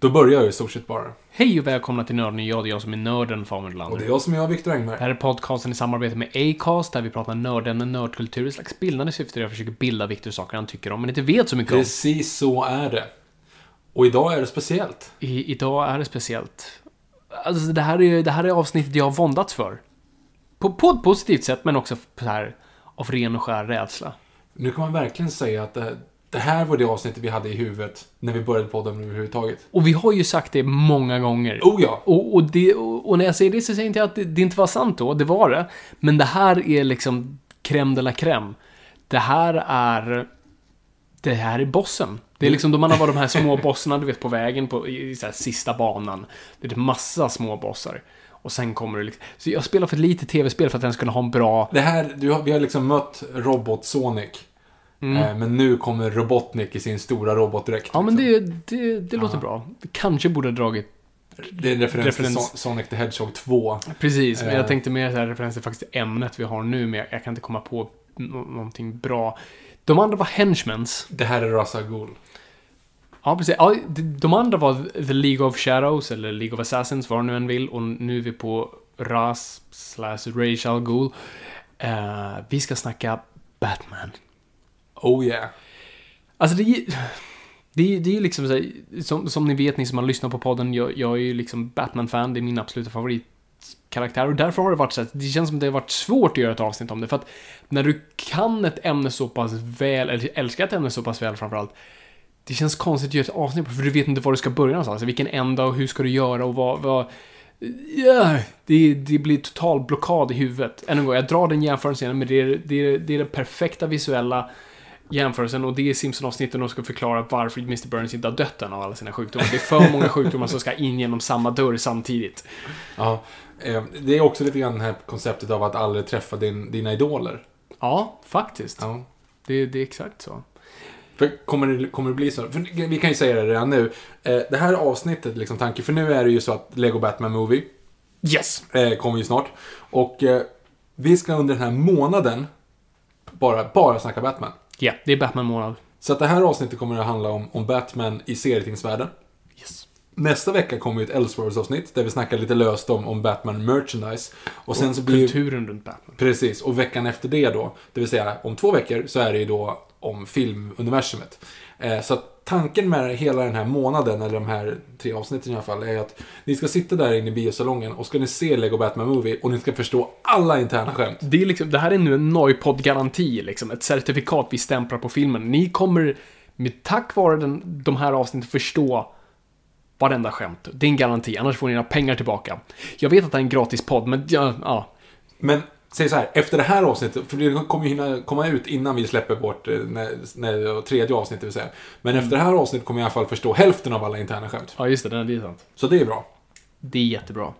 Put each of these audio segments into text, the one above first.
Då börjar jag i stort sett bara. Hej och välkomna till Nörden jag, det är jag som är nörden Fabian Och Lander. det är jag som är Viktor Det Engberg. här är podcasten i samarbete med Acast där vi pratar nördämnen, nördkultur i slags bildande syfte där jag försöker bilda Viktor saker han tycker om men inte vet så mycket om. Precis så är det. Och idag är det speciellt. I, idag är det speciellt. Alltså det här är, det här är avsnittet jag har våndats för. På, på ett positivt sätt men också så här av ren och skär rädsla. Nu kan man verkligen säga att det, det här var det avsnittet vi hade i huvudet när vi började podden överhuvudtaget. Och vi har ju sagt det många gånger. Oh ja! Och, och, det, och, och när jag säger det så säger inte jag att det, det inte var sant då, det var det. Men det här är liksom crème de la crème. Det här är... Det här är bossen. Det är liksom de andra var de här små bossarna, du vet, på vägen på i, i så här, sista banan. Det är massa små bossar. Och sen kommer det liksom... Så jag spelar för lite tv-spel för att den skulle ha en bra... Det här, du har, vi har liksom mött Robot Sonic. Eh, men nu kommer Robotnik i sin stora robotdräkt. Mm. Ja, men liksom. det, det, det låter bra. Vi kanske borde ha dragit... Det är en referens, referens. till Son- Sonic the Hedgehog 2. Precis, men Eh. jag tänkte mer så här referenser faktiskt till ämnet vi har nu, men jag, kan inte komma på nå- någonting bra. De andra var henchmens. Det här är Ra's al Ghul. Ja, precis. Ja, de, andra var The League of Shadows, eller League of Assassins, vad nu än vill. Och nu är vi på Ras slash Rachel al Ghul. Eh, vi ska snacka Batman. Oh yeah. Alltså det är det är, ju liksom så här, som, som ni vet, ni som har lyssnat på podden, jag, jag är ju liksom Batman-fan, det är min absoluta favoritkaraktär och därför har det varit så att det känns som det har varit svårt att göra ett avsnitt om det, för att när du kan ett ämne så pass väl, eller älskar ett ämne så pass väl framförallt, det känns konstigt att göra ett avsnitt på, för du vet inte var du ska börja någonstans, alltså, vilken ända och hur ska du göra och vad, vad yeah, det, det blir total blockad i huvudet. Än en gång, jag drar den jämförelsen, men det är, det är, det är det perfekta visuella jämförelsen och det är Simpson-avsnitten och ska förklara varför Mr. Burns inte har dött än av alla sina sjukdomar. Det är för många sjukdomar som ska in genom samma dörr samtidigt. Ja. Eh, det är också lite grann det här konceptet av att aldrig träffa din, dina idoler. Ja, faktiskt. Ja. Det, det är exakt så. För kommer det, kommer det bli så? För vi kan ju säga det redan nu. Eh, det här avsnittet, liksom tanke, för nu är det ju så att Lego Batman Movie Yes! eh, kommer ju snart. Och vi ska under den här månaden bara, bara snacka Batman. Ja, det är Batman-månad. Så att det här avsnittet kommer att handla om, om Batman i serietidningsvärlden. Nästa vecka kommer ju ett Elseworlds-avsnitt där vi snackar lite löst om, om Batman merchandise. Och sen så blir Kulturen runt Batman. Precis, och veckan efter det då, det vill säga om två veckor, så är det ju då om filmuniversumet. Eh, så att tanken med hela den här månaden, eller de här tre avsnitten i alla fall, är att ni ska sitta där inne i biosalongen och ska ni se Lego Batman Movie och ni ska förstå alla interna skämt. Det, är liksom, det här är nu en Noipod-garanti, liksom. Ett certifikat vi stämplar på filmen. Ni kommer, med, tack vare den, de här avsnitten, förstå varenda skämt. Det är en garanti, annars får ni era pengar tillbaka. Jag vet att det är en gratis podd, men ja, ja. Men säg så här, efter det här avsnittet, för det kommer ju hinna komma ut innan vi släpper vårt eh, när, när, tredje avsnitt, det vill säga. Men efter det här avsnittet kommer jag i alla fall förstå hälften av alla interna skämt. Ja, just det, det är sant. Så det är bra. Det är jättebra.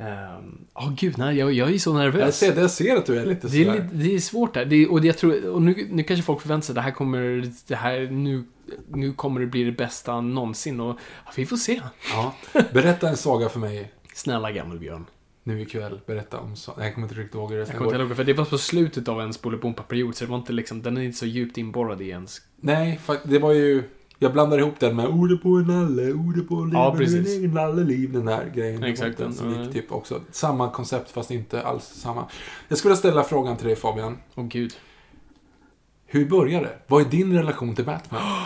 Ehm, Åh gud, nej, jag, jag är så nervös. Jag ser, jag ser att du är lite Det är, sådär. det är svårt där. Det är, och jag tror, och nu, nu kanske folk förväntar sig det här kommer, det här, nu, nu kommer det bli det bästa någonsin och ja, vi får se. Ja. Berätta en saga för mig. Snälla gammelbjörn. nu ikväll berätta om så. Jag kommer inte riktigt ihåg hur det Jag kommer inte ihåg, för det var på slutet av en Bolibompa-period, så det var inte liksom, den är inte så djupt inborrad i ens... Nej, det var ju... Jag blandar ihop den med ordet på en nalle, ordet på en Ja, precis. en nalleliv. Den där grejen. Exakt, Den som gick typ också. Samma koncept fast inte alls samma. Jag skulle ställa frågan till dig Fabian. Åh gud. Hur började det? Vad är din relation till Batman?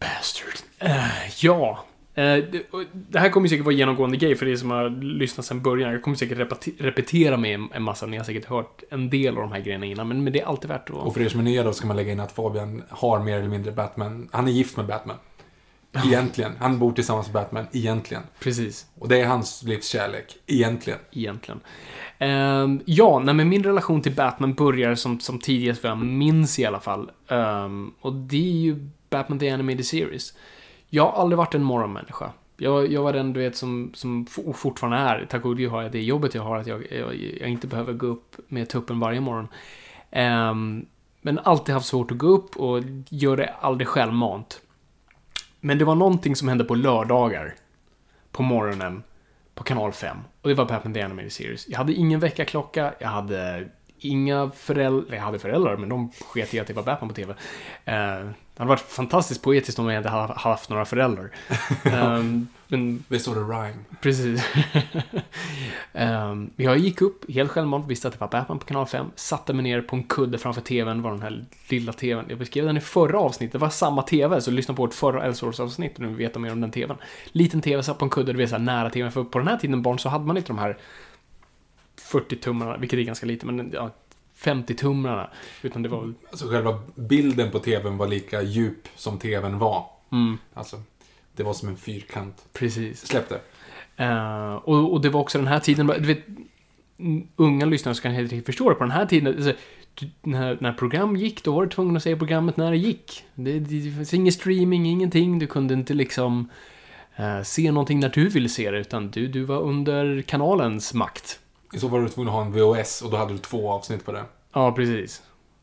Bastard. Eh, ja. Eh, det, här kommer säkert vara genomgående grej för er som har lyssnat sedan början. Jag kommer säkert repetera mig en, massa. Ni har säkert hört en del av de här grejerna innan. Men, det är alltid värt att... Och för er som är nya då ska man lägga in att Fabian har mer eller mindre Batman. Han är gift med Batman. Egentligen. Han bor tillsammans med Batman. Egentligen. Precis. Och det är hans livskärlek. Egentligen. egentligen. Ehm, ja, nej, men min relation till Batman börjar som, som tidigast vad jag minns i alla fall. Ehm, och det är ju Batman The Animated Series. Jag har aldrig varit en morgonmänniska. Jag, jag var den, du vet, som, som fortfarande är. Tack och gud har jag det jobbet jag har, att jag, jag, jag inte behöver gå upp med tuppen varje morgon. Um, men alltid haft svårt att gå upp och gör det aldrig självmant. Men det var någonting som hände på lördagar. På morgonen på kanal 5. Och det var Batman The Animated Series. Jag hade ingen väckarklocka, jag hade inga föräldrar, jag hade föräldrar, men de sket i att det var Batman på TV. Eh, det hade varit fantastiskt poetiskt om jag inte hade haft några föräldrar. Eh, men Det står det rhyme. Precis. um, jag gick upp helt självmant, visste att det var Batman på kanal 5, satte mig ner på en kudde framför TVn, var den här lilla TVn. Jag beskrev den i förra avsnittet, det var samma TV, så lyssna på vårt förra Elseworlds-avsnitt om ni vill veta mer om den TVn. Liten TV, satt på en kudde, det vill säga nära TVn, för på den här tiden barn så hade man inte de här 40-tummarna, vilket är ganska lite, men ja, 50-tummarna. Utan det var väl... Alltså själva bilden på tvn var lika djup som tvn var. Mm, Alltså, det var som en fyrkant. precis. Släpp det. Eh, och, och det var också den här tiden, du vet, unga lyssnare som kan helt riktigt förstå det, på den här tiden, alltså, när, när program gick, då var du tvungen att säga programmet när det gick. Det, det, fanns ingen streaming, ingenting, du kunde inte liksom eh, se någonting när du ville se det, utan du, du var under kanalens makt. I så fall var du tvungen att ha en VHS och då hade du två avsnitt på det. Ja, precis.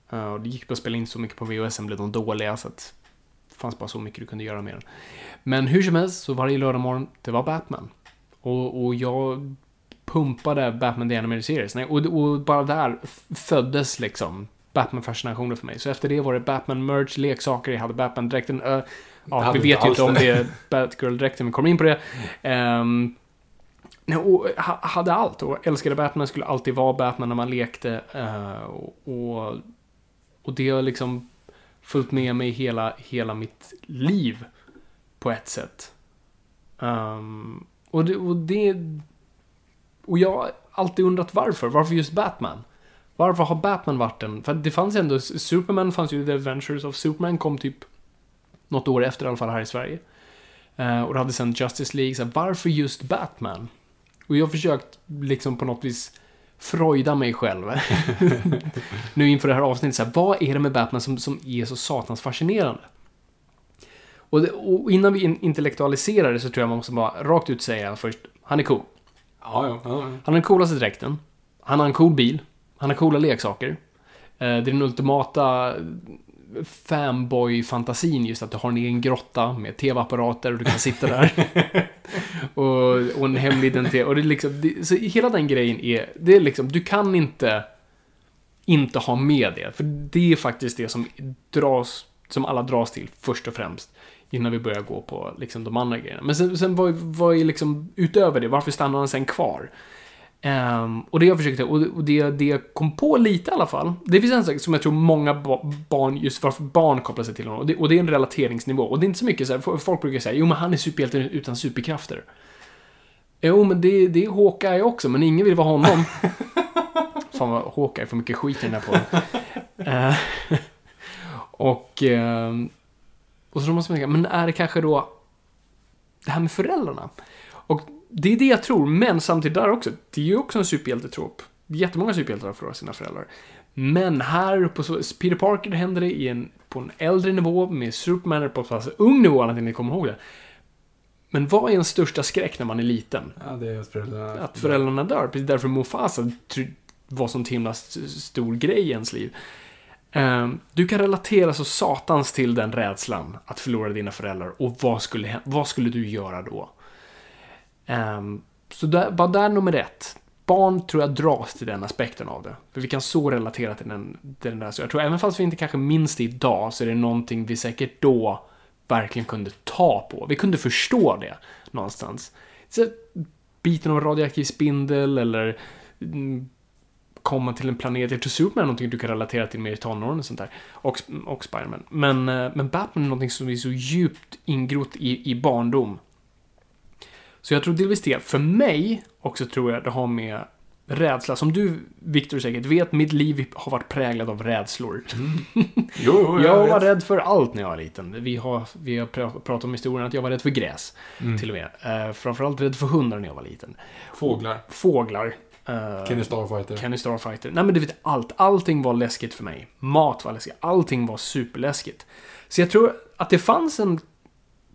Och det gick bara att spela in så mycket på VHS, sen blev de dåliga, så att det fanns bara så mycket du kunde göra med den. Men hur som helst, så varje lördag morgon, det var Batman. Och, och jag pumpade Batman The Animated Series. Nej, och, och bara där föddes liksom Batman-fascinationen för mig. Så efter det var det Batman-merch, leksaker, jag hade Batman-dräkten. Uh, ja, vi vet ju inte om det. är Batgirl-dräkten, vi kommer in på det. Ehm, nej, och hade allt och älskade Batman, skulle alltid vara Batman när man lekte. Eh, och, och, det har liksom följt med mig hela, hela mitt liv på ett sätt. Um, och, det, och det... Och jag har alltid undrat varför. Varför just Batman? Varför har Batman varit den? För det fanns ändå... Superman fanns ju, The Adventures of Superman kom typ något år efter i alla fall här i Sverige. Uh, och det hade sen Justice League. Så här, varför just Batman? Och jag har försökt liksom på något vis freuda mig själv. nu inför det här avsnittet, så här, vad är det med Batman som, som är så satans fascinerande? Och, det, och innan vi in, intellektualiserar det så tror jag man måste bara rakt ut säga först, han är cool. Ja, ja. ja. Han har den coolaste dräkten. Han har en cool bil. Han har coola leksaker. Eh, Det är den ultimata fanboy-fantasin just att du har en egen grotta med tv-apparater och du kan sitta där. och, och en hemlig identitet. Och det är liksom, det, så hela den grejen är, det är liksom, du kan inte inte ha med det. För det är faktiskt det som dras, som alla dras till först och främst. Innan vi börjar gå på liksom de andra grejerna. Men sen, sen vad, vad är liksom utöver det? Varför stannar han sen kvar? Ehm, och det jag försökte, och, det, det jag kom på lite i alla fall. Det finns en sak som jag tror många ba barn, just varför barn kopplar sig till honom. Och det, och det är en relateringsnivå. Och det är inte så mycket så här, folk brukar säga, jo men han är superhjälte utan superkrafter. Jo, men det, det är Hawkeye också, men ingen vill vara honom. Fan vad Hawkeye får mycket skit i den här podden. Eh, och, ehm, och så måste man tänka, men är det kanske då det här med föräldrarna? Och det är det jag tror, men samtidigt där också, det är ju också en superhjältetrop. Jättemånga superhjältar har förlorat sina föräldrar. Men här på Peter Parker händer det i en, på en äldre nivå, med Superman på en så pass ung nivå, att ni kommer ihåg det. Men vad är en största skräck när man är liten? ja det är att föräldrarna... Att föräldrarna dör. Precis därför Mufasa var sån himla st- stor grej i ens liv. Ehm, du kan relatera så satans till den rädslan att förlora dina föräldrar och vad skulle, vad skulle du göra då? Um, så där, bara där nummer ett. Barn tror jag dras till den aspekten av det. För vi kan så relatera till den, till den där. Så jag tror även fast vi inte kanske minns det idag så är det någonting vi säkert då verkligen kunde ta på. Vi kunde förstå det någonstans. Så biten av radioaktiv spindel eller mm, komma till en planet. Jag tror Superman är någonting du kan relatera till mer i tonåren och sånt där. Och, och Spiderman. Men, eh, men Batman är någonting som är så djupt ingrott i, i barndom. Så jag tror delvis det. För mig också tror jag det har med rädsla. Som du, Victor, säkert vet, mitt liv har varit präglad av rädslor. Jo, jo, Jag vet. var rädd för allt när jag var liten. Vi har, vi har pra- pratat om historien att jag var rädd för gräs. Mm. Till och med. Uh, framförallt rädd för hundar när jag var liten. Fåglar. Fåglar. eh, Kenny Starfighter. Kenny Starfighter. Nej men du vet allt. Allting var läskigt för mig. Mat var läskigt. Allting var superläskigt. Så jag tror att det fanns en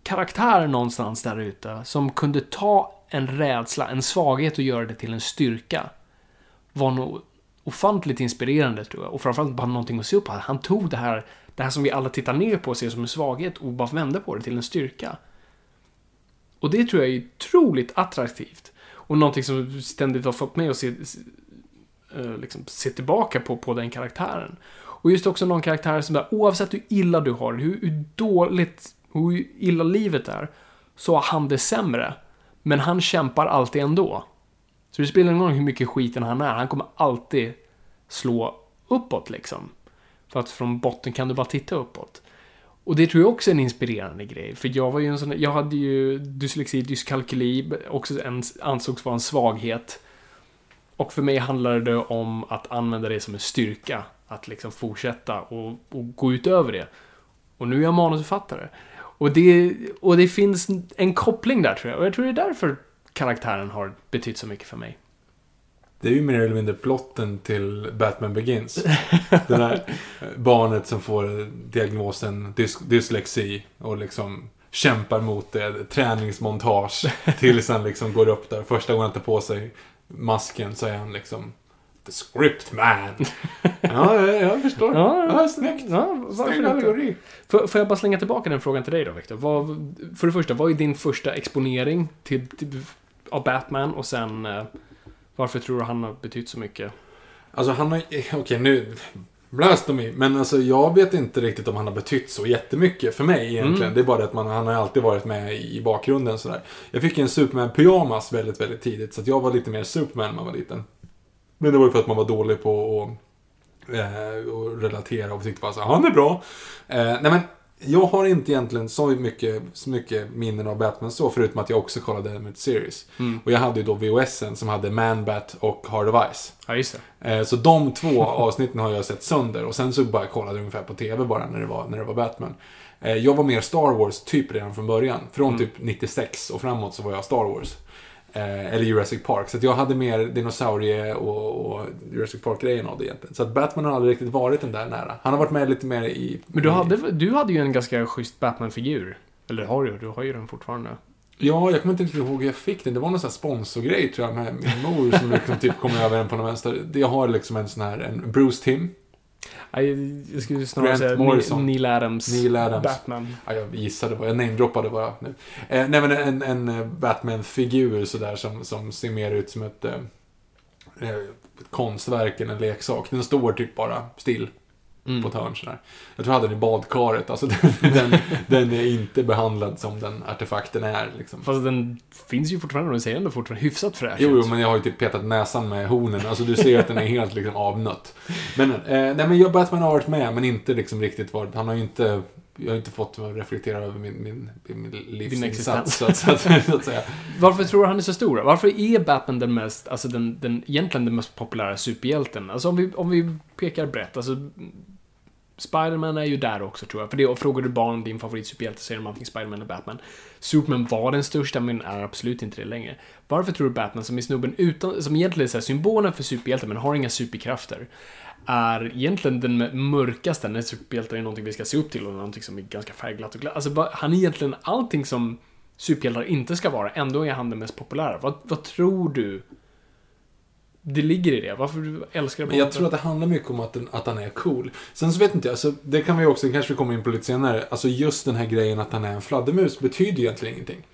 karaktär någonstans där ute som kunde ta en rädsla, en svaghet och göra det till en styrka. Var nog ofantligt inspirerande tror jag. Och framförallt bara någonting att se upp på. Han tog det här, det här som vi alla tittar ner på och ser som en svaghet och bara vände på det till en styrka. Och det tror jag är otroligt attraktivt. Och någonting som ständigt har fått mig att se, eh, liksom, se tillbaka på, på den karaktären. Och just också någon karaktär som där, oavsett hur illa du har hur, hur dåligt, hur illa livet är, så har han det sämre. Men han kämpar alltid ändå. Så det spelar ingen roll hur mycket skiten han är, han kommer alltid slå uppåt liksom. För att från botten kan du bara titta uppåt. Och det tror jag också är en inspirerande grej. För jag var ju en sån jag hade ju dyslexi, dyskalkyli, också en, ansågs vara en svaghet. Och för mig handlade det om att använda det som en styrka. Att liksom fortsätta och, och gå utöver det. Och nu är jag manusförfattare. Och det, och det finns en koppling där tror jag. Och jag tror det är därför karaktären har betytt så mycket för mig. Det är ju mer eller mindre plotten till Batman Begins. det där barnet som får diagnosen dys dyslexi och liksom kämpar mot det. Träningsmontage tills han liksom går upp där. Första gången han tar på sig masken så är han liksom The script man. ja, jag, jag förstår. Ja, snyggt. Ja, varför allegori. Får, får jag bara slänga tillbaka den frågan till dig då, Victor? Vad, för det första, vad är din första exponering till, till, av Batman? Och sen, eh, varför tror du han har betytt så mycket? Alltså han har okej nu, blasphemy. Men alltså jag vet inte riktigt om han har betytt så jättemycket för mig egentligen. Mm. Det är bara det att man, han har alltid varit med i bakgrunden sådär. Jag fick en Superman-pyjamas väldigt, väldigt tidigt. Så att jag var lite mer Superman när man var liten. Men det var ju för att man var dålig på att eh, och relatera och tyckte bara så han är bra. Eh, nej men, jag har inte egentligen så mycket, så mycket minnen av Batman så, förutom att jag också kollade Animated Series. Mm. Och jag hade ju då VHSen som hade Man-Bat och Heart of Ice. Ja, just det. Eh, Så de två avsnitten har jag sett sönder och sen så bara kollade jag ungefär på TV bara när det var, när det var Batman. Eh, Jag var mer Star Wars typ redan från början. Från Mm. typ 96 och framåt så var jag Star Wars. Eh, Eller Jurassic Park. Så jag hade mer dinosaurie och, och Jurassic Park-grejen av det egentligen. Så att Batman har aldrig riktigt varit den där nära. Han har varit med lite mer i... Men du hade, du hade ju en ganska schysst Batman-figur. Eller har du? Du har ju den fortfarande. Ja, jag kommer inte riktigt ihåg hur jag fick den. Det var någon sån här sponsorgrej tror jag med min mor som liksom typ kom över den på någon vänster. Jag har liksom en sån här, en Bruce Tim. Jag skulle snarare Grant säga Morrison. Neil Adams. Neil Adams. Batman. Ja, jag gissade bara, jag namedroppade bara nu. Eh, nej men en, en eh, Batman-figur sådär som, som ser mer ut som ett, eh, eh, ett konstverk än en leksak. Den står typ bara still Mm. på ett hörn sådär. Jag tror jag hade den i badkaret. Alltså den, den, den är inte behandlad som den artefakten är liksom. Fast den finns ju fortfarande och den ser ändå fortfarande hyfsat fräsch Jo, jo, men jag har ju typ petat näsan med hornen. Alltså du ser att den är helt liksom avnött. Men, eh, nej men jag, Batman har varit med, men inte liksom riktigt varit, han har ju inte, jag har inte fått reflektera över min, min, min livsinsats, så så, så att säga. Varför tror du han är så stor? Varför är Batman den mest, alltså den, den, egentligen den mest populära superhjälten? Alltså om vi, om vi pekar brett, alltså Spiderman är ju där också tror jag. För det, och frågar du barn din favoritsuperhjälte så är de antingen Spiderman eller Batman. Superman var den största men är absolut inte det längre. Varför tror du Batman som är snubben utan, som egentligen är symbolen för superhjälten men har inga superkrafter, är egentligen den mörkaste, när superhjältar är någonting vi ska se upp till och någonting som är ganska färgglatt och glatt. Alltså han är egentligen allting som superhjältar inte ska vara, ändå är han den mest populära. Vad, vad tror du det ligger i det? Varför du älskar det? Men jag tror att det handlar mycket om att, den, att han är cool. Sen så vet inte jag, alltså, det kan vi också, kanske vi kommer in på lite senare, alltså just den här grejen att han är en fladdermus betyder egentligen ingenting.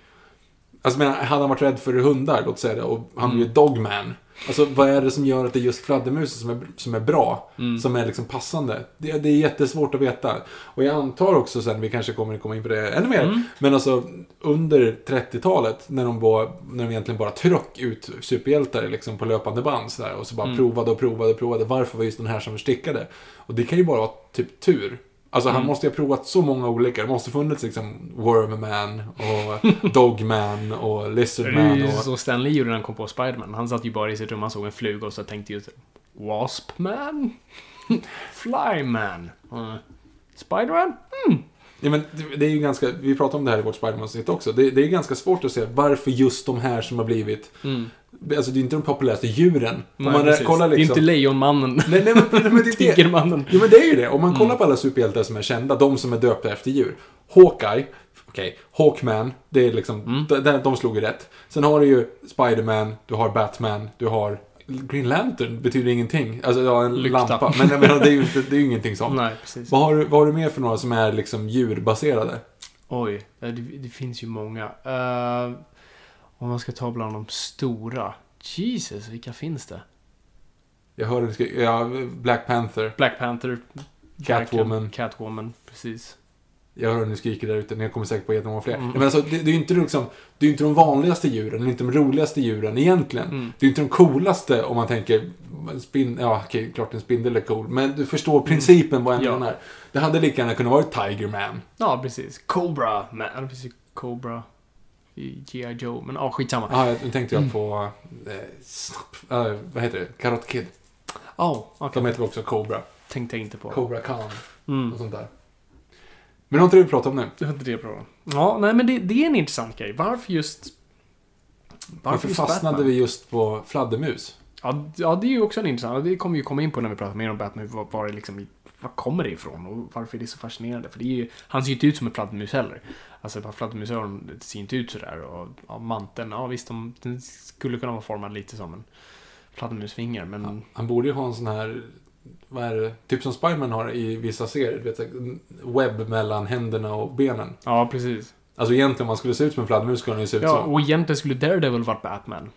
Alltså men hade han varit rädd för hundar, låt säga det, och han Mm. blev dogman. Alltså vad är det som gör att det är just fladdermusen som är, som är bra? Mm. Som är liksom passande? Det, det är jättesvårt att veta. Och jag antar också sen, vi kanske kommer komma in på det ännu mer, Mm. men alltså under 30-talet när de, var, när de egentligen bara tryck ut superhjältar liksom på löpande band så där, och så bara Mm. provade och provade och provade. Varför var just den här som stickade? Och det kan ju bara vara typ tur. Alltså han Mm. måste ha provat så många olika. Det måste funnits liksom Wormman och Dogman och Det Lizardman är ju och... så Stanley gjorde när han kom på Spiderman. Han satt ju bara i sitt rum, han såg en fluga och så tänkte ju Waspman? Flyman? Uh, Spiderman? Ja, men det- är ju ganska, vi pratade om det här i vårt Spiderman-avsnitt också. Det, det är ganska svårt att se varför just de här som har blivit... Alltså det är inte de populäraste djuren. Nej, man precis. kollar Det är liksom... inte Lejonmannen. Nej, nej, men, nej, men det är. Tigermannen. Jo men det är ju det. Om man kollar på alla superhjältar som är kända, de som är döpta efter djur. Hawkeye, okej, Hawkman, det är liksom, de, de, de slog ju rätt. Sen har du ju Spiderman, du har Batman, du har Green Lantern, betyder ingenting. Alltså ja, en Lykta. lampa. Men jag menar, det är ju inte, det är ingenting sånt. Nej, precis. Vad har, du, vad har du mer för några som är liksom djurbaserade? Oj, det, det finns ju många. Eh, om man ska ta bland de stora. Jesus, vilka finns det? Jag hörde ja, Black Panther. Black Panther. Catwoman. Catwoman, precis. Jag hör ni skriker där ute, ni kommer säkert på jättemånga fler. Mm. Men alltså, det, det är ju inte, liksom, det är ju inte de vanligaste djuren, det är inte de roligaste djuren egentligen. Mm. Det är inte de coolaste om man tänker, spin, ja okej, klart en spindel är cool. Men du förstår principen vad en Ja. ja. är. Det hade lika gärna kunnat vara Tiger Man. Ja, precis. Cobra. Man. Ja, precis. Cobra. G.I. Joe. Men ja, skitsamma. Ja, jag- nu tänkte Mm. jag på, eh, snapp, eh, vad heter det? Karate Kid. Ja, okej. De heter också Cobra. Tänkte jag inte på. Cobra Khan Mm. och sånt där. Men det var inte det vi pratade om nu. Det var inte det bra. Ja, nej men det, det är en intressant grej. Varför just... Varför just fastnade Batman? vi just på fladdermus? Ja, ja, det är ju också en intressant. Det kommer vi ju komma in på när vi pratar mer om Batman. Var, var, det liksom, var kommer det ifrån och varför är det så fascinerande? För det är ju, han ser ju inte ut som en fladdermus heller. Alltså bara fladdermusöron ser inte ut sådär. Och ja, manteln, ja visst, de, den skulle kunna vara formad lite som en fladdermusfinger. Men Han borde ju ha en sån här, vad är det, typ som Spiderman har i vissa serier, du vet, webb mellan händerna och benen. ja, precis. Alltså egentligen om man skulle se ut som en fladdermus skulle han ju se ut Ja, så. och egentligen skulle Daredevil varit Batman.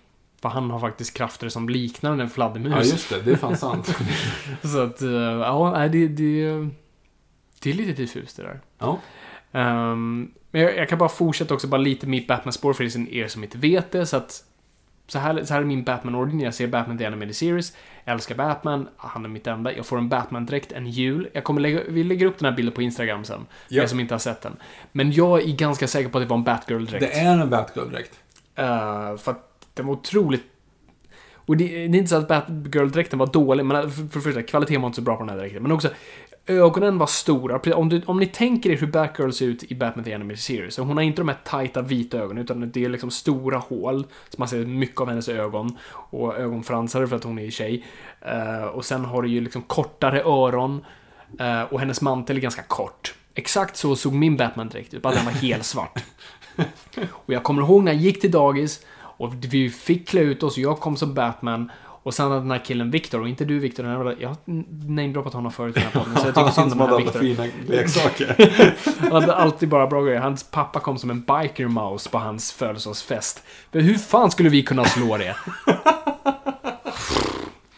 För han har faktiskt krafter som liknar en fladdermus. Ja, just det, det är fan sant. Så att, eh, ja, det, det, det är lite diffust det där. Ja. Ehm, men jag, jag kan bara fortsätta också bara lite mitt Batman-spår för er som inte vet det. Så att så här, så här är min Batman-ordning. Jag ser Batman The Animated Series. Jag älskar Batman. Han är mitt enda. Jag får en Batman-dräkt, en jul. Jag kommer lägga, vi lägger upp den här bilden på Instagram sen. För Ja. er som inte har sett den. Men jag är ganska säker på att det var en Batgirl-dräkt. Det är en Batgirl-dräkt. Eh, för att den var otroligt... Och det, det är inte så att Batgirl-dräkten var dålig, men för, för det första, kvaliteten var inte så bra på den här dräkten. Men också, ögonen var stora. Om, du, om ni tänker er hur Batgirl ser ut i Batman The Animated Series, så hon har inte de här tajta vita ögonen, utan det är liksom stora hål. Så man ser mycket av hennes ögon. Och ögonfransar för att hon är tjej. Eh, och sen har du ju liksom kortare öron. eh, och hennes mantel är ganska kort. Exakt så såg min Batman-dräkt ut, bara den var helt svart. Och jag kommer ihåg när jag gick till dagis och vi fick klä ut oss och jag kom som Batman. Och sen den här killen Victor, och inte du Victor, den här var- jag har namedroppat honom förut i den här podden, så jag tycker synd om den här Victor. fina leksaker. Han hade alltid bara bra grejer. Hans pappa kom som en biker mouse på hans födelsedagsfest. Men hur fan skulle vi kunna slå det?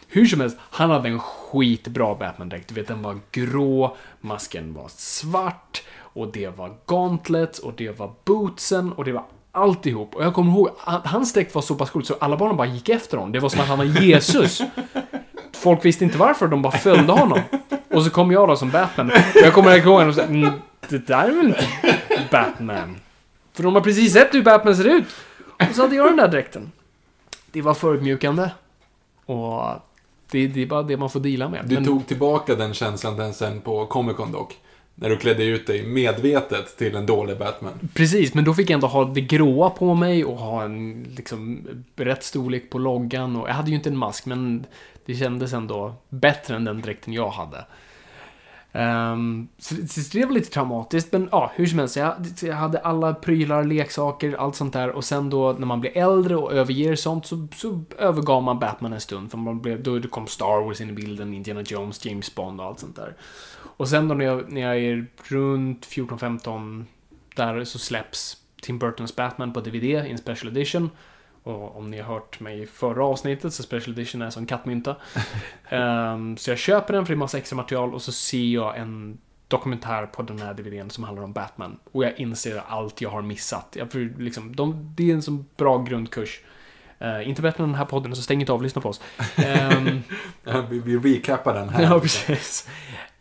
Hur som helst, han hade en skitbra Batman-dräkt. Du vet, den var grå, masken var svart, och det var gauntlets, och det var bootsen, och det var alltihop. Och jag kommer ihåg, han- hans dräkt var så pass cool så alla barnen bara gick efter honom. Det var som att han var Jesus. Folk visste inte varför, de bara följde honom. Och så kom jag då som Batman. Och jag kommer ihåg honom och sa, mm, det där är väl inte Batman? För de har precis sett hur Batman ser ut. Och så hade jag den där dräkten. Det var förödmjukande. Och det, det är bara det man får deala med. Du Men- tog tillbaka den känslan den sen på Comic Con dock. När du klädde ut dig medvetet till en dålig Batman. Precis, men då fick jag ändå ha det gråa på mig och ha en liksom rätt storlek på loggan. Och jag hade ju inte en mask, men det kändes ändå bättre än den dräkten jag hade. Um, så, så det var lite traumatiskt, men ja, hur som helst. Jag, jag hade alla prylar, leksaker, allt sånt där. Och sen då när man blir äldre och överger sånt så, så övergav man Batman en stund. För man blev, då kom Star Wars in i bilden, Indiana Jones, James Bond och allt sånt där. Och sen då när jag, när jag är runt 14-15 där så släpps Tim Burtons Batman på DVD i en special edition. Och om ni har hört mig i förra avsnittet så special edition är som kattmynta. Ehm, så jag köper den för det är massa extra material och så ser jag en dokumentär på den här DVDn som handlar om Batman. Och jag inser allt jag har missat. Jag, för, liksom, de, det är en så bra grundkurs. Eh, inte bättre än den här podden, så stäng inte av och lyssna på oss. Ehm, Vi, vi recapar den här. Ja, precis.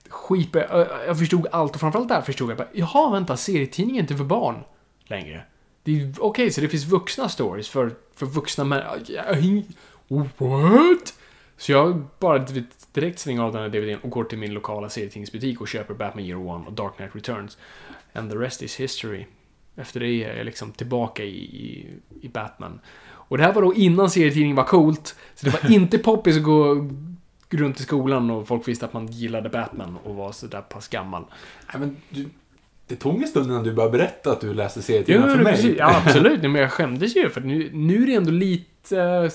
Skit jag, jag förstod allt och framförallt där förstod jag bara, jaha, vänta, serietidningen är inte för barn längre. Okej, så det finns vuxna stories för, för vuxna människor. What? Så jag bara direkt stänger av den här DVDn och går till min lokala serietidningsbutik och köper Batman Year One och Dark Knight Returns. And the rest is history. Efter det är jag liksom tillbaka i, i, i Batman. Och det här var då innan serietidningen var coolt. Så det var inte poppis att gå runt i skolan och folk visste att man gillade Batman och var sådär pass gammal. Nej, men du, det tog en stund innan du började berätta att du läste serietidningar för mig. precis. Ja, absolut. Men jag skämdes ju för nu, nu är det ändå lite... eh,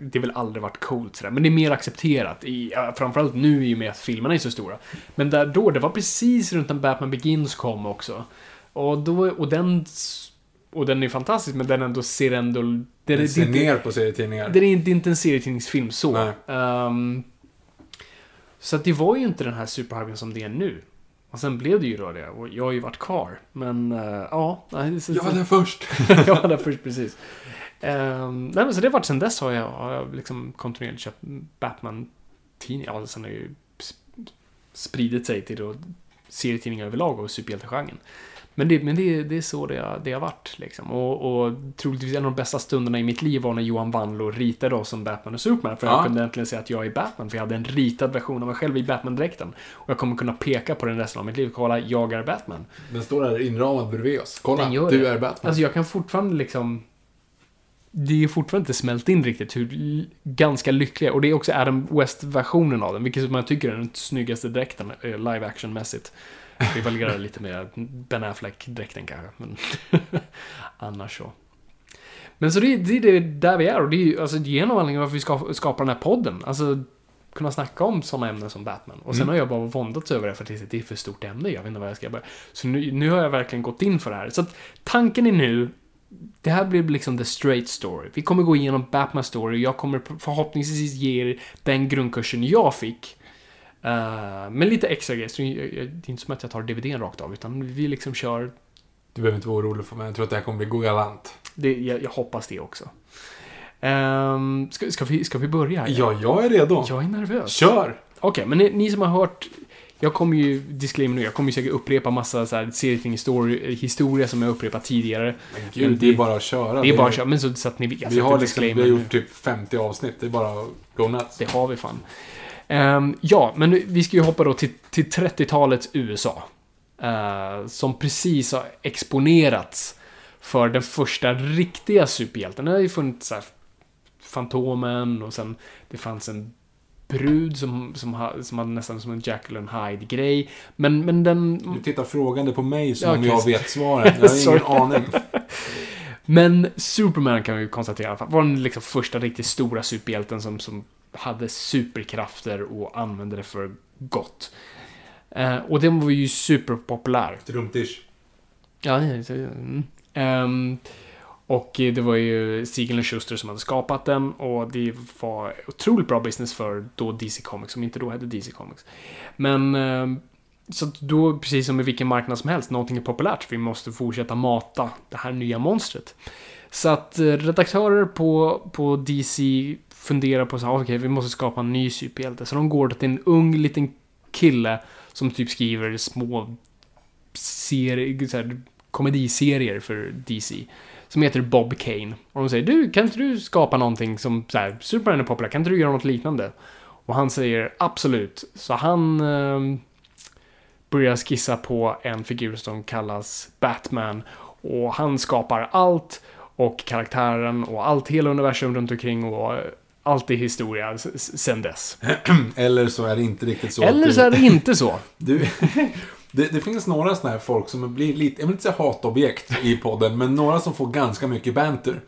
Det har väl aldrig varit coolt sådär, men det är mer accepterat. I, framförallt nu i och med att filmerna är så stora. Men där, då, det var precis runt när Batman Begins kom också. Och, då, och den... Och den är fantastisk, men den ändå ser ändå... Det, Du det, ser det, ner på serietidningar. det är inte, inte en serietidningsfilm så. Ehm, så att det var ju inte den här superhypen som det är nu. Och sen blev det ju då det, och jag har ju varit kvar. Men, eh, ja. nej, det- så- Jag var där först. jag var där först, precis. Um, nej, men så det har varit sen dess har jag, har jag liksom kontinuerligt köpt Batman-tidningar. Ja, sen har ju sp- spridit sig till då serietidningar överlag och superhjältegenren. Men, det, men det, det är så det har, det har varit. Liksom. Och, och troligtvis en av de bästa stunderna i mitt liv var när Johan Wanlo ritade oss som Batman och Superman. För Ja. jag kunde äntligen säga att jag är Batman, för jag hade en ritad version av mig själv i Batman-dräkten. Och jag kommer kunna peka på den resten av mitt liv. Kolla, jag är Batman. Den står där inramad bredvid oss. Kolla, du är Batman. Alltså jag kan fortfarande liksom... Det är fortfarande inte smält in riktigt hur ganska lyckliga, och det är också Adam West-versionen av den, vilket jag tycker är den snyggaste dräkten, eh, live action-mässigt. Rivaliserar lite med Ben Affleck-dräkten kanske, men annars så. Men så det, det är det där vi är, och det är ju alltså, det är en av anledningarna varför vi ska, skapar den här podden. Alltså, kunna snacka om sådana ämnen som Batman. Och sen Mm. har jag bara våndats över det för att det är för stort ämne, jag vet inte vad jag ska börja. Så nu, nu har jag verkligen gått in för det här. Så att tanken är nu, det här blir liksom the straight story. Vi kommer gå igenom Batman story, jag kommer förhoppningsvis ge er den grundkursen jag fick. Uh, med lite extra grejer, så det är inte som att jag tar DVDn rakt av, utan vi liksom kör, Du behöver inte vara orolig för mig. Jag tror att det här kommer bli galant. det, jag, jag hoppas det också. Um, ska, ska, vi, ska vi börja? Ja, jag är redo. Jag är nervös. Kör! Okej, men ni, ni som har hört jag kommer ju, disclaimer nu, jag kommer ju säkert upprepa massa så här serietidningshistoria historia som jag upprepat tidigare. Men gud, Men det är det- bara att köra. Det är bara att köra, men så, så att ni vet. jag Vi har, liksom, vi har gjort typ 50 avsnitt. Det är bara att go nuts. Det har vi fan. Ehm, ja, men vi ska ju hoppa då till, till 30-talets USA. Eh, som precis har exponerats för den första riktiga superhjälten. Det har ju funnits så här, Fantomen och sen det fanns en brud som, som, ha, som hade nästan som en and Hyde-grej. Men, men den... Du tittar frågande på mig som Ja, om jag vet svaret. Jag har ingen aning. Men Superman kan vi konstatera var den liksom första riktigt stora superhjälten som, som hade superkrafter och använde det för gott. Eh, och den var ju superpopulär. Trumtish. Ja, ja, så- mm. Ehm, och det var ju Siegel och Schuster som hade skapat den och det var otroligt bra business för då DC Comics, som inte då hette DC Comics. Men ehm, så då, precis som med vilken marknad som helst, någonting är populärt, vi måste fortsätta mata det här nya monstret. Så att eh, redaktörer på, på DC funderar på så här, okej, vi måste skapa en ny superhjälte. Så de går till en ung liten kille som typ skriver små serier, så här, komediserier för DC. Som heter Bob Kane. Och de säger du, kan inte du skapa någonting som, så här, Superman är populär, kan inte du göra något liknande? Och han säger absolut. Så han eh, börjar skissa på en figur som kallas Batman. Och han skapar allt och karaktären och allt, hela universum runt omkring och allt är historia sen dess. Eller så är det inte riktigt så. Eller så du, är det inte så. Du, Det, det finns några sådana här folk som blir lite, jag vill inte säga hatobjekt i podden, men några som får ganska mycket banter.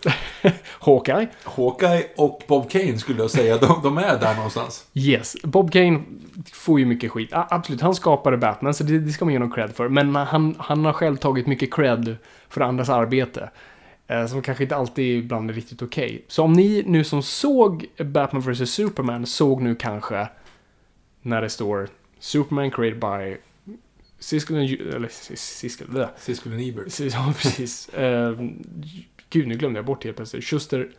Hawkeye. Hawkeye och Bob Kane skulle jag säga, de, de är där någonstans. Yes. Bob Kane får ju mycket skit. Absolut, han skapade Batman, så det, det ska man ge honom cred för. Men han, han har själv tagit mycket cred för andras arbete. Eh, som kanske inte alltid ibland är riktigt okej. Så om ni nu som såg Batman vs. Superman såg nu kanske när det står Superman created by Siskel eller Sis- Siskel. Siskel och Ebert. Ja, precis. Eh, gud, nu glömde jag bort helt plötsligt. Schuster,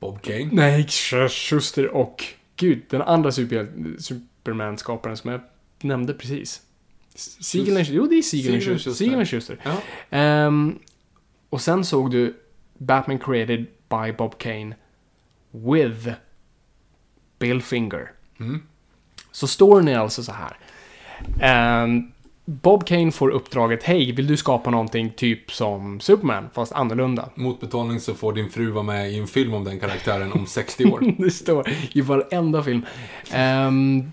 Bob Kane. Nej, Sch- Schuster och... Gud, den andra super, Superman-skaparen som jag nämnde precis. Siegel Jo, det är Siegel Schuster. Siegel Schuster. Ja. Ehm, och sen såg du Batman created by Bob Kane with Bill Finger. Mm. Så storyn är alltså så här. Ehm, Bob Kane får uppdraget, hej, vill du skapa någonting typ som Superman, fast annorlunda? Mot betalning så får din fru vara med i en film om den karaktären om 60 år. Det står i varenda film. Ehm,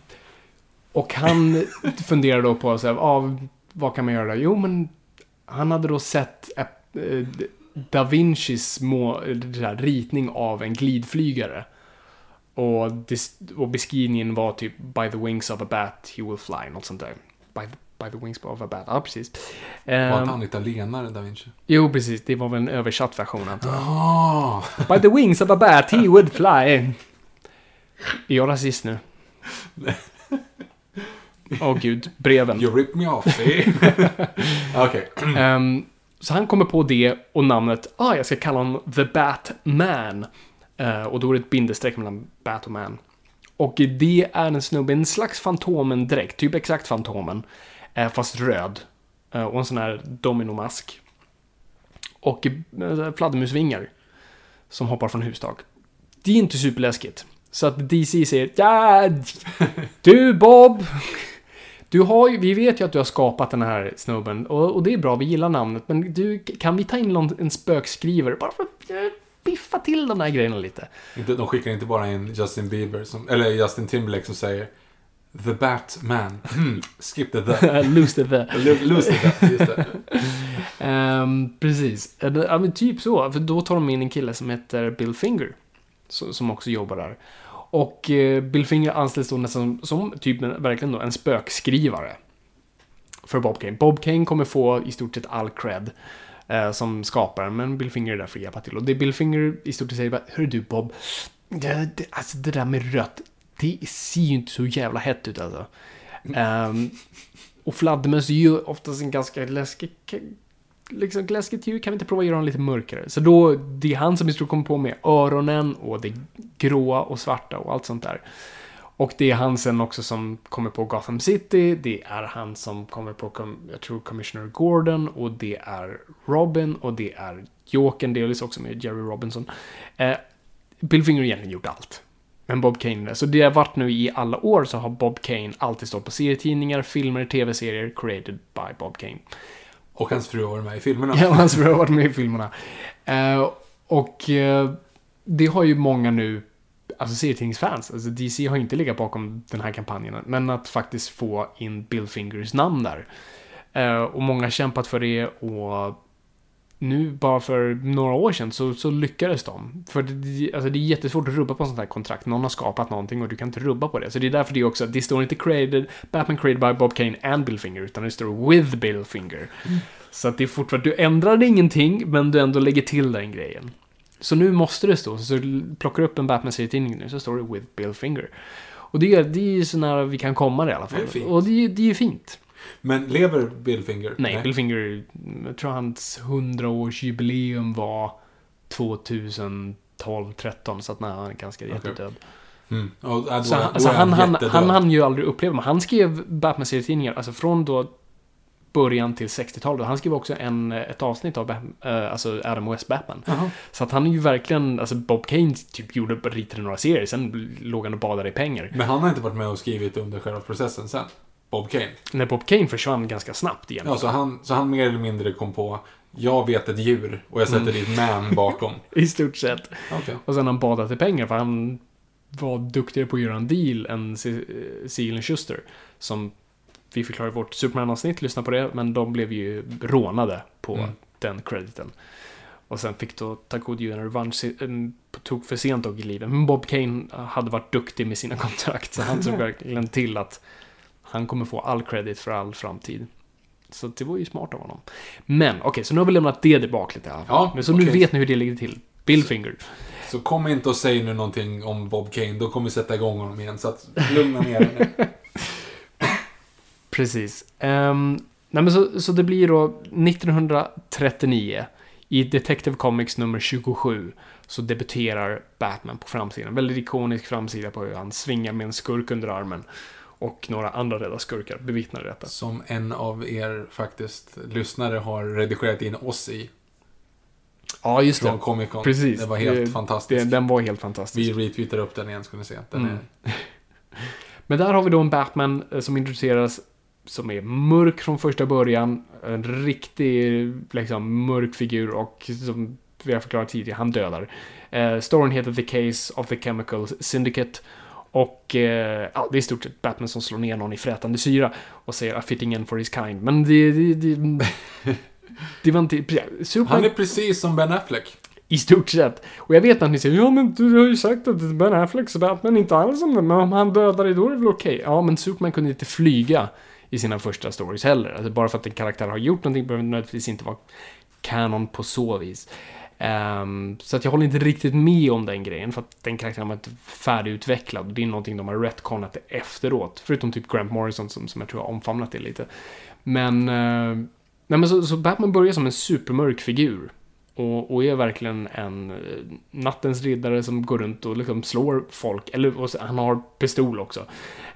och han funderar då på så här, ah, vad kan man göra? Jo, men han hade då sett Da Vincis må, det där, ritning av en glidflygare. Och, dis, och beskrivningen var typ By the wings of a bat he will fly, något sånt där. By, by the wings of a bat, ja precis. Var Ehm, inte han italienare, da Vinci? jo, precis, det var väl en översatt version antar jag. Ah, By the wings of a bat he would fly. Är jag rasist nu? Åh gud, breven. you rip me off, see? Okej. Ehm, så han kommer på det och namnet, ah, jag ska kalla honom The Batman. Uh, och då är det ett bindestreck mellan Bat och Man. Och det är en snubbe, en slags Fantomen-dräkt, typ exakt Fantomen. Uh, fast röd. Uh, och en sån här dominomask. Och uh, fladdermusvingar. Som hoppar från hustak. Det är inte superläskigt. Så att DC säger, ja, du Bob. Du har ju, vi vet ju att du har skapat den här snubben och, och det är bra, vi gillar namnet. Men du, kan vi ta in någon, en spökskrivare bara för att eh, biffa till de här grejerna lite? Inte, de skickar inte bara in Justin Bieber, som, eller Justin Timberlake som säger The Batman. Hmm, skip the the. Lose the Lu- Lose the the, just det. Ehm, precis. Ja, men typ så. För då tar de in en kille som heter Bill Finger. Som också jobbar där. Och eh, Bill Finger anställs då nästan som, som typ en, verkligen då en spökskrivare. För Bob Kane. Bob Kane kommer få i stort sett all cred. Eh, som skapare, men Bill Finger är där för att hjälpa till. Och det Bill Finger i stort sett säger bara, Hör du Bob, det, det, alltså det där med rött, det ser ju inte så jävla hett ut alltså. Ehm, och fladdermöss är ju oftast en ganska läskig, liksom läskigt djur. Kan vi inte prova att göra dem lite mörkare? Så då, det är han som i stort kommer på med öronen och det gråa och svarta och allt sånt där. Och det är han sen också som kommer på Gotham City, det är han som kommer på, jag tror, Commissioner Gordon och det är Robin och det är Jokern delvis också med Jerry Robinson. Eh, Bill Finger har egentligen gjort allt. Men Bob Kane, så det har varit nu i alla år så har Bob Kane alltid stått på serietidningar, filmer, tv-serier, created by Bob Kane. Och hans fru har varit med i filmerna. Ja, hans fru har varit med i filmerna. Eh, och eh, det har ju många nu, alltså serietidningsfans, alltså DC har inte legat bakom den här kampanjen, men att faktiskt få in Bill Fingers namn där. Eh, och många har kämpat för det och nu, bara för några år sedan, så, så lyckades de. För det, alltså det är jättesvårt att rubba på sånt här kontrakt. Någon har skapat någonting och du kan inte rubba på det. Så det är därför det är också, det står inte created, Batman created by Bob Kane and Bill Finger, utan det står with Bill Finger. Så att det är fortfarande, du ändrar ingenting, men du ändå lägger till den grejen. Så nu måste det stå, så du plockar upp en Batman-serietidning nu, så står det with Bill Finger. Och det är, det är ju så nära vi kan komma det i alla fall. Det. Och det, det är ju fint. Men lever Bill Finger? Nej, Bill Finger, jag tror hans 100-årsjubileum var 2012, 13 så att nej, han är ganska jättedöd. Mm. Och, då, Så är- han, han, han, han hann ju aldrig uppleva, men han skrev Batman-serietidningar, alltså från då början till 60-talet. Han skrev också en, ett avsnitt av eh, alltså Adam West Batman. Jaha. Så att han är ju verkligen, alltså Bob Kane typ gjorde, ritade några serier, sen låg han och badade i pengar. Men han har inte varit med och skrivit under själva processen sen? Bob Kane? När Bob Kane försvann ganska snabbt igen. Ja, så han, så han mer eller mindre kom på jag vet ett djur och jag sätter Mm. dit man bakom. I stort sett. Okej. Och sen han badat i pengar för han var duktigare på att göra en deal än Se- Siegel Schuster. Som vi förklarade vårt Superman-avsnitt, lyssna på det, men de blev ju rånade på Mm. den crediten. Och sen fick då Takodi en revansch på tok för sent dock i livet. Men Bob Kane hade varit duktig med sina kontrakt, så han såg verkligen till att han kommer få all credit för all framtid. Så det var ju smart av honom. Men okej, så nu har vi lämnat det tillbaka lite i alla fall. Ja, Men så nu okej. vet ni hur det ligger till. Bill Finger. Så kom inte och säg nu någonting om Bob Kane, då kommer vi sätta igång honom igen. Så att lugna ner dig nu. Precis. Ehm, nej men så, så det blir då 1939 i Detective Comics nummer 27 så debuterar Batman på framsidan. Väldigt ikonisk framsida på hur han svingar med en skurk under armen. Och några andra rädda skurkar bevittnar detta. Som en av er faktiskt lyssnare har redigerat in oss i. Ja, just Från det. Comic Con. Precis. Det var helt Det- fantastiskt. Det, den var helt fantastisk. Vi retweetar upp den igen ska ni se. Den Mm. är... Men där har vi då en Batman eh, som introduceras som är mörk från första början. En riktig liksom, mörk figur och som vi har förklarat tidigare, han dödar. Eh, storyn heter The Case of the Chemical Syndicate. Och eh, ja, det är i stort sett Batman som slår ner någon i frätande syra och säger a fitting end for his kind. Men det... det, det det var inte... Superman, Han är precis som Ben Affleck. i stort sett. Och jag vet att ni säger ja men du har ju sagt att Ben Afflecks Batman inte alls som det, men om han dödar dig då är det väl okej. Ja, men Superman kunde inte flyga i sina första stories heller. Alltså bara för att en karaktär har gjort någonting behöver nödvändigtvis inte vara kanon på så vis. Ehm, så att jag håller inte riktigt med om den grejen, för att den karaktären var inte färdigutvecklad. Det är någonting de har retconat efteråt. Förutom typ Grant Morrison som, som jag tror har omfamnat det lite. Men, eh, nej men så, så Batman börjar som en supermörk figur. Och, och är verkligen en eh, nattens riddare som går runt och liksom slår folk. Eller så, han har pistol också.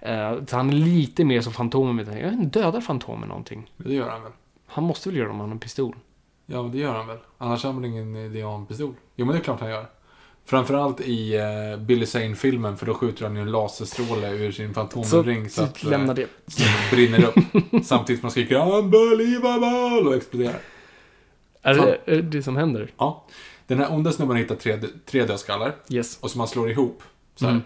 Eh, så han är lite mer som Fantomen. Jag dödar Fantomen någonting? Det gör han väl? Han måste väl göra det om han har en pistol? Ja, det gör han väl. Annars har han väl ingen idé om pistol? Jo, men det är klart han gör. Framförallt i uh, Billy Zane-filmen, för då skjuter han ju en laserstråle ur sin fantomring så, att lämna eh, det. så det brinner upp. Samtidigt som man skriker Unbelievable och exploderar. Är det är det det som händer? Ja. Den här onda snubben hittar tre, tre dödskallar Yes. och som man slår ihop. Så här. Mm.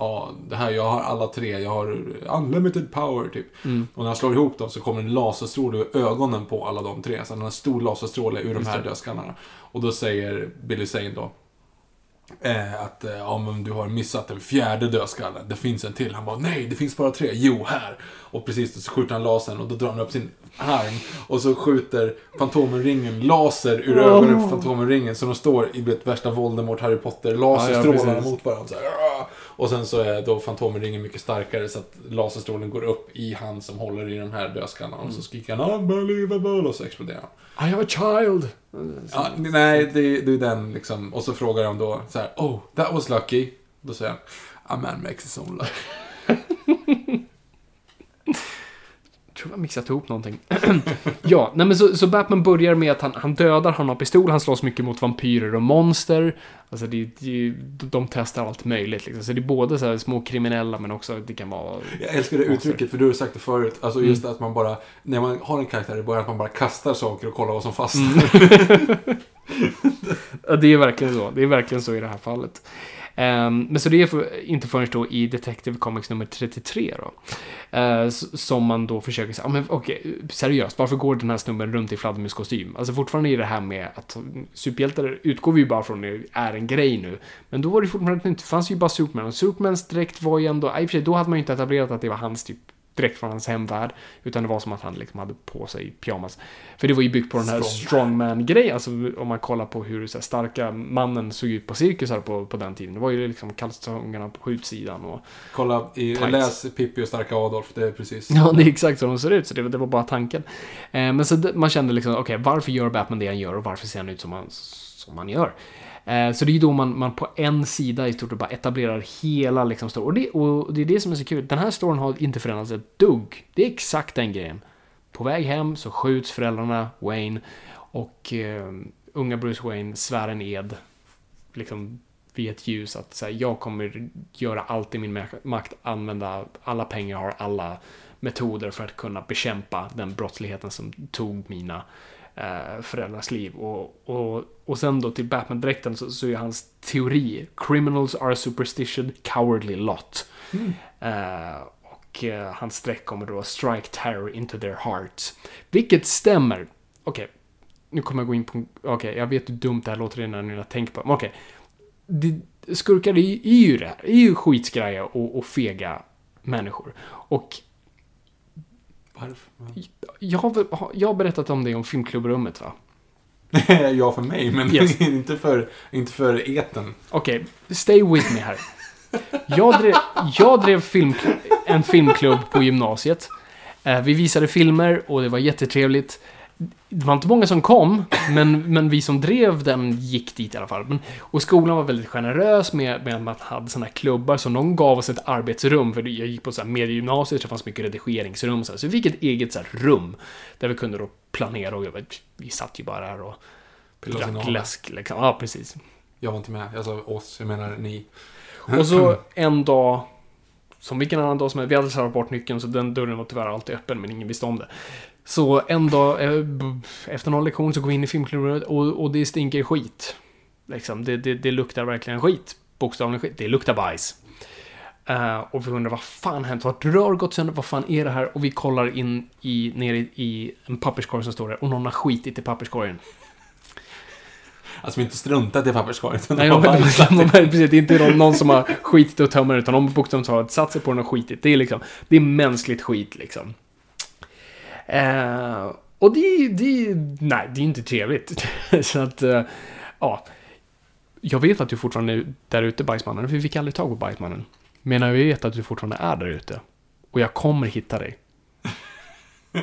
Ja, det här, jag har alla tre. Jag har unlimited power, typ. Mm. Och när han slår ihop dem så kommer en laserstråle ur ögonen på alla de tre. Så han har en stor laserstråle ur de Just här det. dödskallarna. Och då säger Billy Zane då eh, att eh, ja, men du har missat den fjärde dödskallen. Det finns en till. Han bara nej, det finns bara tre. Jo, här. Och precis så skjuter han lasern och då drar han upp sin arm. Och så skjuter Fantomen-ringen laser ur Oh. ögonen på Fantomen-ringen. Så de står i det värsta Voldemort, Harry Potter, laserstrålarna precis. mot varandra. Så här, och sen så är då Fantomen-ringen mycket starkare så att laserstrålen går upp i han som håller i de här dödskallarna. Och så skriker han unbelievable och så exploderar han. I have a child! Ja, nej, det, det är den liksom. Och så frågar de då så här, oh, that was lucky. Då säger han, a man makes his own luck. Jag tror jag har mixat ihop någonting. ja, nej men så, så Batman börjar med att han, han dödar, han har pistol, han slåss mycket mot vampyrer och monster. Alltså det, det, de testar allt möjligt liksom. Så det är både så här små kriminella men också det kan vara... Jag älskar det uttrycket, för du har sagt det förut. Alltså just att man bara, när man har en karaktär i början, att man bara kastar saker och kollar vad som fastnar. Ja, det är verkligen så. Det är verkligen så i det här fallet. Um, men så det är för, inte förrän då i Detective Comics nummer 33 då. Uh, som man då försöker säga, ah, men okej, seriöst, varför går den här snubben runt i fladdermuskostym? Alltså fortfarande är det här med att superhjältar utgår vi ju bara från det är en grej nu. Men då var det fortfarande inte, det fanns ju bara Superman och Supermans dräkt var ju ändå, i och för sig då hade man ju inte etablerat att det var hans typ direkt från hans hemvärld. Utan det var som att han liksom hade på sig pyjamas. För det var ju byggt på den här Strong. strongman-grejen. Alltså om man kollar på hur så här, starka mannen såg ut på cirkusar på, på den tiden. Det var ju liksom kalsongerna på utsidan och... Kolla, i, Tights. läs Pippi och Starka Adolf, det är precis. Ja, det är exakt så de ser ut. Så det, var- det var bara tanken. Eh, men så man kände liksom, okej, varför gör Batman det han gör och varför ser han ut som han, som han gör? Eh, så det är ju då man, man på en sida i stort sett bara etablerar hela liksom storyn. Och det, och det är det som är så kul. Den här storyn har inte förändrats ett dugg. Det är exakt den grejen. På väg hem så skjuts föräldrarna, Wayne, och eh, unga Bruce Wayne svär en ed. Liksom vid ett ljus att säga jag kommer göra allt i min makt, använda alla pengar jag har, alla metoder för att kunna bekämpa den brottsligheten som tog mina eh, föräldrars liv. Och, och, och sen då till Batman-dräkten så, så är hans teori Criminals are a superstition, cowardly lot. Eh, och eh, hans streck kommer då strike terror into their hearts. Vilket stämmer. Okej, nu kommer jag gå in på... Okej, jag vet hur dumt det här låter innan jag tänker på det. Men okej. Det- Skurkar är, ju- är ju det här. är ju skitskraja och, och fega människor. Och Varför? jag har, jag har berättat om det om filmklubbrummet va? ja, för mig, men Yes. inte, för, inte för eten. Okej, stay with me här. Jag drev, jag drev film, en filmklubb på gymnasiet. Eh, Vi visade filmer och det var jättetrevligt. Det var inte många som kom, men, men vi som drev den gick dit i alla fall. Men, och skolan var väldigt generös med, med att man hade såna här klubbar, så de gav oss ett arbetsrum, för jag gick på så här mediegymnasiet, så det fanns mycket redigeringsrum, så, här. så vi fick ett eget så här rum, där vi kunde då planera och jobba. Vi satt ju bara där och drack läsk, liksom. Ja, precis. Jag var inte med. Jag sa oss, jag menar ni. Och så en dag, som vilken annan dag som helst, vi hade slarvat bort nyckeln så den dörren var tyvärr alltid öppen men ingen visste om det. Så en dag, eh, efter någon lektion så går vi in i filmklubben och, och det stinker skit. Liksom, det, det, det luktar verkligen skit. Bokstavligen skit. Det luktar bajs. Eh, och vi undrar vad fan hänt? Har ett rör gått sönder? Vad fan är det här? Och vi kollar in i, ner i, i en papperskorg som står där och någon har skitit i papperskorgen. Alltså vi inte struntat i papperskorgen. Nej, de har precis, det är inte någon, någon som har skitit och tömmer utan de bokstavligt talat satt sig på den och skitit. Det är liksom, det är mänskligt skit liksom. Eh, och det, det, nej, det är inte trevligt. Så att, eh, ja. Jag vet att du fortfarande är där ute, Bajsmannen, för vi fick aldrig tag på Bajsmannen. Men jag vet att du fortfarande är där ute. Och jag kommer hitta dig.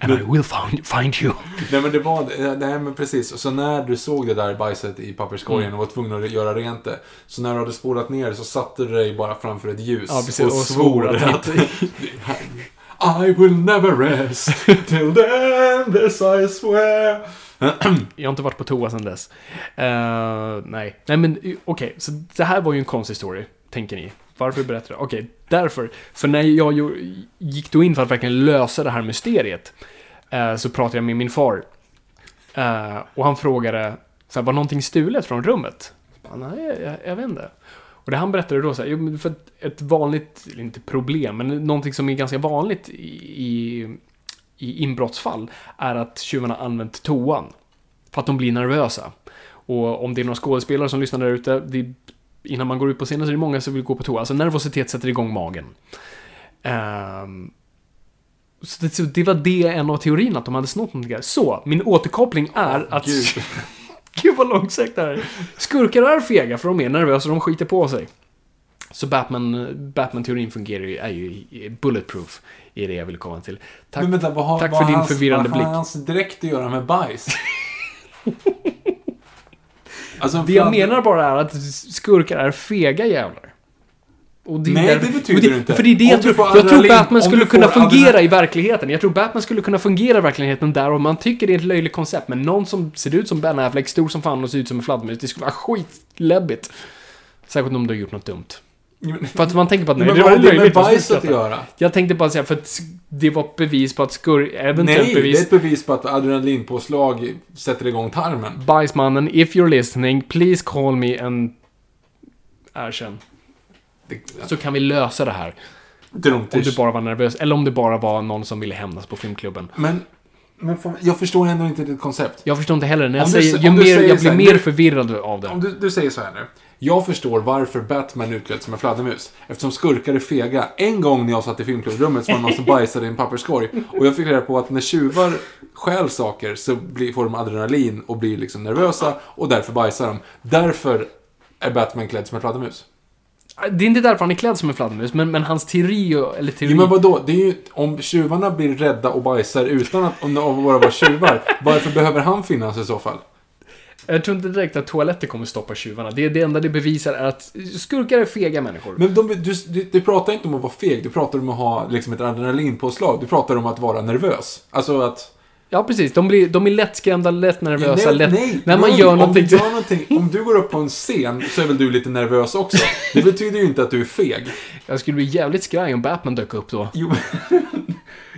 And I will find, find you. Nej men det var, nej men precis. Så när du såg det där bajset i papperskorgen Mm. och var tvungen att göra rent det. Så när du hade spolat ner så satte du dig bara framför ett ljus. Ja, och, och svor att... I will never rest till then this I swear. Jag har inte varit på toa sedan dess. Uh, nej. Nej, men okej, okej. Så det här var ju en konstig story, tänker ni. Varför berättar jag? Okej, därför. För när jag gick då in för att verkligen lösa det här mysteriet, uh, så pratade jag med min far. Uh, och han frågade, så här, var någonting stulet från rummet? Jag bara, Nej, jag, jag vet inte. Och det han berättade då så här, för ett, vanligt, inte problem, men någonting som är ganska vanligt i, i, inbrottsfall är att tjuvarna använt toan. För att de blir nervösa. Och om det är några skådespelare som lyssnar där ute, innan man går ut på scenen så är det många som vill gå på toa. Alltså nervositet sätter igång magen. Ehm, så det, så det var det en av teorierna, att de hade snott någonting. Så, min återkoppling är att... Gud. Vad långsökt det här är. Skurkar är fega för de är nervösa och de skiter på sig. Så Batman, Batman-teorin fungerar ju, är ju bulletproof, är det jag vill komma till. Tack. Men vänta, vad har, tack för din hans, förvirrande vad har blick. hans dräkt att göra med bajs? alltså, Det jag menar bara är att skurkar är fega jävlar. Är Nej, därför- det betyder och inte. För det är det jag tror. Jag tror Batman skulle kunna fungera adrenalin- i verkligheten. Jag tror Batman skulle kunna fungera i verkligheten där och man tycker det är ett löjligt koncept. Men någon som ser ut som Ben Affleck, stor som fan och ser ut som en fladdermus, det skulle vara skitläbbigt. Särskilt om du har gjort något dumt. För att man tänker på att nej, Men det vad var har det med bajset att göra? Jag tänkte bara säga, för att det var ett bevis på att skur... Eventuellt Nej, det är bevis... ett bevis på att adrenalinpåslag sätter igång tarmen. Bajsmannen, if you're listening, please call me and... Erkänn. Så kan vi lösa det här. Om du bara var nervös, eller om det bara var någon som ville hämnas på filmklubben. Men, men fan, jag förstår ändå inte ditt koncept. Jag förstår inte heller, när jag du säger, sä- ju mer, säger jag blir här, mer förvirrad av det. Om du, du säger så här nu. Jag förstår varför Batman utklädd som en fladdermus. Eftersom skurkar är fega. En gång när jag satt i filmklubbrummet så var det någon som bajsade i en papperskorg. Och jag fick reda på att när tjuvar stjäl saker så blir, får de adrenalin och blir liksom nervösa. Och därför bajsar de. Därför är Batman klädd som en fladdermus. Det är inte därför han är klädd som en fladdermus, men, men hans teori, eller teori... Jo men vadå? Det är ju, om tjuvarna blir rädda och bajsar utan att om de bara vara tjuvar. varför behöver han finnas i så fall? Jag tror inte direkt att toaletter kommer stoppa tjuvarna. Det, det enda det bevisar är att skurkar är fega människor. Men de, du, du, du pratar inte om att vara feg, du pratar om att ha liksom ett adrenalinpåslag. Du pratar om att vara nervös. Alltså att... Ja, precis. De, blir, de är lättskrämda, lätt nervösa, lätt... nej, när man nej, gör om någonting... du gör någonting. Om du går upp på en scen så är väl du lite nervös också. Det betyder ju inte att du är feg. Jag skulle bli jävligt skraj om Batman dök upp då. Jo,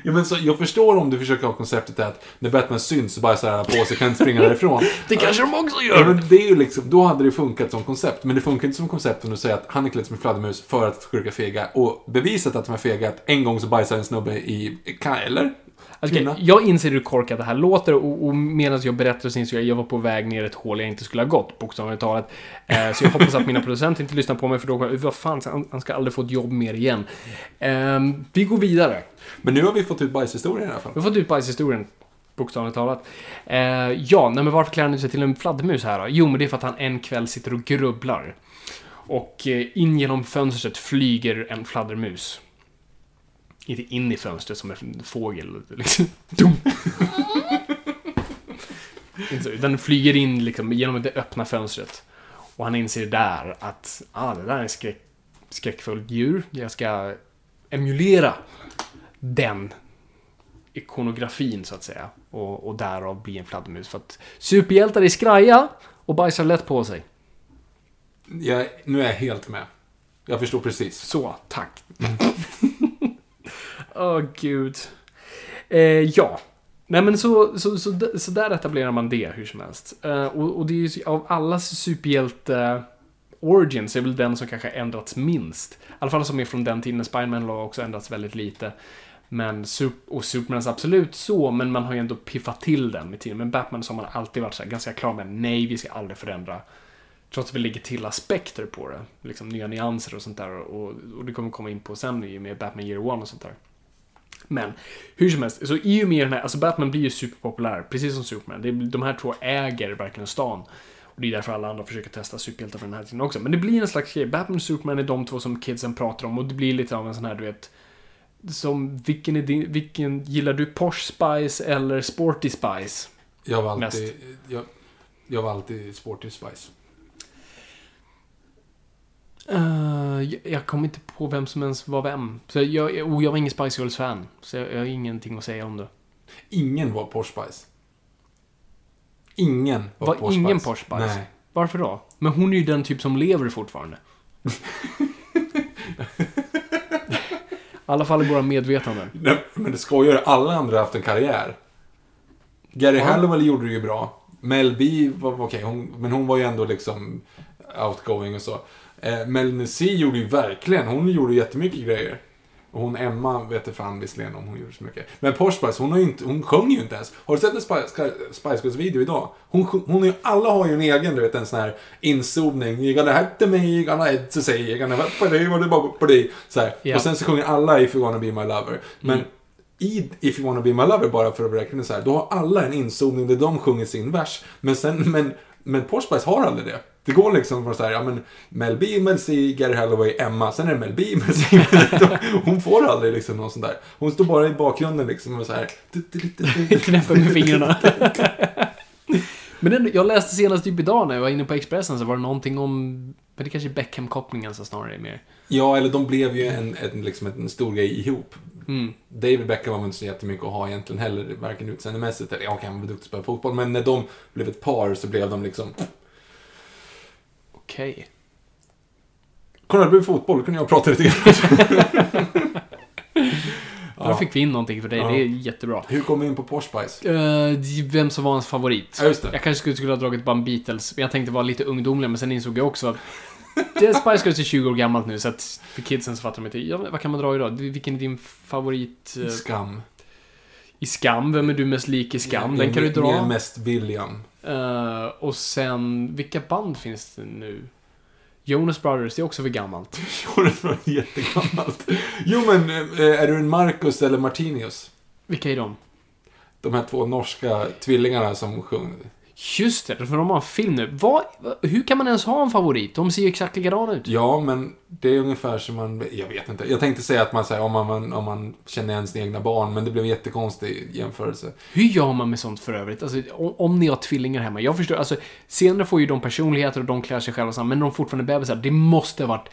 jo, men så, jag förstår om du försöker ha konceptet att när Batman syns så bara så här på sig kan inte springa därifrån. Det kanske de också Ja, men det är ju liksom, då hade det funkat som koncept. Men det funkar inte som koncept om du säger att han är klädd som en fladdermus för att skurkar fega. Och beviset att de är fega är att en gång så bajsar en snubbe i, kan, eller? Alltså, Kvinna. jag inser hur korkat det här låter och, och medan jag berättar så inser jag att jag var på väg ner ett hål jag inte skulle ha gått, bokstavligt talat. Eh, så jag hoppas att mina producenter inte lyssnar på mig för då, vad fan, han, han ska aldrig få ett jobb mer igen. Eh, vi går vidare. Men nu har vi fått ut bajshistorien i alla fall. Vi har fått ut bajshistorien, bokstavligt talat. Eh, ja, nej, men varför klär han ut sig till en fladdermus här då? Jo, men det är för att han en kväll sitter och grubblar. Och eh, in genom fönstret flyger en fladdermus. Inte in i fönstret som en fågel. Liksom. Dum. Den flyger in liksom genom det öppna fönstret. Och han inser där att ah, det där är ett skräck, skräckfullt djur. Jag ska emulera den ikonografin så att säga. Och, och därav bli en fladdermus. För att superhjältar är skraja och bajsar lätt på sig. Jag, nu är jag helt med. Jag förstår precis. Så, tack. Åh, gud. Eh, ja. Nej, men så, så, så, så där etablerar man det hur som helst. Eh, och, och det är ju av alla superhjälte eh, origins är väl den som kanske ändrats minst. I alla fall som är från den tiden. Spiderman har också ändrats väldigt lite. Men, och Supermans absolut så, men man har ju ändå piffat till den med tiden. Men Batman så har man alltid varit så här ganska klar med nej, vi ska aldrig förändra. Trots att vi lägger till aspekter på det. Liksom nya nyanser och sånt där. Och, och det kommer vi komma in på sen i och med Batman Year One och sånt där. Men hur som helst, så i och med den här, alltså Batman blir ju superpopulär, precis som Superman. Det de här två äger verkligen stan. Och det är därför alla andra försöker testa superhjältar på den här tiden också. Men det blir en slags grej. Batman och Superman är de två som kidsen pratar om och det blir lite av en sån här, du vet, som vilken, är din, vilken gillar du? Porsche Spice eller Sporty Spice? Jag var alltid, jag, jag var alltid Sporty Spice. Uh, jag, jag kommer inte på vem som ens var vem. Så jag, oh, jag var ingen Spice Girls-fan. Så jag, jag har ingenting att säga om det. Ingen var Porsche Spice. Ingen var, Var Porsche ingen Spice. Porsche Spice? Nej. Varför då? Men hon är ju den typ som lever fortfarande. I alla fall i våra medvetanden. Nej, men det skojar alla andra har haft en karriär. Gary Ja. Halliwell gjorde det ju bra. Mel B var okej, hon, men hon var ju ändå liksom outgoing och så. Eh, Mel C gjorde ju verkligen, hon gjorde jättemycket grejer. Och hon Emma vet inte fan visserligen om hon gjorde så mycket. Men Porsche Spice, hon, har ju inte, hon sjöng ju inte ens. Har du sett en Spice, Spice Girls video idag? Hon, hon alla har ju en egen, du vet, en sån här inzoomning. You have to me, you gonna have to say, you about på dig. Så här. Ja. Och sen så sjunger alla If you wanna be my lover. Men Mm. i If you wanna be my lover, bara för att beräkna det så här, då har alla en inzoomning där de sjunger sin vers. Men sen, men, men Porsche Spice har aldrig det. Det går liksom från så här, ja men Mel B, Mel C, Gary Halloway, Emma, sen är det Mel B, Mel C. Hon får aldrig liksom någon sån där. Hon står bara i bakgrunden liksom och så här. Knäpper med fingrarna. Men ändå, jag läste senast typ idag när jag var inne på Expressen så var det någonting om... Men det kanske är Beckham-kopplingen som snarare är mer. Ja, eller de blev ju en, en, liksom en stor grej ihop. Mm. David Beckham var inte så jättemycket att ha egentligen heller, varken utseendemässigt eller, ja, han var duktig att spela fotboll, men när de blev ett par så blev de liksom, Okej. kolla det blev fotboll, då kunde jag prata lite grann. Då fick vi in någonting för dig, Ja. det är jättebra. Hur kom vi in på Porsche Spice? Uh, vem som var hans favorit? Ja, just det. Jag kanske skulle, skulle ha dragit bara en Beatles, men jag tänkte vara lite ungdomlig, men sen insåg jag också att det Spice Girls är 20 år gammalt nu, så att för kidsen så fattar de inte. Ja, vad kan man dra idag? Vilken är din favorit? eh, Skam. I Skam, vem är du mest lik i Skam? Den kan du Jag är dra. mest William. Eh, och sen, vilka band finns det nu? Jonas Brothers, det är också för gammalt. Jo, det var jättegammalt. Jo, men eh, är du en Marcus eller Martinius? Vilka är de? De här två norska tvillingarna som sjöng. Just det, för de har en film nu. Vad, hur kan man ens ha en favorit? De ser ju exakt likadana ut. Ja, men det är ungefär som man... Jag vet inte. Jag tänkte säga att man säger om man, om man känner sina egna barn, men det blev en jättekonstig jämförelse. Hur gör man med sånt för övrigt? Alltså, om, om ni har tvillingar hemma. Jag förstår, alltså, senare får ju de personligheter och de klär sig själva samman, men de är fortfarande bebisar. Det måste ha varit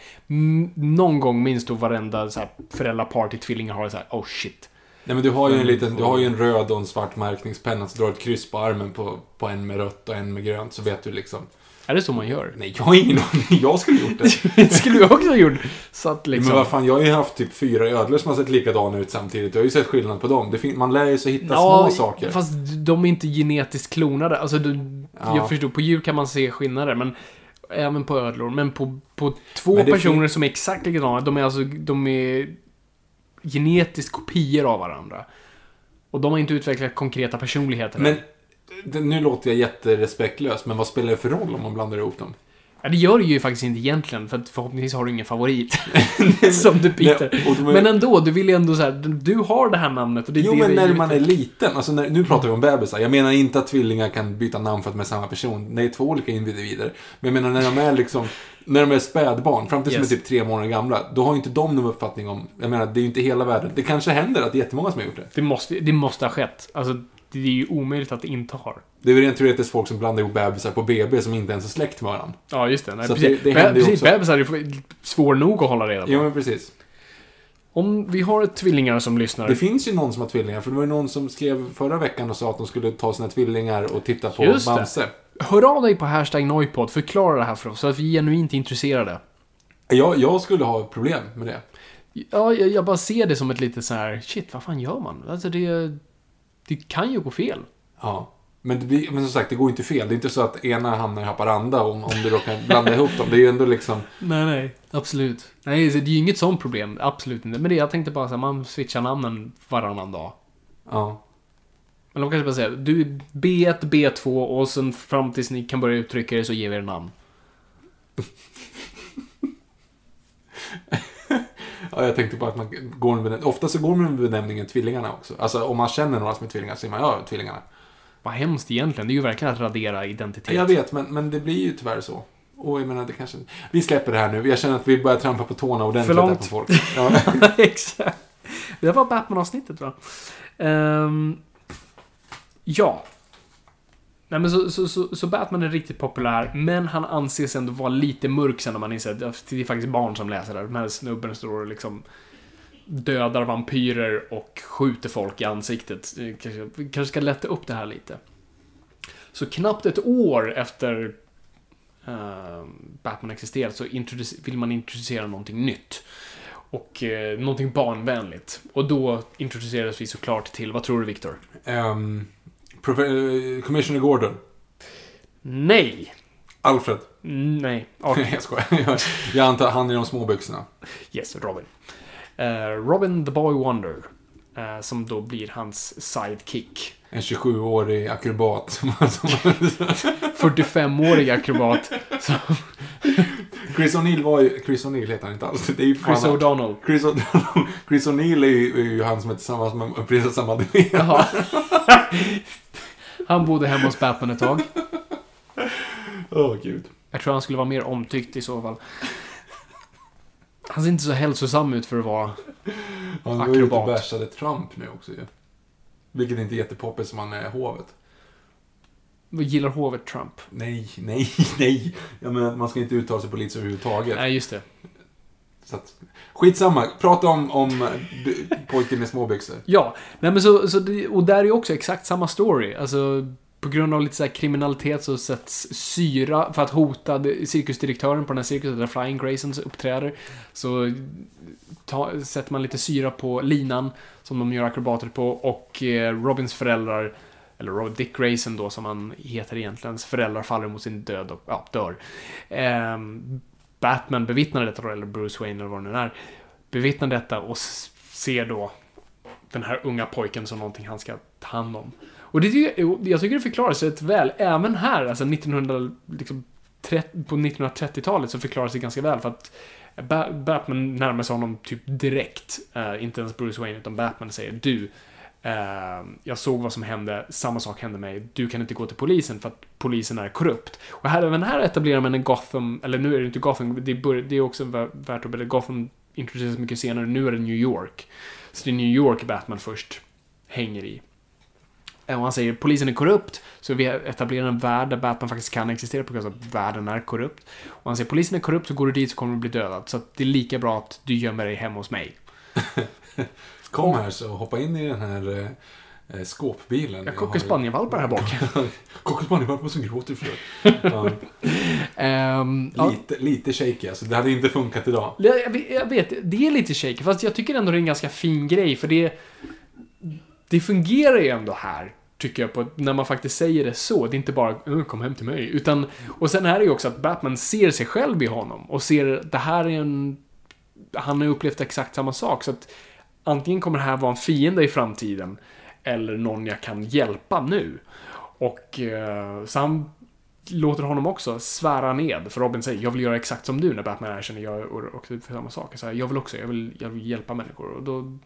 någon gång minst då varenda så här, föräldrapar till tvillingar har det så här, oh shit. Nej men du har ju en liten, du har ju en röd och en svart märkningspenna, så drar ett kryss på armen på, på en med rött och en med grönt, så vet du liksom. Är det så man gör? Nej, jag har ingen aning. Jag skulle gjort det. det skulle jag också ha gjort. Så att liksom... Men vad fan, jag har ju haft typ fyra ödlor som har sett likadana ut samtidigt. Jag har ju sett skillnad på dem. Man lär ju sig hitta små saker. fast de är inte genetiskt klonade. Alltså, du, Ja. jag förstår, på djur kan man se skillnader, men även på ödlor. Men på, på två Men personer som är exakt likadana, de är alltså, de är genetiskt kopior av varandra. Och de har inte utvecklat konkreta personligheter. Men, nu låter jag jätterespektlös, men vad spelar det för roll om man blandar ihop dem? Ja, det gör det ju faktiskt inte egentligen, för förhoppningsvis har du ingen favorit. som du byter. Nej, är- Men ändå, du vill ju ändå så här, du har det här namnet och det är Jo, det men när man är liten, alltså när, nu pratar vi om bebisar. Jag menar inte att tvillingar kan byta namn för att de är samma person. Det är två olika individer. Men jag menar när de är liksom, när de är spädbarn, fram tills Yes. de är typ tre månader gamla, då har ju inte de någon uppfattning om, jag menar, det är ju inte hela världen. Det kanske händer att det är jättemånga som har gjort det. Det måste, det måste ha skett. Alltså, det är ju omöjligt att det inte har. Det är väl rent teoretiskt folk som blandar ihop bebisar på BB som inte ens är släkt med varandra. Ja, just det. Nej, Så precis. det- det Be- precis bebisar är svår nog att hålla reda på. Jo, men precis. Om vi har tvillingar som lyssnar. Det finns ju någon som har tvillingar, för det var ju någon som skrev förra veckan och sa att de skulle ta sina tvillingar och titta på Just det. Bamse. Hör av dig på hashtag Noipod, förklara det här för oss, så att vi är genuint intresserade. Jag, jag skulle ha problem med det. Ja, jag, jag bara ser det som ett litet så här, shit, vad fan gör man? Alltså det, det kan ju gå fel. Ja. Men, det blir, men som sagt, det går inte fel. Det är inte så att ena hamnar i Haparanda om, om du råkar blanda ihop dem. Det är ju ändå liksom... Nej, nej. Absolut. Nej, det är ju inget sånt problem. Absolut inte. Men det, jag tänkte bara så här, man switchar namnen varannan dag. Ja. Men de kanske bara säger, du är B1, B2 och sen fram tills ni kan börja uttrycka det så ger vi er namn. ja, jag tänkte bara att man går med benämningen. Ofta så går man med benämningen tvillingarna också. Alltså om man känner några som är tvillingar så säger man ja, tvillingarna. Vad hemskt egentligen. Det är ju verkligen att radera identitet. Jag vet, men, men det blir ju tyvärr så. Och jag menar, det kanske... Vi släpper det här nu. Jag känner att vi börjar trampa på tårna ordentligt För långt. på folk. Ja. Exakt. Det var Batman-avsnittet va? Ehm, ja. Nej men så, så, så, så Batman är riktigt populär, men han anses ändå vara lite mörk sen när man inser att det är faktiskt barn som läser det. här. Den här snubben står och liksom dödar vampyrer och skjuter folk i ansiktet. Kanske, kanske ska lätta upp det här lite. Så knappt ett år efter uh, Batman existerat så vill man introducera någonting nytt. Och uh, någonting barnvänligt. Och då introduceras vi såklart till, vad tror du Viktor? Um... Ehm, Commissioner Gordon. Nej! Alfred. Mm, Nej. Arkham. jag skojar. Jag, jag antar han i de små byxorna. Yes, Robin. Eh, Robin the Boy Wonder. eh, som då blir hans sidekick. En 27-årig akrobat. som- som- 45-årig akrobat. Chris O'Neill var ju... Chris O'Neill heter han inte alls. Det är ju Chris O'Donnell. Chris, O'Donnell- Chris O'Neill är ju, är ju han som är tillsammans med prinsessan Madeleine. Han bodde hemma hos Batman ett tag. Åh, gud. Jag tror han skulle vara mer omtyckt i så fall. Han ser inte så hälsosam ut för att vara... Han var ju ute och Akrobat. bashade Trump nu också ju. Vilket inte är jättepoppis som han är hovet. Gillar hovet Trump? Nej, nej, nej. Jag menar, man ska inte uttala sig politiskt överhuvudtaget. Nej, just det. Så att, skitsamma. Prata om, om pojken med småbyxor. Ja, nej men så, så det, och där är ju också exakt samma story. Alltså, på grund av lite så här kriminalitet så sätts syra för att hota cirkusdirektören på den här cirkusen där Flying Grayson uppträder. Så ta, sätter man lite syra på linan som de gör akrobater på och eh, Robins föräldrar eller Rob- Dick Grayson då, som han heter egentligen. Föräldrar faller mot sin död och ja, dör. Ehm, Batman bevittnar detta då, eller Bruce Wayne eller vad det nu är. Bevittnar detta och ser då den här unga pojken som någonting han ska ta hand om. Och det, tycker jag jag tycker det förklaras rätt väl. Även här, alltså 1900, liksom, på 1930-talet så förklaras det ganska väl för att Batman närmar sig honom typ direkt. Uh, inte ens Bruce Wayne, utan Batman säger du, Ehm, jag såg vad som hände, samma sak hände mig, du kan inte gå till polisen för att polisen är korrupt. Och här, även här etablerar man en Gotham, eller nu är det inte Gotham, det är, det är också värt att berätta, Gotham introduceras mycket senare, nu är det New York. Så det är New York Batman först hänger i. Och han säger polisen är korrupt, så vi etablerar en värld där Batman faktiskt kan existera på grund av att världen är korrupt. Och han säger polisen är korrupt, så går du dit så kommer du bli dödad. Så att det är lika bra att du gömmer dig hemma hos mig. Kom här så hoppa in i den här eh, skåpbilen. Jag kockar spanielvalpar här bak. Cocker spanielvalpar som gråter förlåt. Ja, Ehm, ja. lite, lite shaky alltså. Det hade inte funkat idag. Jag, jag vet- det är lite shaky, fast jag tycker ändå det är en ganska fin grej, för det... Det fungerar ju ändå här, tycker jag, på, när man faktiskt säger det så. Det är inte bara "Åh, “kom hem till mig”, utan... Och sen är det ju också att Batman ser sig själv i honom, och ser det här är en... Han har upplevt exakt samma sak, så att antingen kommer det här vara en fiende i framtiden, eller någon jag kan hjälpa nu. Och eh, så han låter honom också svära ned. För Robin säger jag vill göra exakt som du när Batman erkänner jag och och, och samma sak. Så här, jag vill också, jag vill, jag vill hjälpa människor. Och då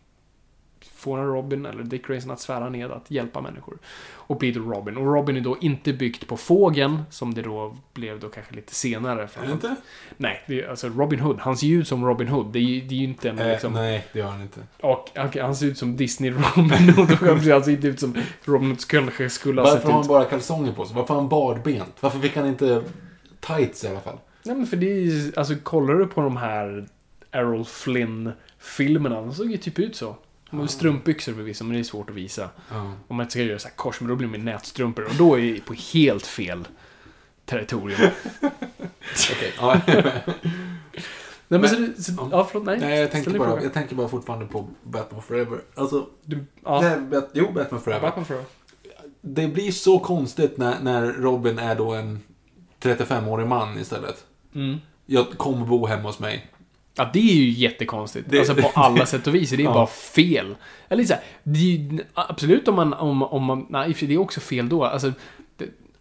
får han Robin, eller Dick Grayson, att svära ned att hjälpa människor. Och blir då Robin. Och Robin är då inte byggt på fågeln, som det då blev då kanske lite senare. Är det inte? Nej, det är, alltså Robin Hood, han ser ju ut som Robin Hood. Det är det är ju inte en Eh, liksom... nej, det gör han inte. Och okej, han ser ut som Disney-Robin Hood. och Han ser inte ut som Robin Hood kanske skulle ha Varför sett har han ut. bara kalsonger på sig? Varför har han bardbent? Varför fick han inte tights i alla fall? Nej men för det är ju- alltså kollar du på de här Errol Flynn-filmerna, de såg ju typ ut så. De har strumpbyxor förvisso, men det är svårt att visa. Ja. Om man inte ska göra så här kors, men då blir det med nätstrumpor. Och då är det på helt fel territorium. Okej, ja. Nej men så, det- så ja förlåt, nej. Nej, jag tänker, bara, fråga. jag tänker bara fortfarande på Batman Forever. Alltså, Du, ja, nej, Bat, jo, Batman Forever. Batman Forever. Det blir så konstigt när, när Robin är då en 35-årig man istället. Mm. Jag kommer bo hemma hos mig. Ja, det är ju jättekonstigt. Det- alltså på alla sätt och vis. Det är Ja. bara fel. Eller så här, det är, ju- absolut om man, om, om man, nej det är också fel då. Alltså,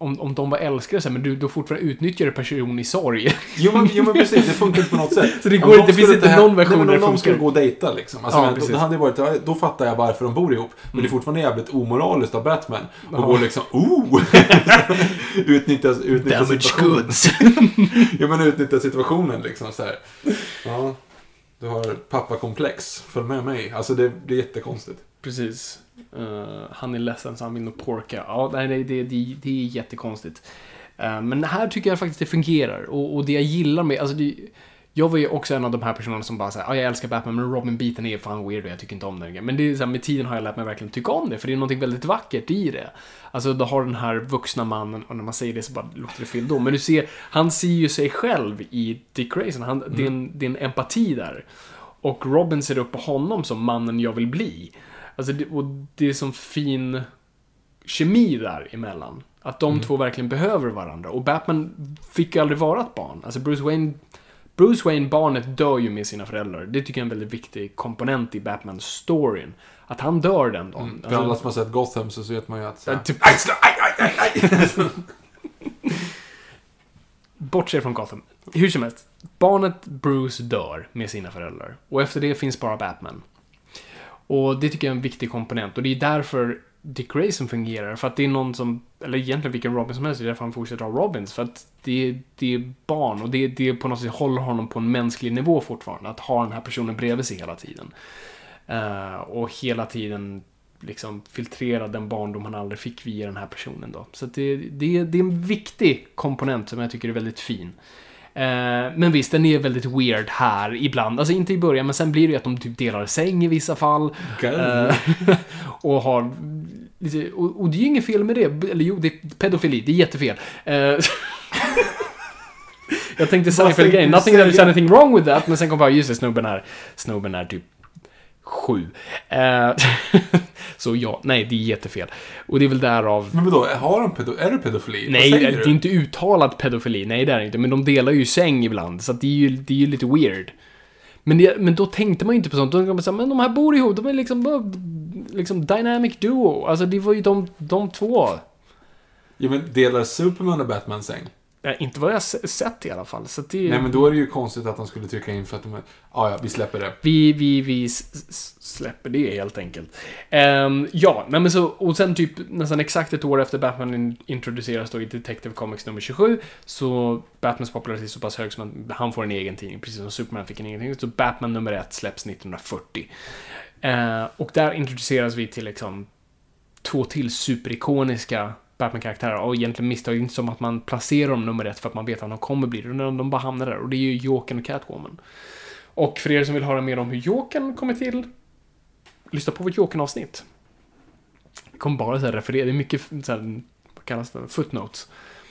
om, om de var älskare så men du då fortfarande utnyttjar person i sorg. Jo men, jo, men precis, det funkar inte på något sätt. Så det går de det finns inte här- någon version nej, men där om det de funkar. skulle gå och dejta liksom. Alltså, Ja, men, då, då hade det varit, då fattar jag varför de bor ihop. Men det är fortfarande jävligt omoraliskt av Batman. Och Ja. gå liksom, oh! utnyttja, utnyttja situationen. ja men utnyttja situationen liksom så här. Ja. Du har pappakomplex, följ med mig. Alltså det, det är jättekonstigt. Precis. Eh, han är ledsen så han vill nog porka. Ja, nej, det, det, det, det är jättekonstigt. Eh, men här tycker jag faktiskt det fungerar. Och, och det jag gillar med, alltså det, jag var ju också en av de här personerna som bara säger ja jag älskar Batman men Robin-biten är fan weird och jag tycker inte om den. Men det är så här, med tiden har jag lärt mig verkligen tycka om det, för det är något väldigt vackert i det. Alltså, du har den här vuxna mannen, och när man säger det så bara låter det fel då, men du ser, han ser ju sig själv i Dick Grayson. Han, det, är en, det är en empati där. Och Robin ser upp på honom som mannen jag vill bli. Alltså, det, och det är som fin kemi där emellan. Att de två verkligen behöver varandra. Och Batman fick ju aldrig vara ett barn. Alltså Bruce Wayne, Bruce Wayne, barnet, dör ju med sina föräldrar. Det tycker jag är en väldigt viktig komponent i Batman-storyn. Att han dör den dagen. För Alltså, alla som har sett Gotham så vet man ju att... Så här, typ- aj, aj, aj, aj. Bortse från Gotham. Hur som helst. Barnet Bruce dör med sina föräldrar. Och efter det finns bara Batman. Och det tycker jag är en viktig komponent. Och det är därför Dick Grayson fungerar. För att det är någon som, eller egentligen vilken Robin som helst, det är därför han fortsätter ha Robins. För att det är, det är barn och det, det på något sätt håller honom på en mänsklig nivå fortfarande. Att ha den här personen bredvid sig hela tiden. Uh, och hela tiden liksom filtrera den barndom han aldrig fick via den här personen då. Så att det, det, det är en viktig komponent som jag tycker är väldigt fin. Eh, men visst, den är väldigt weird här ibland. Alltså inte i början, men sen blir det ju att de typ delar säng i vissa fall. Eh, och har och, och det är ju inget fel med det. Eller jo, det är pedofili. Det är jättefel. Eh, jag tänkte Seinfeld-grejen. Nothing there's säga? anything wrong with that. Men sen kom jag bara, just det, snubben är, snubben är typ sju. Eh, så ja, nej, det är jättefel. Och det är väl därav Men vadå, har de pedo, är det pedofili? Nej, det är inte uttalad pedofili. Nej, det är det inte. Men de delar ju säng ibland, så det är ju, det är ju lite weird. Men, det, men då tänkte man ju inte på sånt. Då tänkte man så här, men de här bor ihop, de är liksom liksom dynamic duo. Alltså det var ju de, de två. Ja, men delar Superman och Batman säng? Ja, inte vad jag se- sett i alla fall. Så det, Nej, men då är det ju konstigt att de skulle trycka in för att de är... Ah, ja, vi släpper det. Vi, vi, vi släpper det helt enkelt. Ehm, ja, nej men så, och sen typ nästan exakt ett år efter Batman in- introduceras då i Detective Comics nummer 27, så Batmans popularitet är så pass hög som att han får en egen tidning, precis som Superman fick en egen tidning. Så Batman nummer ett släpps 1940. Eh, och där introduceras vi till liksom två till superikoniska Batman-karaktärer och egentligen misstag inte som att man placerar dem nummer ett för att man vet att de kommer bli det, utan de bara hamnar där. Och det är ju Jokern och Catwoman. Och för er som vill höra mer om hur Jokern kommer till lyssna på vårt Jokern-avsnitt. Det kommer bara så här referera, det är mycket så här, vad kallas det, footnotes.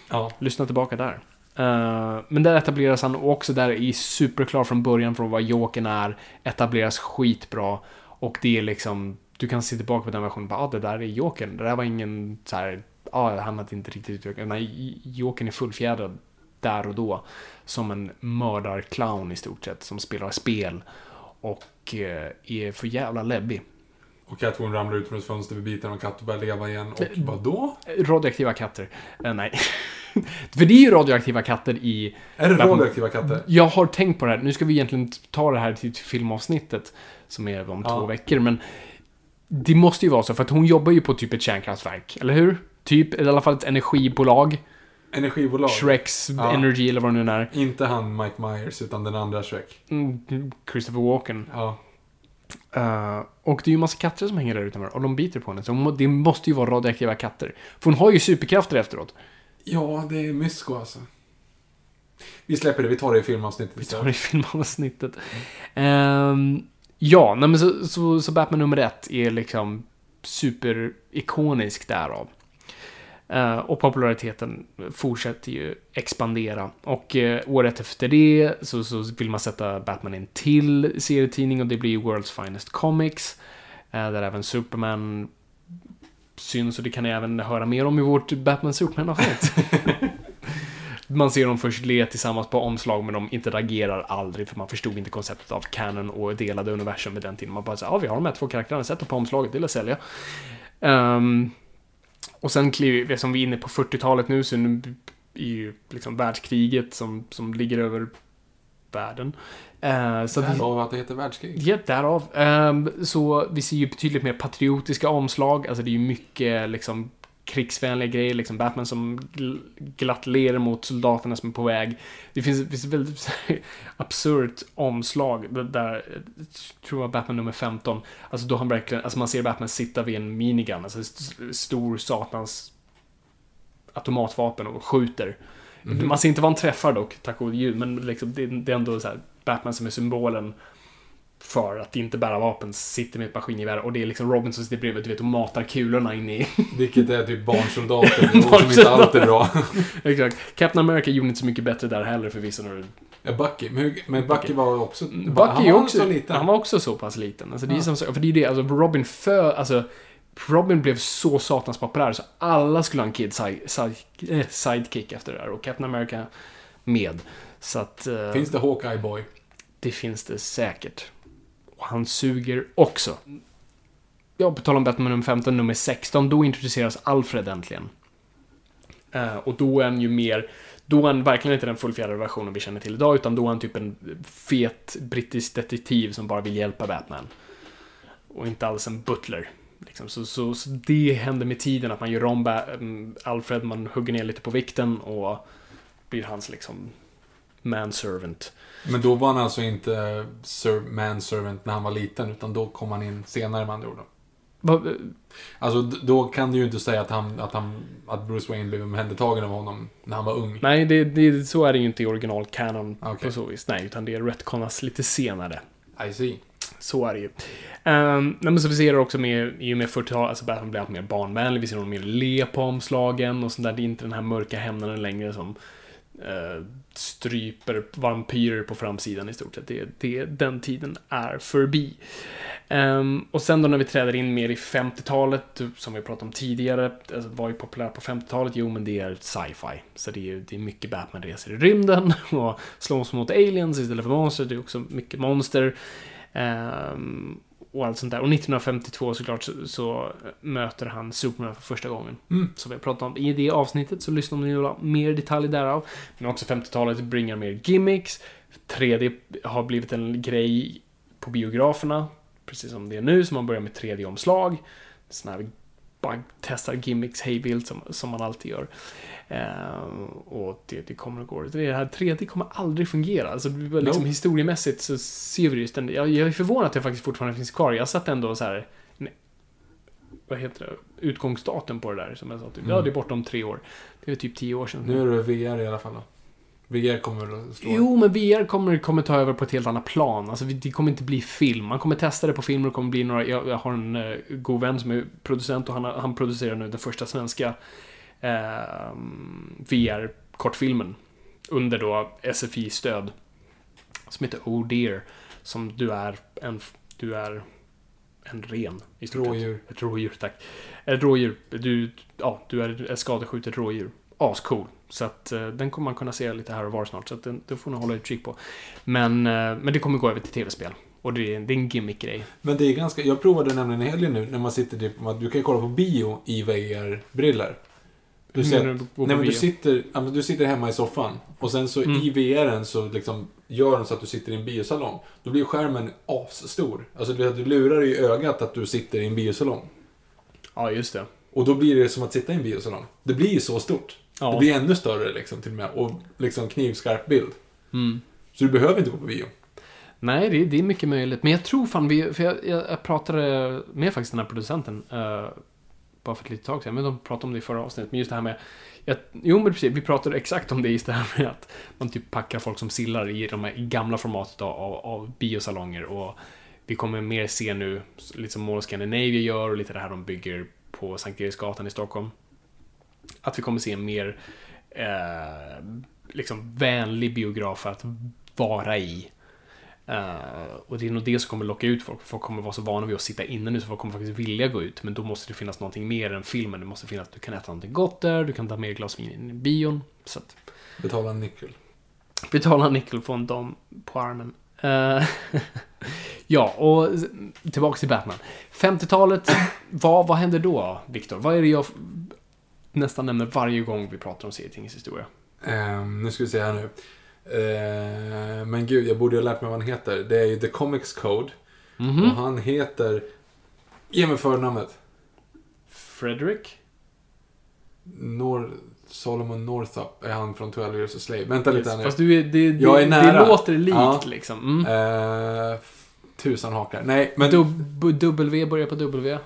Ja. Lyssna tillbaka där. Eh, men där etableras han också där är superklar från början från vad Jokern är. Etableras skitbra. Och det är liksom, du kan se tillbaka på den versionen och bara, ah, det där är Jokern. Det där var ingen så här, ah, han hade inte riktigt. Nej, Jokern är fullfjädrad där och då. Som en mördarclown i stort sett, som spelar spel. Och eh, är för jävla läbbig. Och Catwoman ramlar ut från ett fönster vid biten och katten börjar leva igen. Och vadå? Radioaktiva katter. Eh, nej. För det är ju radioaktiva katter i... Är det radioaktiva katter? Jag har tänkt på det här. Nu ska vi egentligen ta det här till filmavsnittet. Som är om Ja. två veckor. Men det måste ju vara så. För att hon jobbar ju på typ ett kärnkraftverk. Eller hur? Typ, i alla fall ett energibolag. Energibolag. Shreks Ja. Energy eller vad det nu är. Inte han Mike Myers, utan den andra Shrek. Mm, Christopher Walken. Ja. Eh, och det är ju massa katter som hänger där utanför. Och de biter på henne. Så må- det måste ju vara radioaktiva katter. För hon har ju superkrafter efteråt. Ja, det är mysko alltså. Vi släpper det, vi tar det i filmavsnittet Vi tar det i filmavsnittet. Ehm, ja, nej men så, så, så Batman nummer ett är liksom superikonisk därav. Eh, och populariteten fortsätter ju expandera. Och uh, året efter det så, så vill man sätta Batman i en till serietidning och det blir World's Finest Comics. eh, där även Superman syns och det kan ni även höra mer om i vårt Batman Superman-avsnitt. Man ser dem först le tillsammans på omslag, men de interagerar aldrig, för man förstod inte konceptet av canon och delade universum vid den tiden. Man bara säger, ja, vi har de här två karaktärerna, sätt dem på omslaget, det vill jag sälja. Ehm, och sen kliver vi, som vi är inne på 40-talet nu, så är ju liksom världskriget som, som ligger över världen. Uh, så Därav att det heter världskrig. Ja, därav. Ehm, så vi ser ju betydligt mer patriotiska omslag. Alltså det är ju mycket liksom krigsvänliga grejer, liksom Batman som gl- glatt ler mot soldaterna som är på väg. Det finns, det finns ett väldigt absurt omslag där, tror jag Batman nummer 15, alltså då han verkligen, alltså man ser Batman sitta vid en minigun, alltså st- stor satans automatvapen och skjuter. Man ser inte vad han träffar dock, tack gode gud, men liksom, det, det är ändå så här, Batman som är symbolen för att inte bära vapen, sitter med ett maskingevär och det är liksom Robin som sitter bredvid du vet, och matar kulorna in i... Vilket är typ barnsoldater, och som inte alltid är bra. Exakt. Captain America gjorde inte så mycket bättre där heller förvisso. När Ja, Bucky. Men, men Bucky var också... Bucky han är var också, så liten. han var också så pass liten. Alltså, det är Ja. som, så- för det är det, alltså Robin för, alltså Robin blev så satans populär så alla skulle ha en kid side, side, eh, sidekick efter det där och Captain America med. Så att... eh, Finns det Hawkeye Boy? Det finns det säkert. Och han suger också. Ja, på tal om Batman nummer 15, nummer 16, då introduceras Alfred äntligen. Uh, och då är han ju mer, då är han verkligen inte den fullfjädrade versionen vi känner till idag, utan då är han typ en fet brittisk detektiv som bara vill hjälpa Batman. Och inte alls en butler. Liksom. Så, så, så det händer med tiden, att man gör om Ba- mm, Alfred, man hugger ner lite på vikten och blir hans liksom manservant. Men då var han alltså inte ser- manservant när han var liten, utan då kom han in senare med andra ord. då. Vad- Alltså, då kan du ju inte säga att, han, att, han, att Bruce Wayne blev omhändertagen av honom när han var ung. Nej, det, det, så är det ju inte i original canon Okej. på så vis. Nej, utan det retconas lite senare. I see. Så är det ju. Um, men så vi ser det också med, i och med 40-talet, alltså Batman blir allt mer barnvänlig, vi ser honom mer le på omslagen och sånt där. Det är inte den här mörka hämnaren längre som eh, stryper vampyrer på framsidan i stort sett. Det, det, den tiden är förbi. Um, och sen då när vi träder in mer i 50-talet, som vi pratade om tidigare, alltså, vad är populärt på 50-talet? Jo, men det är sci-fi. Så det är, det är mycket Batman reser i rymden och slåss mot aliens istället för monster. Det är också mycket monster. Um, och allt sånt där. Och 1952 såklart så, så möter han Superman för första gången. Mm. Som vi har pratat om i det avsnittet, så lyssna om ni vill ha mer detaljer därav. Men också 50-talet bringar mer gimmicks. 3D har blivit en grej på biograferna, precis som det är nu, så man börjar med 3D-omslag. Såna här bara testar gimmicks hejvilt som, som man alltid gör. Ehm, och det, det kommer och går. Det här 3D kommer aldrig fungera. Alltså, liksom Nope. historiemässigt så ser vi det ju ständigt. Jag, jag är förvånad att det faktiskt fortfarande finns kvar. Jag satt ändå så här nej, vad heter det, utgångsdatum på det där som jag sa typ, ja Mm. det är bortom tre år. Det är typ tio år sedan. Nu är det VR i alla fall då. VR kommer väl att stå... Jo, men VR kommer, kommer ta över på ett helt annat plan. Alltså, det kommer inte bli film. Man kommer testa det på film och det kommer bli några... Jag, jag har en uh, god vän som är producent och han, han producerar nu den första svenska eh, VR-kortfilmen. Under då SFI-stöd. Som heter Oh Dear. Som du är en... Du är en ren. I stort. Rådjur. Ett rådjur, tack. Ett rådjur. Du, ja, du är ett skadeskjutet rådjur. Ascool. Så att eh, den kommer man kunna se lite här och var snart. Så att den, det får ni hålla utkik på. Men, eh, men det kommer gå över till tv-spel. Och det är, det är en gimmick-grej. Men det är ganska... Jag provade nämligen i helgen nu när man sitter typ... Du kan ju kolla på bio i VR-briller. Du, ser, du nej, men du, sitter, du sitter hemma i soffan och sen så Mm. i VRen så liksom gör den så att du sitter i en biosalong. Då blir skärmen asstor. Alltså du, lurar i ögat att du sitter i en biosalong. Ja, just det. Och då blir det som att sitta i en biosalong. Det blir ju så stort. Ja. Det blir ännu större liksom till och med. Och liksom knivskarp bild. Mm. Så du behöver inte gå på bio. Nej, det, det är mycket möjligt. Men jag tror fan vi... För jag, jag, jag pratade med faktiskt den här producenten. eh, bara för ett litet tag sedan. Men de pratade om det i förra avsnittet. Men just det här med... att, jo, men precis. Vi pratade exakt om det. Just det här med att man typ packar folk som sillar i de här gamla formatet av, av, av biosalonger. Och vi kommer mer se nu, lite som Mall of Scandinavia gör och lite det här de bygger på Sankt Eriksgatan i Stockholm. Att vi kommer se en mer eh, liksom vänlig biograf att vara i. Eh, och det är nog det som kommer locka ut folk. Folk kommer vara så vana vid att sitta inne nu så folk kommer faktiskt vilja gå ut. Men då måste det finnas någonting mer än filmen. Det måste finnas att du kan äta någonting gott där, du kan ta med glas vin in i bion. Så att Betala en nyckel. betala en nickel få en dam på armen. Eh, ja, och tillbaks till Batman. 50-talet, vad, vad händer då, Viktor? Vad är det jag nästan nämner varje gång vi pratar om serietidningshistoria? Ehm, nu ska vi se här nu. Ehm, men gud, jag borde ju ha lärt mig vad han heter. Det är ju The Comics Code. Mhm. Och han heter... Ge mig förnamnet. Frederick? Nor Solomon Northup är han från 12 Years a Slave. Vänta lite nu. Fast du är, det, det, Jag är det nära. låter likt Ja. liksom. Mm. Ehm, tusan hakar. Nej, men... Dub- W börjar på W.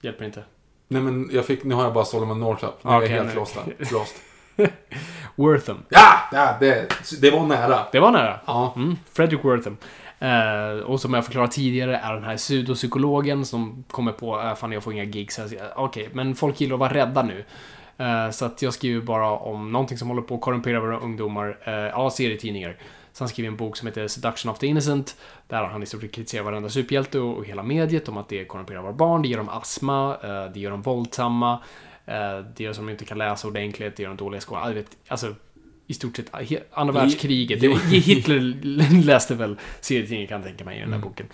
Hjälper inte. Nej, men jag fick... Nu har jag bara Solomon Northup. Nu är Okej, jag helt nej. lost. Lost. Wortham. Ja! ja det, det var nära. Det var nära. Ja. Mm, Frederick Wortham. Eh, och som jag förklarade tidigare är den här pseudopsykologen som kommer på äh, fan jag får inga gigs. här." Så jag, Okej, men folk gillar att vara rädda nu. Eh, så att jag skriver bara om någonting som håller på att korrumpera våra ungdomar. Uh, ja, serietidningar. Så han skriver en bok som heter Seduction of the Innocent. Där han i stort sett kritiserar varenda superhjälte och, och hela mediet om att det korrumperar våra barn, det ger dem astma, eh, det gör dem våldsamma, eh, det gör att de inte kan läsa ordentligt, det gör dem dåliga skolan. Ja, vet, Alltså, i stort sett andra världskriget. Jo. Hitler läste väl serietidningen kan jag tänka mig i den här Mm. boken.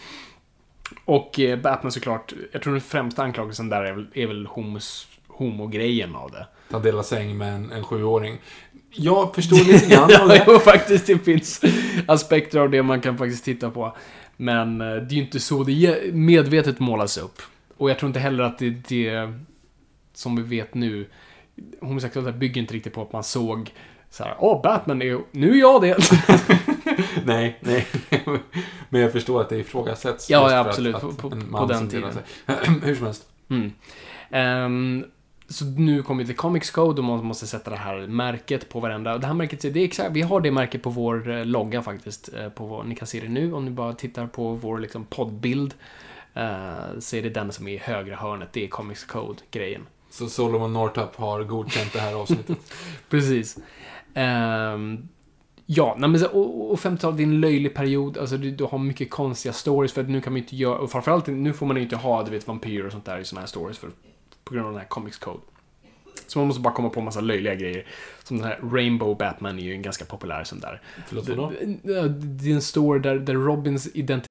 Och eh, Batman såklart, jag tror den främsta anklagelsen där är väl, är väl homos, homogrejen av det. Han delar säng med en, en sjuåring. Jag förstår lite grann av ja, det. jo, faktiskt det finns aspekter av det man kan faktiskt titta på. Men eh, det är ju inte så det medvetet målas upp. Och jag tror inte heller att det, det som vi vet nu, homosexualitet bygger inte riktigt på att man såg så här, åh, Batman är nu är jag det. Nej, nej. Men jag förstår att det ifrågasätts. Ja, ja, absolut. Att, att På- på- på den tiden. Hur som helst. Mm. Ehm, så nu kommer vi till Comics Code och man måste sätta det här märket på varenda. Det här märket, det är exakt, vi har det märket på vår eh, logga faktiskt. eh, På vår, ni kan se det nu om ni bara tittar på vår liksom, poddbild. eh, så är det den som är i högra hörnet, det är Comics Code-grejen. Så Solomon Northup har godkänt det här avsnittet. Precis. Ehm, ja, nej, men, och, och 50-talet är en löjlig period. Alltså, du, du har mycket konstiga stories för att nu kan man inte göra, och framförallt nu får man inte ha, du vet, vampyrer och sånt där i såna här stories för, på grund av den här Comics Code. Så man måste bara komma på en massa löjliga grejer. Som den här Rainbow Batman är ju en ganska populär sån där. Förlåt, vadå? det, det är en story där, där Robins identitet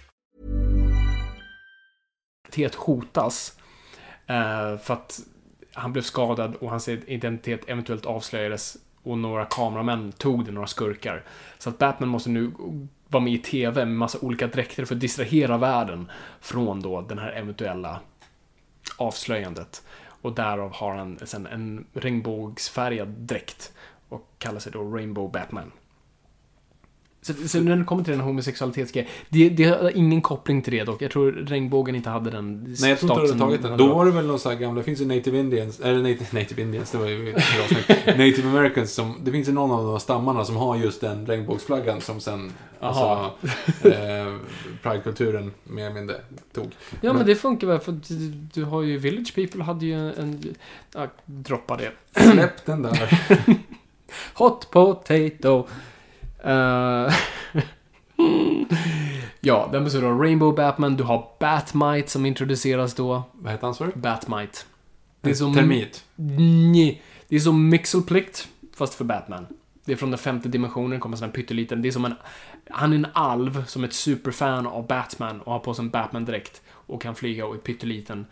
Identitet hotas. Eh, för att han blev skadad och hans identitet eventuellt avslöjades och några kameramän tog det, några skurkar. Så att Batman måste nu vara med i TV med massa olika dräkter för att distrahera världen från då den här eventuella avslöjandet. Och därav har han sen en regnbågsfärgad dräkt och kallar sig då Rainbow Batman. Så, så när det kommer till den homosexualitetsgrejen, det, det har ingen koppling till det dock. Jag tror regnbågen inte hade den Nej, jag tror inte du hade tagit den. Då var det väl någon sån här gamla, det finns ju native indians, eller native, native indians, det var ju. Native americans som, det finns ju någon av de här stammarna som har just den regnbågsflaggan som sen, alltså, eh, Pride-kulturen mer eller mindre tog. Ja, men det funkar väl för du, du har ju Village People hade ju en, ja, droppa det. Släpp den där. Hot potato. Uh, ja, den består av Rainbow Batman, du har Batmite som introduceras då. Vad heter han sa du? Batmite. Det är som... Termit. Nej, det är som Mixelplikt, fast för Batman. Det är från den femte dimensionen, kommer sån här pytteliten. Det är som en... Han är en alv som är ett superfan av Batman och har på sig en Batman-dräkt och kan flyga och är pytteliten.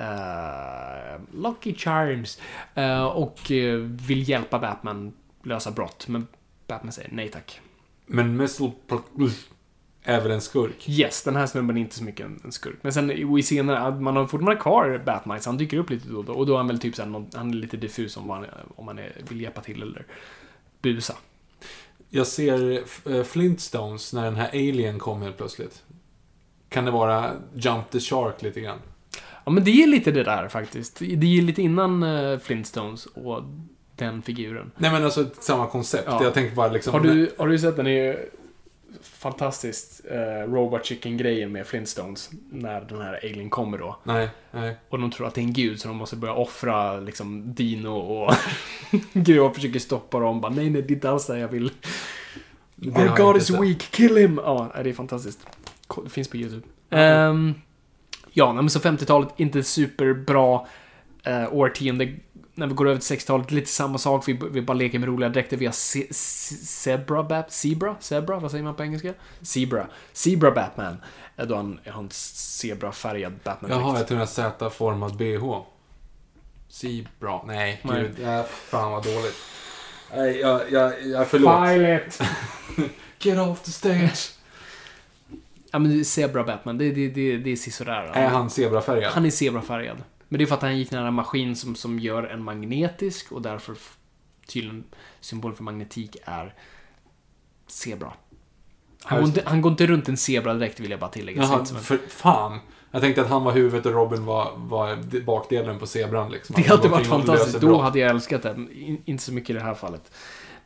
Uh, Lucky Charms. Uh, och uh, vill hjälpa Batman lösa brott. Men Batman säger nej tack. Men Missile är väl en skurk? Yes, den här snubben är inte så mycket en, en skurk. Men sen i scener, man har fortfarande kvar Batman, så han dyker upp lite då och då. Och då är han väl typ såhär, han är lite diffus om han, om han är, vill hjälpa till eller busa. Jag ser eh, Flintstones när den här Alien kom helt plötsligt. Kan det vara Jump the Shark lite grann? Ja, men det är lite det där faktiskt. Det är lite innan uh, Flintstones och den figuren. Nej men alltså samma koncept. Ja. Jag tänker bara liksom... Har du, har du sett den? är fantastiskt. Uh, Robot Chicken-grejen med Flintstones. När den här Alien kommer då. Nej, nej. Och de tror att det är en gud så de måste börja offra liksom Dino och grejer och försöker stoppa dem. Bara, nej, nej, det är inte alls det jag vill. Our God is weak, kill him! Ja, det är fantastiskt. Det finns på YouTube. Mm. Um, ja, men så 50-talet, inte superbra uh, årtionde när vi går över till 60-talet, lite samma sak. Vi, vi bara leker med roliga dräkter. Vi har se, se, Zebra Bat... Zebra? Zebra? Vad säger man på engelska? Zebra. Zebra Batman. Då han har en zebrafärgad batman Jaha, jag tror en Z-formad bh. Zebra. Nej, Nej. gud. Ja, fan vad dåligt. Nej, jag, jag, jag förlåt. File it. Get off the stage. Ja men Zebra Batman, det, det, det, det är sisådär. Är han zebrafärgad? Han är zebrafärgad. Men det är för att han gick nära en maskin som, som gör en magnetisk och därför tydligen symbol för magnetik är zebra. Han går, inte, han går inte runt en zebra direkt vill jag bara tillägga. Jaha, för fan. Jag tänkte att han var huvudet och Robin var, var bakdelen på zebran. Liksom. Det hade varit fantastiskt. Då hade jag älskat det. inte så mycket i det här fallet.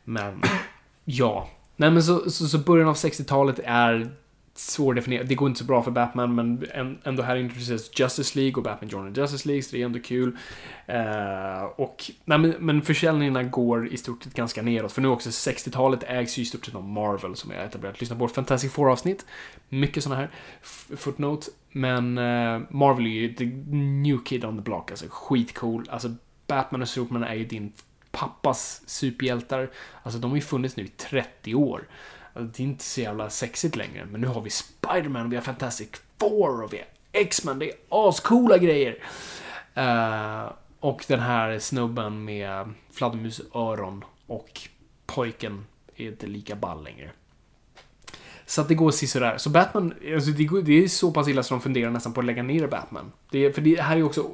Men, ja. Nej men så, så, så början av 60-talet är svårdefinierat. Det går inte så bra för Batman, men ändå här introduceras Justice League och Batman Journal Justice League, så det är ändå kul. Uh, och, nej, men, men försäljningarna går i stort sett ganska neråt, för nu också 60-talet ägs ju i stort sett av Marvel, som jag etablerat. Lyssna på vårt Fantastic Four-avsnitt. Mycket sådana här footnote. Men uh, Marvel är ju the new kid on the block, alltså skitcool. Alltså, Batman och Superman är ju din pappas superhjältar. Alltså, de har ju funnits nu i 30 år. Alltså, det är inte så jävla sexigt längre, men nu har vi Spiderman, vi har Fantastic Four och vi har X-Men. Det är ascoola grejer. Uh, och den här snubben med fladdermusöron och pojken är inte lika ball längre. Så att det går sisådär. Så Batman, alltså det, går, det är så pass illa så de funderar nästan på att lägga ner Batman. Det, är- för det här är ju också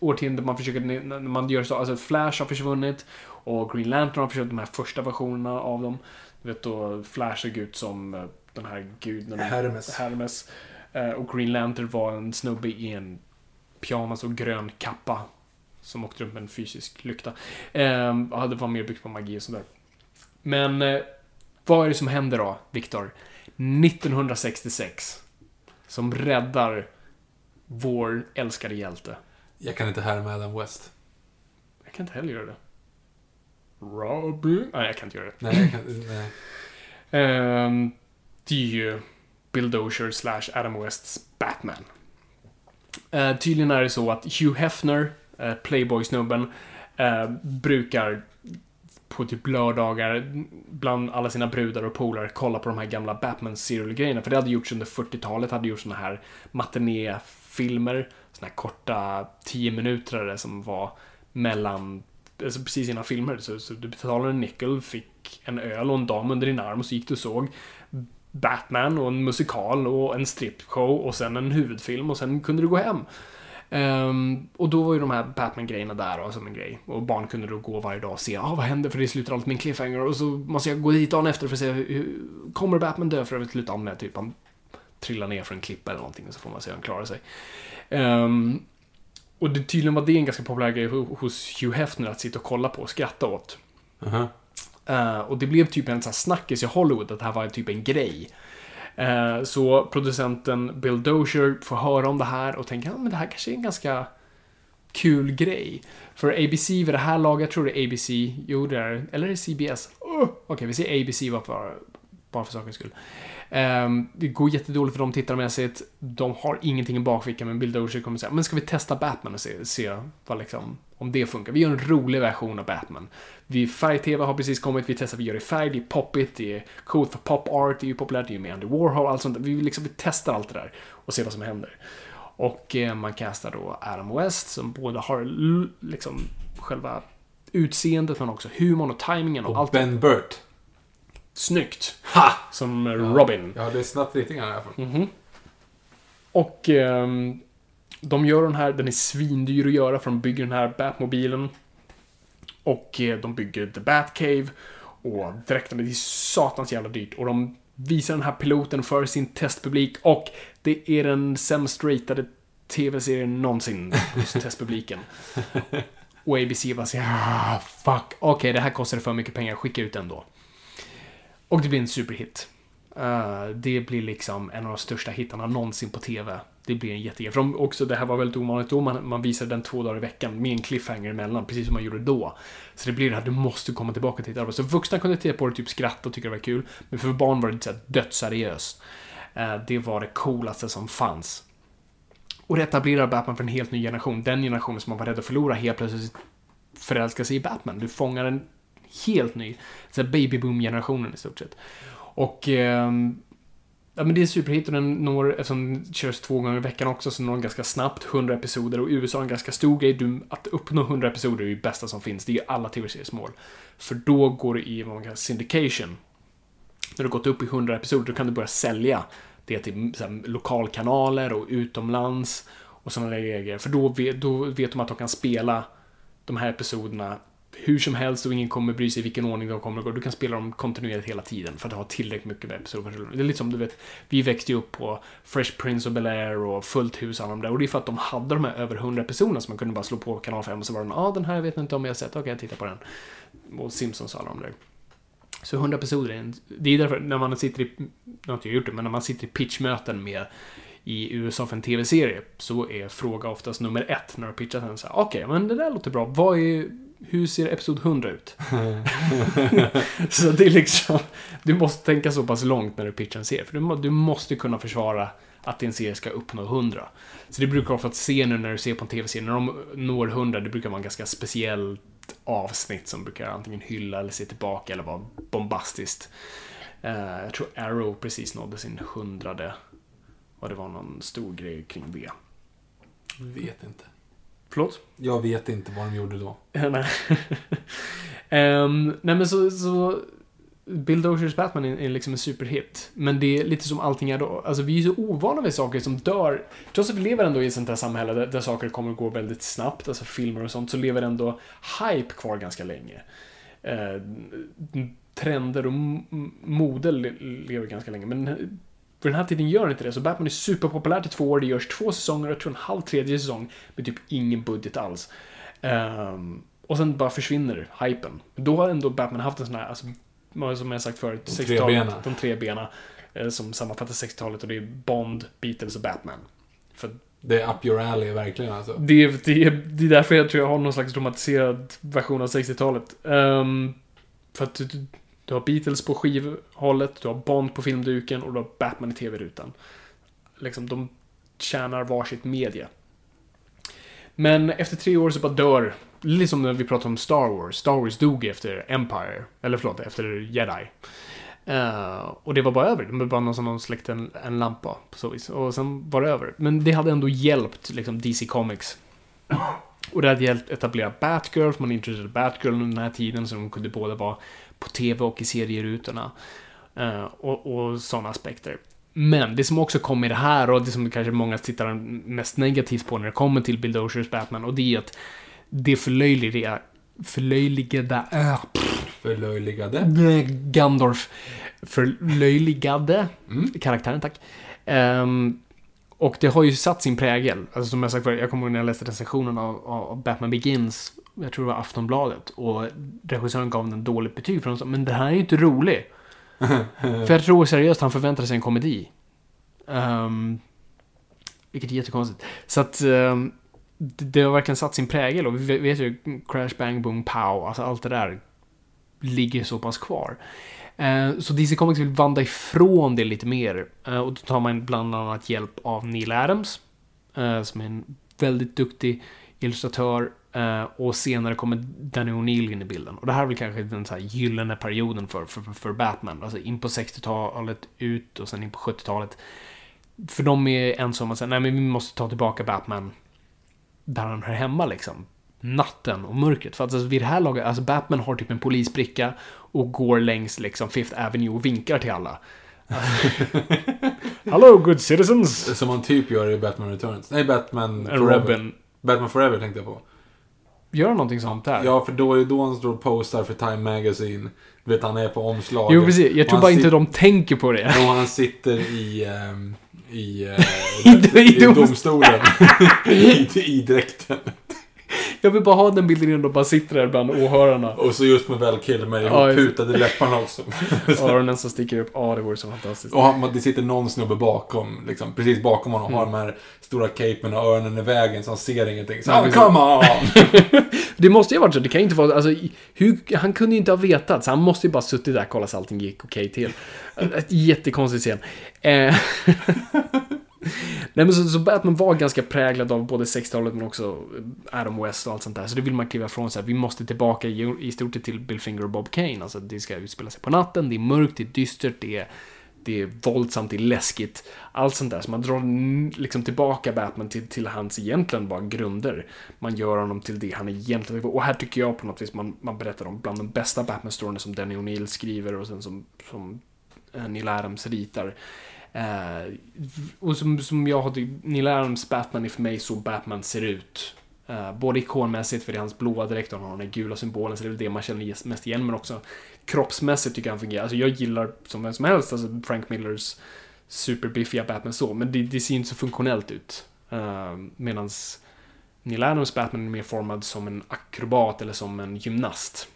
årtionden man försöker, när man gör så, alltså Flash har försvunnit och Green Lantern har försvunnit, de här första versionerna av dem. Vet då, Flash såg ut som eh, den här guden. Hermes. Hermes. Eh, Och Green Lantern var en snubbe i en pyjamas och grön kappa. Som åkte runt med en fysisk lykta. Eh, och hade var mer byggt på magi och sådär. Men eh, vad är det som händer då, Viktor? 1966. Som räddar vår älskade hjälte. Jag kan inte härma Adam West. Jag kan inte heller göra det. Robin? Nej, jag kan inte göra det. Nej, jag kan, nej. Ehm, det är ju Bill Dozier slash Adam Wests Batman. Eh, tydligen är det så att Hugh Hefner, eh, Playboy-snubben, eh, brukar på typ lördagar bland alla sina brudar och polare kolla på de här gamla Batman serial-grejerna. För det hade gjorts under 40-talet, hade gjorts såna här matinéfilmer, såna här korta 10 minuter som var mellan, alltså precis innan filmer. Så, så du betalade en nickel, fick en öl och en dam under din arm och så gick du och såg Batman och en musikal och en stripshow och sen en huvudfilm och sen kunde du gå hem. Um, och då var ju de här Batman-grejerna där då, som en grej. Och barn kunde då gå varje dag och se, ah, vad händer? För det slutar alltid med en cliffhanger och så måste jag gå dit dagen efter för att se hur, kommer Batman dö? För att sluta med typ han trillar ner från en klippa eller någonting och så får man se hur han klarar sig. Um, och det, tydligen var det en ganska populär grej ho- hos Hugh Hefner att sitta och kolla på och skratta åt. Aha. Eh, och det blev typ en sån här snackis i Hollywood att det här var typ en grej. Eh, så producenten Bill Dozier får höra om det här och tänker att men det här kanske är en ganska kul grej. För ABC vid det här laget, tror det är ABC, jo det är eller är det CBS? Oh, Okej, vi säger ABC bara för, bara för sakens skull. Ehm, det går jättedåligt för dem tittarmässigt. De har ingenting i bakfickan, men Bill Dozier kommer säga men ska vi testa Batman och se, se vad liksom, om det funkar. Vi gör en rolig version av Batman. Vi, färg-tv har precis kommit, vi testar, vi gör det i färg, det är poppigt, det är coolt för pop art, det är ju populärt, det är ju med Andy Warhol, allt sånt. Vi, liksom, vi testar allt det där och ser vad som händer. Och eh, man castar då Adam West som både har liksom själva utseendet men också humorn och timingen och, Och allt. Ben Burt. Snyggt! Ha! Som Robin. Jag har lyssnat lite grann i alla fall. Mhm. Och ehm, de gör den här, den är svindyr att göra för de bygger den här Batmobilen. Och eh, de bygger The Batcave. Och dräkterna, det är satans jävla dyrt. Och de visar den här piloten för sin testpublik och det är den sämst ratade tv-serien någonsin hos testpubliken. Och ABC bara säger ah, fuck, okej det här kostar för mycket pengar, skicka ut den då. Och det blir en superhit. Uh, det blir liksom en av de största hittarna någonsin på TV. Det blir en jättegrej. För de, också, det här var väldigt ovanligt då. Man, man visade den två dagar i veckan med en cliffhanger emellan, precis som man gjorde då. Så det blir det här, du måste komma tillbaka till det. Så vuxna kunde titta på det, typ skratta och tycka det var kul. Men för barn var det dödsseriöst. Uh, det var det coolaste som fanns. Och det etablerar Batman för en helt ny generation. Den generationen som man var rädd att förlora helt plötsligt förälskar sig i Batman. Du fångar en helt ny, så babyboom-generationen i stort sett. Och eh, Ja men det är en superhit och den når, eftersom den körs två gånger i veckan också, så når den ganska snabbt, 100 episoder. Och USA är en ganska stor grej. Du, att uppnå 100 episoder är ju det bästa som finns. Det är ju alla tv-seriers mål. För då går det i vad man kallar syndication. När du gått upp i 100 episoder, då kan du börja sälja det till så här, lokalkanaler och utomlands. Och sådana där grejer. För då vet, då vet de att de kan spela de här episoderna hur som helst och ingen kommer bry sig i vilken ordning de kommer att gå. Du kan spela dem kontinuerligt hela tiden för att ha tillräckligt mycket med episoder. Det är lite som du vet, vi växte ju upp på Fresh Prince of Bel-Air och Fullt hus och alla de där. Och det är för att de hade de här över 100 personerna som man kunde bara slå på kanal 5 och så var den, ja ah, den här vet jag inte om jag har sett, okej jag tittar på den. Och Simpsons och alla de där. Så 100 personer, är en, det är därför när man sitter i, nu har inte jag gjort det, men när man sitter i pitchmöten med i USA för en tv-serie så är fråga oftast nummer ett när du pitchar den så här, okej, men det där låter bra. Vad är, hur ser episod 100 ut? så det är liksom, du måste tänka så pass långt när du pitchar en serie. För du, du måste kunna försvara att din serie ska uppnå 100. Så det brukar ofta se nu när du ser på en tv-serie, när de når 100, det brukar vara en ganska speciellt avsnitt som brukar antingen hylla eller se tillbaka eller vara bombastiskt. Eh, jag tror Arrow precis nådde sin hundrade. Och det var någon stor grej kring det. Vet inte. Förlåt? Jag vet inte vad de gjorde då. nej. Ehm, nej men så, så Bill Dozers Batman är, är liksom en superhit. Men det är lite som allting är då. Alltså vi är så ovana vid saker som dör. Trots att vi lever ändå i ett sånt här samhälle där, där saker kommer och går väldigt snabbt, alltså filmer och sånt, så lever ändå hype kvar ganska länge. Eh, trender och mode le- lever ganska länge. Men på den här tiden gör inte det. Så Batman är superpopulärt i två år. Det görs två säsonger och jag tror en halv tredje säsong med typ ingen budget alls. Ehm, och sen bara försvinner hypen. Då har ändå Batman haft en sån här, alltså, som jag sagt förut, De tre 60-talet, bena. de tre bena eh, som sammanfattar 60-talet och det är Bond, Beatles och Batman. För Det är up your alley, verkligen alltså. det, är- det, det är därför jag tror jag har någon slags romantiserad version av 60-talet. Ehm, för att du, du, har Beatles på skivhållet, du har Bond på filmduken och du har Batman i tv-rutan. Liksom, de tjänar varsitt media. Men efter tre år så bara dör, lite som när vi pratar om Star Wars. Star Wars dog efter Empire, eller förlåt, efter Jedi. Uh, och det var bara över. Det var bara någon som släckte en, en lampa på så vis. Och sen var det över. Men det hade ändå hjälpt liksom, DC Comics. Och det hade hjälpt etablera Batgirl, för man introducerade Batgirl under den här tiden så de kunde båda vara på TV och i serierutorna. Eh, och, och sådana aspekter. Men det som också kom i det här och det som kanske många tittar mest negativt på när det kommer till Bill Dozers Batman och det är att det förlöjliga, förlöjligade, äh, Förlöjligade. Gandorf förlöjligade karaktären, tack. Ehm, och det har ju satt sin prägel. Alltså som jag sagt förut, jag kommer ihåg när jag läste recensionen av, av Batman Begins, jag tror det var Aftonbladet, och regissören gav den dåligt betyg för sa, men det här är ju inte rolig. för jag tror seriöst han förväntade sig en komedi. Um, vilket är jättekonstigt. Så att ehm, det, det har verkligen satt sin prägel och vi vet ju Crash Bang Boom Pow, alltså allt det där ligger så pass kvar. Eh, Så DC Comics vill vandra ifrån det lite mer. Eh, Och då tar man bland annat hjälp av Neil Adams, eh, som är en väldigt duktig illustratör. Eh, Och senare kommer Danny O'Neill in i bilden. Och det här är väl kanske den så här gyllene perioden för, för, för Batman. Alltså in på 60-talet, ut och sen in på 70-talet. För de är ensamma och säger, nej men vi måste ta tillbaka Batman där han hör hemma liksom. Natten och mörkret. För att alltså, vid det här laget, alltså Batman har typ en polisbricka och går längs liksom Fifth Avenue och vinkar till alla. Hello good citizens! Som man typ gör i Batman Returns. Nej, Batman Forever. Robin. Batman Forever tänkte jag på. Gör någonting sånt där? Ja, för då är då han står och postar för Time Magazine. Du vet, han är på omslaget. Jo precis, jag tror bara inte de tänker på det. Och han sitter i... ehm, I, eh, I- i i dom- domstolen. I, I dräkten. Jag vill bara ha den bilden innan de bara sitter där bland åhörarna. Och så just med Val Kilmer Ja, ihop-putade läpparna också. Öronen som sticker upp. Ja, det vore så fantastiskt. Och han, det sitter någon snubbe bakom, liksom, precis bakom honom och har de här stora capen och öronen i vägen så han ser ingenting. Så, Ja, oh, precis. come on! Det måste ju ha varit så. Det kan ju inte vara... Alltså, hur, han kunde ju inte ha vetat. Så han måste ju bara suttit där och kollat så allting gick okej till. Ett jättekonstigt scen. Eh, Nej men så, så Batman var ganska präglad av både 60-talet men också eh, Adam West och allt sånt där. Så det vill man kliva ifrån så här. Vi måste tillbaka i, i stort sett till Bill Finger och Bob Kane. Alltså det ska utspela sig på natten, det är mörkt, det är dystert, det är, det är våldsamt, det är läskigt. Allt sånt där. Så man drar liksom tillbaka Batman till, till hans egentligen bara grunder. Man gör honom till det han egentligen Och här tycker jag på något vis man, man berättar om bland de bästa Batman-storyn som Danny O'Neill skriver och sen som, som eh, Neil Adams ritar. Eh, och som, som jag har, typ, Neil Adams Batman är för mig så Batman ser ut. Eh, både ikonmässigt, för det är hans blåa dräkt och han har den här gula symbolen, så det är väl det man känner mest igen, men också kroppsmässigt tycker jag han fungerar. Alltså jag gillar som vem som helst, alltså Frank Millers superbiffiga Batman så, men det, det ser inte så funktionellt ut. Eh, uh, Medan Neil Adams Batman är mer formad som en akrobat eller som en gymnast.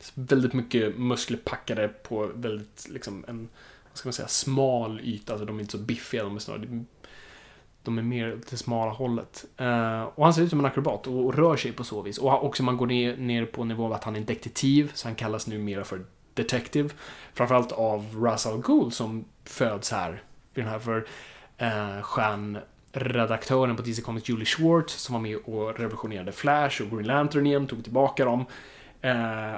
Så väldigt mycket muskler packade på väldigt, liksom, en, vad ska man säga, smal yta. Alltså de är inte så biffiga, de är snarare, de är mer till smala hållet. Uh, och han ser ut som en akrobat och, och rör sig på så vis. Och också man går ner, ner på nivå av att han är en detektiv, så han kallas numera för Detective. Framförallt av Russell Gould som föds här. Vid den här för uh, stjärnredaktören på DC Comics, Julie Schwartz, som var med och revolutionerade Flash och Green Lantern igen, tog tillbaka dem. Uh,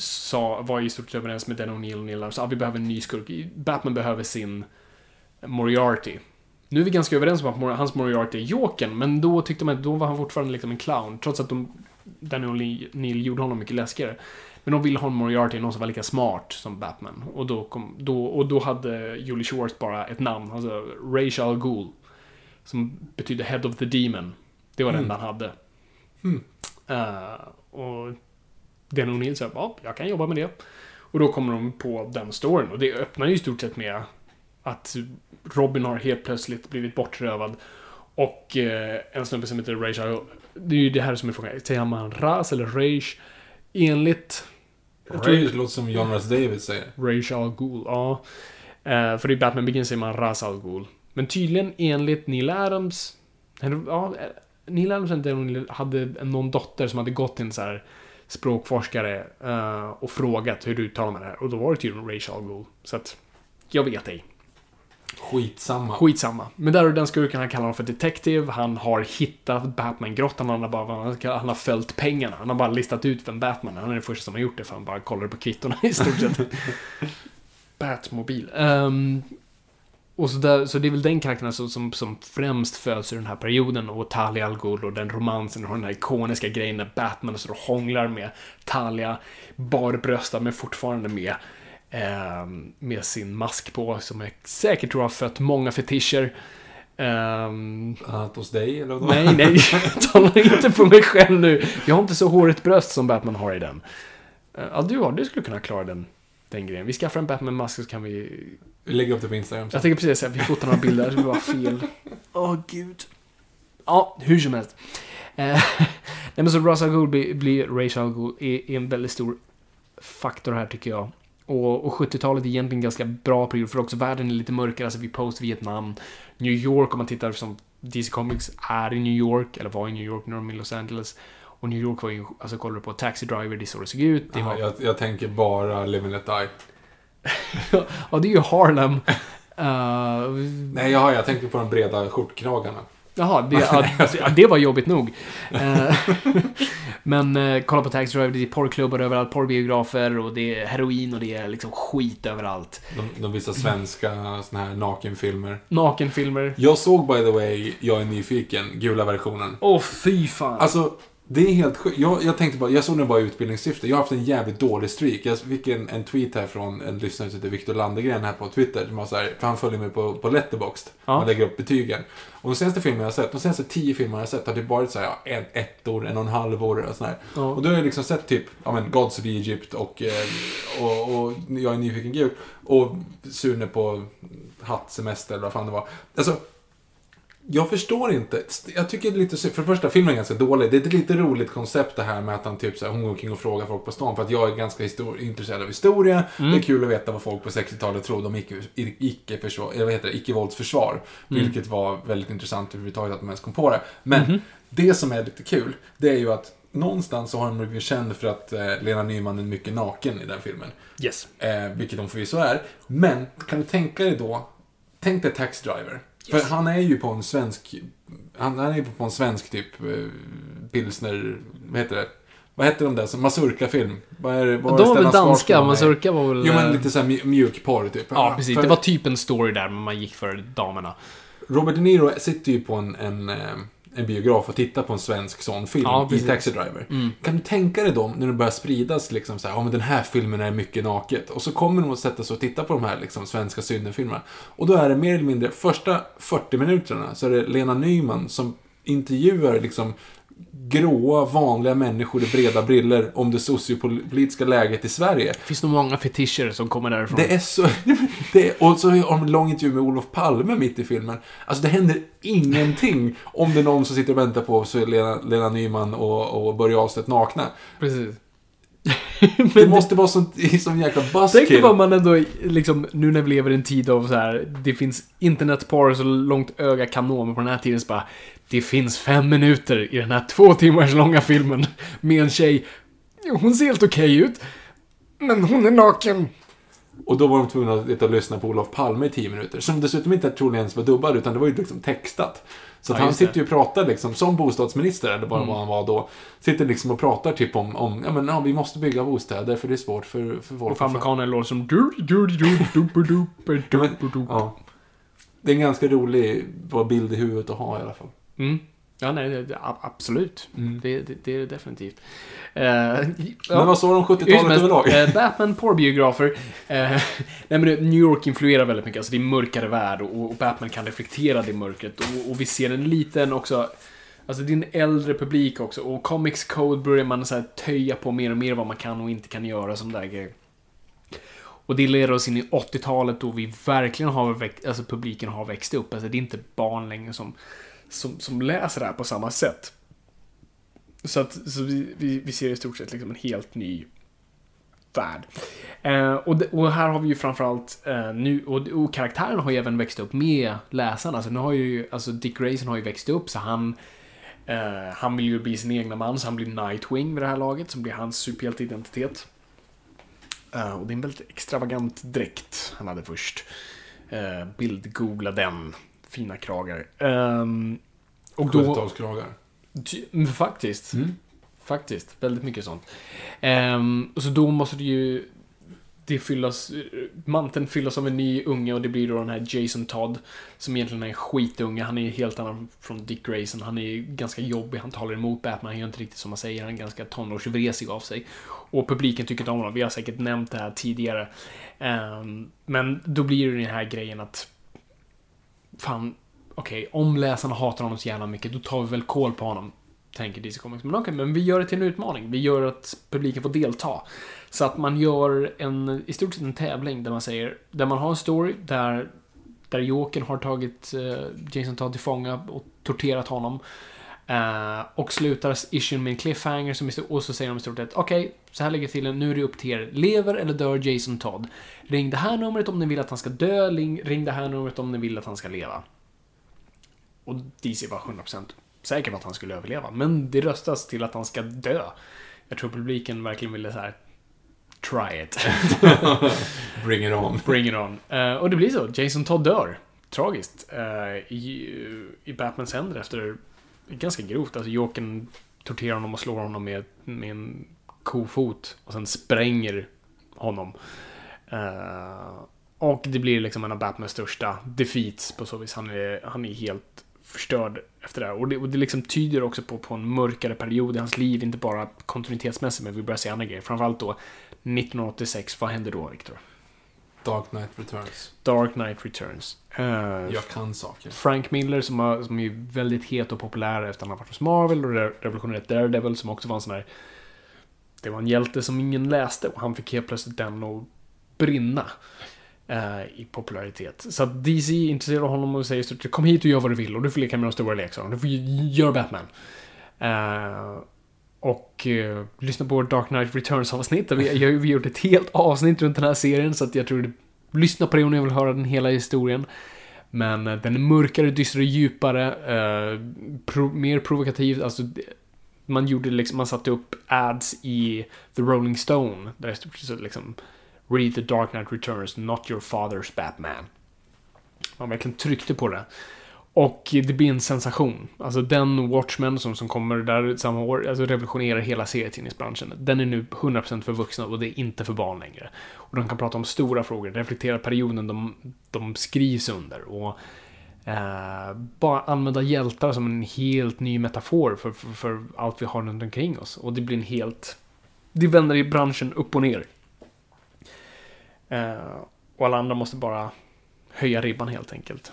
sa, var i stort sett överens med Dan O'Neill och Neil sa att vi behöver en ny skurk. Batman behöver sin Moriarty. Nu är vi ganska överens om att Mor- hans Moriarty är Jokern, men då tyckte man att då var han fortfarande liksom en clown, trots att de, Dan O'Neill gjorde honom mycket läskigare. Men de ville ha en Moriarty, någon som var lika smart som Batman. Och då, kom, då, och då hade Julie Schwartz bara ett namn, alltså Ra's al Ghul. Som betyder Head of the Demon. Det var det enda han hade. Eh, och Dan O'Neill sa, ja, jag kan jobba med det. Och då kommer de på den storyn. Och det öppnar ju i stort sett med att Robin har helt plötsligt blivit bortrövad. Och eh, en snubbe som heter Rage Det är ju det här som är frågan. Säger man Ras eller Rage? Enligt... jag tror- Rage låter som John Ross David säger. Rage Al Ghul, ja. Eh, för i Batman Begins säger man Ras Al Ghul. Men tydligen enligt Neil Adams... Ja, eh, Neil Adams hade någon dotter som hade gått till en så här språkforskare eh, och frågat hur du uttalar man det här. Och då var det tydligen Rage Al Ghul. Så att, jag vet ej. Skitsamma. Skitsamma. Men där är den skurken, han kallar honom för Detective. Han har hittat Batman-grottan. Han har, bara, han har följt pengarna. Han har bara listat ut vem Batman är. Han är den första som har gjort det, för han bara kollar på kvittona i stort sett. Batmobil. Ehm, och så, där, så det är väl den karaktären som, som, som främst föds i den här perioden. Och Talia al Ghul och den romansen och den här ikoniska grejen när Batman står och hånglar med Talia. Barbröstad men fortfarande med ehm, med sin mask på, som jag säkert tror har fött många fetischer. Ehm, Annat hos dig eller vadå? nej, nej, jag talar inte på mig själv nu. Jag har inte så hårigt bröst som Batman har i den. Eh, Ja, du har, du skulle kunna klara den, den grejen. Vi skaffar en Batman-mask så kan vi... Vi lägger upp det på Instagram. Jag tänker precis säga, vi fotar några bilder, det var fel. Åh, gud. Ja, hur som helst. Eh, nej, men så Ra's al Ghul blir, blir Ra's al Ghul är, är en väldigt stor faktor här tycker jag. Och, och 70-talet är egentligen en ganska bra period för också världen är lite mörkare, alltså vi post-Vietnam. New York, om man tittar som DC Comics är i New York, eller var i New York när de är i Los Angeles. Och New York var ju, alltså kollar du på Taxi Driver, det är så det såg ut. Det var, jag, jag tänker bara Live and Let Die. ja, det är ju Harlem. Uh, Nej, jaha, jag tänkte på de breda skjortkragarna. Jaha, det, ja, det, var jobbigt nog. Eh, Men eh, kolla på Taxi Driver, det är porrklubbar överallt, porrbiografer och det är heroin och det är liksom skit överallt. De, de visar svenska såna här nakenfilmer. Nakenfilmer. Jag såg by the way, Jag är nyfiken, gula versionen. Åh, fy fan. Alltså, det är helt sjukt. Jag, jag tänkte bara, jag såg den bara i utbildningssyfte. Jag har haft en jävligt dålig streak. Jag fick en, en tweet här från en lyssnare som heter Viktor Landegren här på Twitter. Som var så här, för han följer mig på, på Letterboxd. Ja. Man lägger upp betygen. Och de senaste filmerna jag har sett, de senaste tio filmerna jag har sett har det varit så här, ja, en ettor, en och en halv år och sådär. Ja. Och då har jag liksom sett typ, ja men, Gods of Egypt och, eh, och, och Jag är nyfiken gud. Och Sune på hattsemester eller vad fan det var. Alltså, jag förstår inte. Jag tycker det är lite synd. För det första, filmen är ganska dålig. Det är ett lite roligt koncept det här med att han typ så här, hon går omkring och frågar folk på stan. För att jag är ganska histor- intresserad av historia. Det är kul att veta vad folk på 60-talet trodde om icke, icke vad heter det, icke-våldsförsvar. Vilket var väldigt intressant överhuvudtaget att de ens kom på det. Men det som är lite kul, det är ju att någonstans så har de blivit känd för att eh, Lena Nyman är mycket naken i den filmen. Yes. Eh, vilket de förvisso är. Men, kan du tänka dig då, tänk dig Tax Driver. För han är ju på en svensk, han, han är ju på en svensk typ eh, pilsner, vad heter det? Vad heter de där mazurka-film? Vad är, vad De var väl danska, mazurka var väl... Jo men eh, lite såhär mj- mjukporr typ. Ja, precis. För Det var typ en story där, men man gick för damerna. Robert De Niro sitter ju på en, en, eh, en biograf och tittar på en svensk sån film Ja, i. Taxi Driver. Kan du tänka dig dem när det börjar spridas liksom så här, ja men den här filmen är mycket naket. Och så kommer de att sätta sig och titta på de här liksom svenska syndenfilmerna. Och då är det mer eller mindre, första 40 minuterna så är det Lena Nyman som intervjuar liksom gråa, vanliga människor i breda briller om det sociopolitiska läget i Sverige. Det finns nog många fetischer som kommer därifrån. Det är så... Det är, och så har de en lång intervju med Olof Palme mitt i filmen. Alltså det händer ingenting om det är någon som sitter och väntar på så är Lena, Lena Nyman och, och Börje Ahlstedt nakna. Precis. Det måste vara sånt, som jäkla Tänk buzzkill. vad man ändå, liksom, nu när vi lever i en tid av så här, det finns internetporr så långt öga kan nå, men på den här tiden så bara, det finns fem minuter i den här två timmars långa filmen med en tjej. Hon ser helt okej ut, men hon är naken. Och då var de tvungna att sitta och lyssna på Olof Palme i tio minuter. Som dessutom inte troligen ens var dubbad, utan det var ju liksom textat. Så Ja, han. Mm. sitter ju och pratar liksom, som bostadsminister, eller bara vad han var då. Sitter liksom och pratar typ om, om ja men ja, vi måste bygga bostäder för det är svårt för, för folk. Och för amerikaner låter som Ja, men, ja. Det är en ganska rolig bild i huvudet att ha i alla fall. Mm. Ja, nej, absolut. Det, det, det är det definitivt. Eh, Men vad sa om 70-talet Hur som helst, överlag? eh, Batman, porrbiografer. Eh, nej, men New York influerar väldigt mycket. Alltså det är en mörkare värld och, och Batman kan reflektera det mörkret. Och, och vi ser en liten också... Alltså det är en äldre publik också. Och Comics Code börjar man så här töja på mer och mer vad man kan och inte kan göra. Som där grejer. Och det leder oss in i 80-talet då vi verkligen har växt, alltså publiken har växt upp. Alltså det är inte barn längre som, som, som läser det här på samma sätt. Så att så vi, vi, vi ser i stort sett liksom en helt ny värld. Eh, och, det, och här har vi ju framförallt eh, nu, och, och karaktären har ju även växt upp med läsarna. Alltså nu har ju, alltså Dick Grayson har ju växt upp så han eh, han vill ju bli sin egna man, så han blir Nightwing vid det här laget, som blir hans superhjälteidentitet. Eh, och det är en väldigt extravagant dräkt han hade först. Uh, Bildgoogla den. Fina kragar. Ehm, och då... 70-talskragar. Ty- men Faktiskt. Faktiskt. Väldigt mycket sånt. Och så då måste det ju... Det fyllas... Manteln fyllas av en ny unge och det blir då den här Jason Todd. Som egentligen är en skitunge. Han är helt annan från Dick Grayson. Han är ganska jobbig. Han talar emot Batman. Han gör inte riktigt som man säger. Han är ganska tonårsvresig av sig. Och publiken tycker inte om honom. Vi har säkert nämnt det här tidigare. Ehm, men då blir det den här grejen att... Fan, okej, om läsarna hatar honom så jävla mycket, då tar vi väl koll på honom. Tänker DC Comics. Men okej, men vi gör det till en utmaning. Vi gör att publiken får delta. Så att man gör en, i stort sett en tävling där man säger, där man har en story där, där Jokern har tagit eh, Jason Todd till fånga och torterat honom. Eh, och slutar issuen med en cliffhanger som och så säger de i stort sett okej, så här ligger det till, nu är det upp till er. Lever eller dör Jason Todd? Ring det här numret om ni vill att han ska dö, ring, det här numret om ni vill att han ska leva. Och DC var 100% säker på att han skulle överleva, men det röstas till att han ska dö. Jag tror publiken verkligen ville så här try it. Bring it on. Bring it on. Eh, och det blir så. Jason Todd dör. Tragiskt. eh, i, I Batmans händer efter... Ganska grovt. Alltså Jokern torterar honom och slår honom med, med en kofot. Och sen spränger honom. Uh, och det blir liksom en av Batmans största defeats på så vis. Han är, han är helt förstörd efter det här. Och det, och det liksom tyder också på, på en mörkare period i hans liv. Inte bara kontinuitetsmässigt, men vi börjar se andra grejer. Framförallt då 1986. Vad händer då, Victor? Dark Knight Returns. Dark Knight Returns. Eh, Jag kan saker. Frank Miller som, har, som är väldigt het och populär efter att han har varit hos Marvel och re- revolutionerat Daredevil som också var en sån här... Det var en hjälte som ingen läste och han fick helt plötsligt den att brinna. eh, I popularitet. Så att DC av honom och säger så kom hit och gör vad du vill och du får leka med de stora leksakerna. Du får göra Batman. Eh, och eh, lyssna på vårt Dark Knight Returns avsnitt. Där vi, jag, vi gjort ett helt avsnitt runt den här serien så att jag tror Lyssna på det om ni vill höra den hela historien. Men eh, den är mörkare, dystrare, djupare, eh, pro, mer provokativ. Alltså, man gjorde liksom, man satte upp ads i The Rolling Stone. Där det stod så liksom Read the Dark Knight Returns, not your father's Batman. Man verkligen tryckte på det. Och det blir en sensation. Alltså den Watchmen som, som kommer där samma år, alltså revolutionerar hela serietidningsbranschen. Den är nu 100% för vuxna och det är inte för barn längre. Och de kan prata om stora frågor, reflektera perioden de, de skrivs under. Och eh, bara använda hjältar som en helt ny metafor för, för, för allt vi har runt omkring oss. Och det blir en helt... Det vänder i branschen upp och ner. Eh, och alla andra måste bara höja ribban helt enkelt.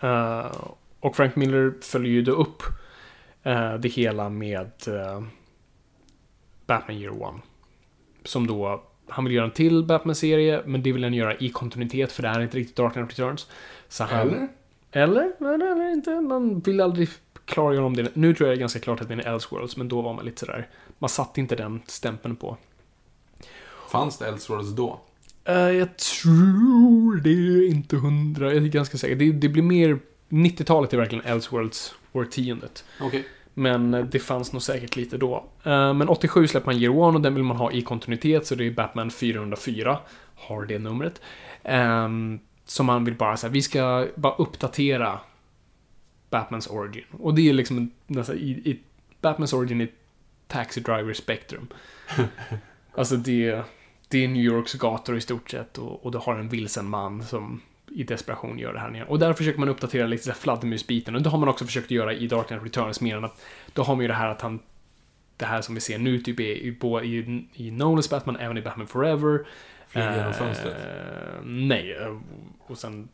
Eh, och Frank Miller följer ju då upp eh, det hela med eh, Batman Year One. Som då, han vill göra en till Batman-serie, men det vill han göra i kontinuitet, för det är inte riktigt Dark Knight Returns. Så han, Eller? Eller? Eller, eller inte. Man vill aldrig klargöra om det. Nu tror jag det är ganska klart att det är en Elseworlds, men då var man lite sådär. Man satte inte den stämpeln på. Fanns det Elseworlds då? Eh, jag tror det är inte hundra, jag är ganska säker. Det, det blir mer, 90-talet är verkligen Elseworlds årtiondet. Okej. Men eh, det fanns nog säkert lite då. Eh, Men 87 släpper man Year One och den vill man ha i kontinuitet, så det är Batman 404. Har det numret. Ehm, Som man vill bara säga, vi ska bara uppdatera Batmans origin. Och det är liksom nästan i, i Batmans origin i Taxi Driver Spectrum. alltså det, det är New Yorks gator i stort sett och, och du har en vilsen man som i desperation gör det här igen. Och där försöker man uppdatera lite fladdermusbiten. Och det har man också försökt göra i Dark Knight Returns mer än att då har man ju det här att han det här som vi ser nu typ är i, både i, i Nolans Batman, även i Batman Forever. Flyger genom Eh, fönstret. nej, eh, och sen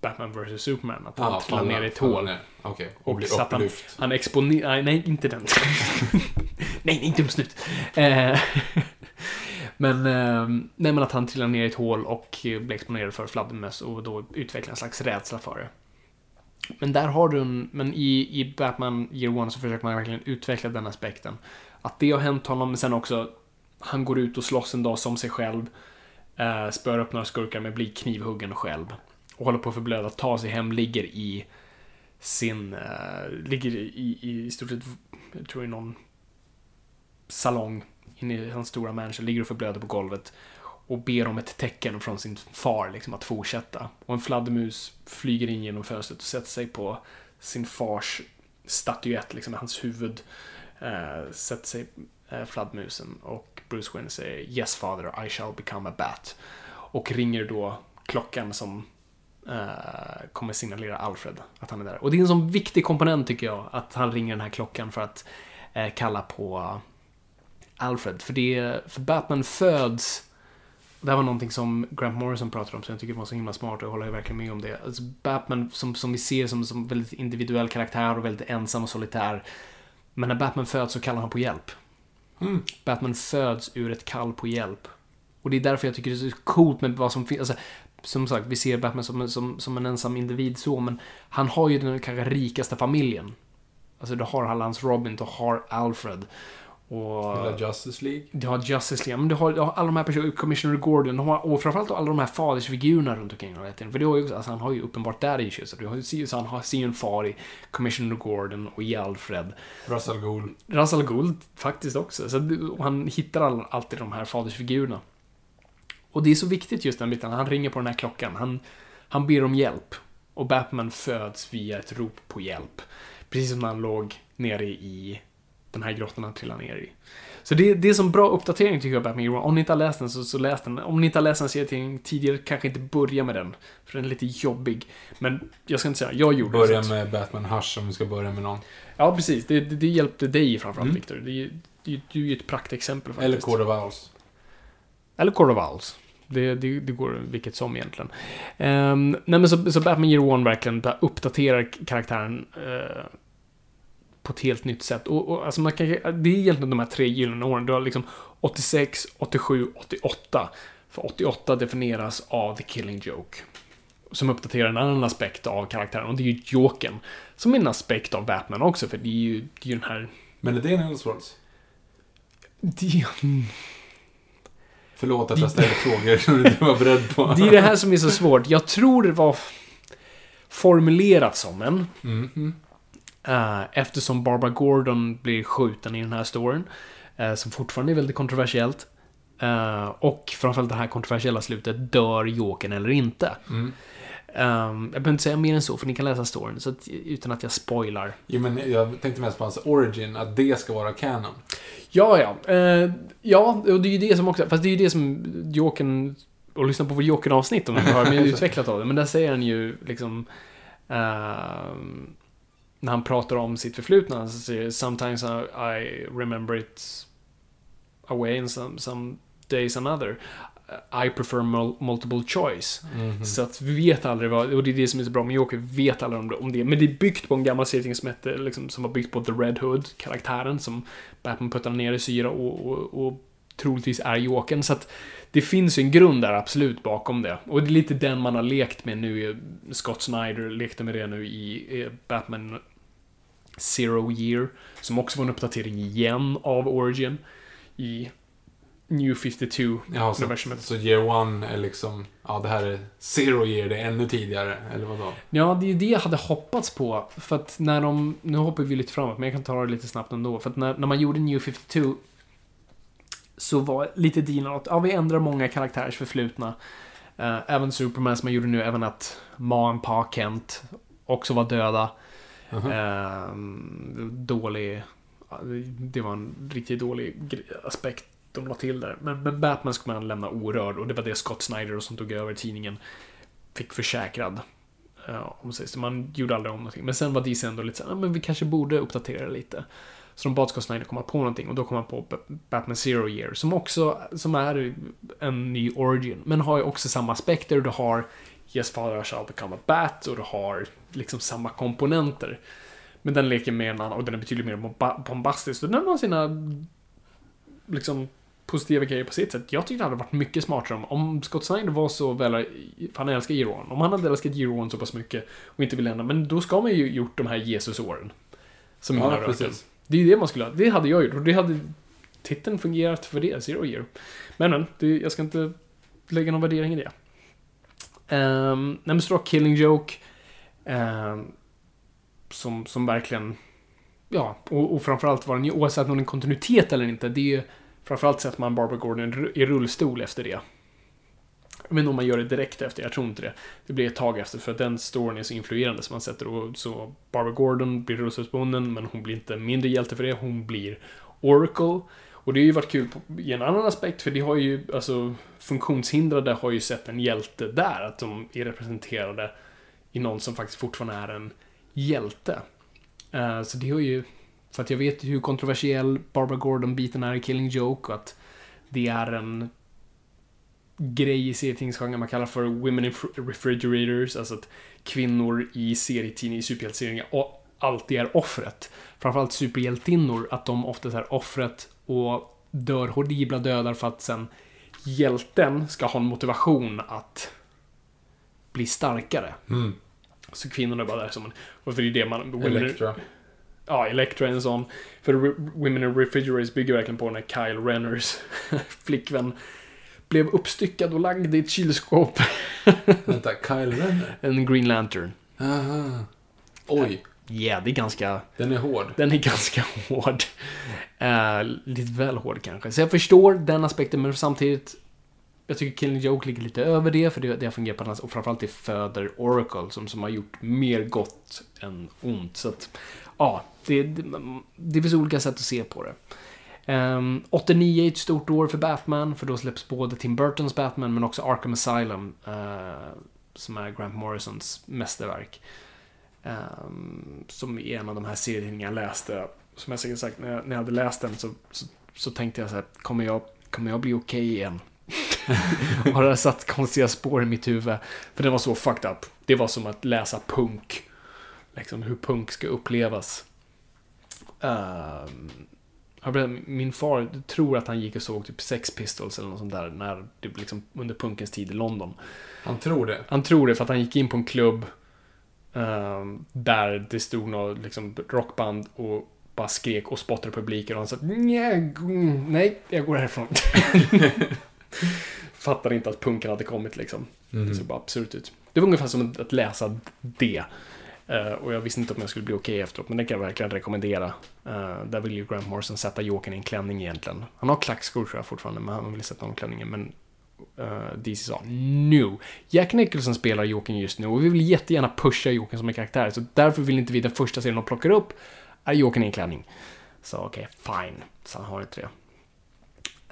Batman vs Superman, att han Ah, trillar faller- ner i ett hål. Okej, och, Och att han, upplyft. han exponerar... Nej, nej, inte den. nej, nej, dumsnut. Eh, men, eh, nej, men att han trillar ner i ett hål och eh, blir exponerad för fladdermöss och då utvecklar en slags rädsla för det. Men där har du en... Men i, i Batman Year One så försöker man verkligen utveckla den aspekten. Att det har hänt honom, men sen också... Han går ut och slåss en dag som sig själv. Eh, spör upp några skurkar men blir knivhuggen själv. Och håller på att förblöda, tar sig hem, ligger i sin... eh, ligger i, i, i stort sett, jag tror i någon salong inne i hans stora mansion, ligger och förblöder på golvet. Och ber om ett tecken från sin far liksom att fortsätta. Och en fladdermus flyger in genom fönstret och sätter sig på sin fars statyett, liksom hans huvud. Eh, sätter sig eh, fladdermusen och Bruce Wayne säger Yes father, I shall become a bat. Och ringer då klockan som eh, kommer signalera Alfred att han är där. Och det är en sån viktig komponent tycker jag, att han ringer den här klockan för att eh, kalla på Alfred. För, det, för Batman föds det här var någonting som Grant Morrison pratade om, så jag tycker det var så himla smart och jag håller verkligen med om det. Alltså Batman, som, som vi ser som, som väldigt individuell karaktär och väldigt ensam och solitär. Men när Batman föds så kallar han på hjälp. Mm. Batman föds ur ett kall på hjälp. Och det är därför jag tycker det är så coolt med vad som finns. Alltså, som sagt, vi ser Batman som, som, som en ensam individ så, men han har ju den kanske rikaste familjen. Alltså, du har alla hans Robin, du har Alfred. Och... Hela Justice League. Du har Justice League, men du har, du har alla de här personerna, Commissioner Gordon, har, och framförallt alla de här fadersfigurerna runt omkring. För det har ju alltså han har ju uppenbart där issues. Så du har, ju- så han har, en far i Commissioner Gordon och i Alfred. Russell Gould. Russell Ghul faktiskt också. Så och han hittar all, alltid de här fadersfigurerna. Och det är så viktigt just den biten. Han ringer på den här klockan. Han, han ber om hjälp. Och Batman föds via ett rop på hjälp. Precis som när han låg nere i den här grottan han trillade ner i. Så det, det är som bra uppdatering tycker jag, Batman Hero. Om ni inte har läst den så, så läs den. Om ni inte har läst den serietidningen tidigare, kanske inte börja med den. För den är lite jobbig. Men jag ska inte säga, jag gjorde det. Börja så att- med Batman Hush om vi ska börja med någon. Ja, precis. Det, det, det hjälpte dig framförallt, Mm. Victor. Det, ju- det, är- du är ju ett praktexempel faktiskt. Eller Court of Owls. Eller Court of Owls. Det, det, det går vilket som egentligen. Um, nej men så, så Batman Year One verkligen uppdaterar karaktären eh, på ett helt nytt sätt. Och, och alltså man kan, det är egentligen de här tre gyllene åren. Du har liksom 86, 87, 88. För 88 definieras av The Killing Joke. Som uppdaterar en annan aspekt av karaktären och det är ju Jokern. Som är en aspekt av Batman också, för det är ju, det är ju den här... Men är det en Elseworlds? Det, Förlåt att jag ställer frågor som du inte var beredd på. Det är det här som är så svårt. Jag tror det var formulerat som en. Mhm. Eh, eftersom Barbara Gordon blir skjuten i den här storyn. eh, som fortfarande är väldigt kontroversiellt. Eh, och framförallt det här kontroversiella slutet, dör Jokern eller inte? Mm. Eh, jag behöver inte säga mer än så, för ni kan läsa storyn. Så att, utan att jag spoilar. Jo, men jag tänkte mest på hans origin, att det ska vara canon. Ja, ja. Eh, ja, och det är ju det som också... Fast det är ju det som Jokern... Och lyssna på vår Jokern-avsnitt om ni vill höra mer utvecklat av det. Men där säger han ju liksom... ehm, när han pratar om sitt förflutna, han säger Sometimes I, remember it away and some, some days another. I prefer mul- multiple choice. Så att vi vet aldrig vad, och det är det som är så bra med Joker, vi vet aldrig om det. Men det är byggt på en gammal serietidning som hette, liksom, som var byggt på The Red Hood, karaktären som Batman puttar ner i syra och, och, och troligtvis är Jokern. Så att det finns ju en grund där absolut bakom det. Och det är lite den man har lekt med nu. Scott Snyder lekte med det nu i Batman Zero Year. Som också var en uppdatering igen av Origin. I New 52 Ja, så, så year one är liksom, ja det här är zero year, det är ännu tidigare, eller vadå? Ja, det är det jag hade hoppats på. För att när de... Nu hoppar vi lite framåt, men jag kan ta det lite snabbt ändå. För att när, när man gjorde New 52 så var lite dealen att ja, vi ändrar många karaktärers förflutna. Eh, även Superman som man gjorde nu, även att Ma och Pa Kent också var döda. Eh, dålig... Det var en riktigt dålig aspekt de la till där. Men, men Batman ska man lämna orörd och det var det Scott Snyder som tog över tidningen fick försäkrad. Uh, om sig. Så man gjorde aldrig om någonting. Men sen var DC ändå lite såhär ah, men vi kanske borde uppdatera lite. Så de bad Scott Snyder komma på någonting och då kom han på Batman Zero Year som också, som är en ny origin. Men har ju också samma aspekter. Du har Yes Father Shall Become a Bat och du har liksom samma komponenter. Men den leker med en annan och den är betydligt mer bombastisk. Och den har sina liksom positiva grejer på sitt sätt. Jag tyckte det hade varit mycket smartare om, om Scott Snyder var så väl, för han älskar Giron. Om han hade älskat Giron så pass mycket och inte ville ändra, men då ska man ju gjort de här Jesusåren. Som Ja, ja, röken. precis. Det är det man skulle ha. Det hade jag gjort och det hade titeln fungerat för det, Zero Year. Men men, det, jag ska inte lägga någon värdering i det. Um, nej men så då Killing Joke. Eh, som, som verkligen, ja, och, och framförallt var den ju, oavsett om det är en kontinuitet eller inte, det är ju framförallt sett man Barbara Gordon i rullstol efter det. Men om man gör det direkt efter, jag tror inte det. Det blir ett tag efter för att den storyn är så influerande så man sätter och så Barbara Gordon blir rullstolsbunden men hon blir inte mindre hjälte för det, hon blir Oracle. Och det har ju varit kul på, i en annan aspekt för det har ju, alltså funktionshindrade har ju sett en hjälte där, att de är representerade i någon som faktiskt fortfarande är en hjälte. Uh, så det har ju, för att jag vet hur kontroversiell Barbara Gordon-biten är i Killing Joke och att det är en grej i serietidningsgenren man kallar för Women in Refrigerators, alltså att kvinnor i serietidningar, i superhjälteserier alltid är offret. Framförallt superhjältinnor, att de ofta är offret och dör horribla dödar för att sen hjälten ska ha en motivation att bli starkare. Mm. Så kvinnorna är bara där som en... Och för det är det man... women- Elektra. Ja, Electra är en sån. För Re- Women in Refrigerators bygger verkligen på när Kyle Renners flickvän blev uppstyckad och lagd i ett kylskåp. Vänta, Kyle Renner? En Green Lantern. Aha. Oj, Ja, yeah, det är ganska... den är hård. Den är ganska hård. Eh, lite väl hård kanske. Så jag förstår den aspekten, men samtidigt... Jag tycker Killing Joke ligger lite över det, för det, det har fungerat på annat Och framförallt det föder Oracle, som, som har gjort mer gott än ont. Så att, ja, det, det, det finns olika sätt att se på det. Ehm, um, 89 är ett stort år för Batman, för då släpps både Tim Burtons Batman, men också Arkham Asylum, uh, som är Grant Morrisons mästerverk. Um, som är en av de här serietidningarna jag läste. Som jag säkert sagt, när jag, när jag hade läst den så, så, så tänkte jag så här, kommer jag, kommer jag bli okej igen? Har det satt konstiga spår i mitt huvud? För den var så fucked up. Det var som att läsa punk. Liksom hur punk ska upplevas. Blev- min far tror att han gick och såg typ Sex Pistols eller något sånt där när det liksom under punkens tid i London. Han tror det. Han tror det för att han gick in på en klubb ehm, där det stod något liksom, rockband och bara skrek och spottade publiken och han sa "Nja, mm, nej, jag går härifrån. Fattade inte att punken hade kommit liksom. Det såg bara absurt ut. Det var ungefär som att läsa det. Eh, och jag visste inte om jag skulle bli okej efteråt, men det kan jag verkligen rekommendera. Eh, där vill ju Grant Morrison sätta Jokern i en klänning egentligen. Han har klackskor tror jag fortfarande, men han vill sätta honom i klänningen. Men uh, DC sa nu. Jack Nicholson spelar Jokern just nu och vi vill jättegärna pusha Jokern som en karaktär. Så därför vill inte vi den första serien de plockar upp är Jokern i en klänning. Så okej, fine. Så han har inte det.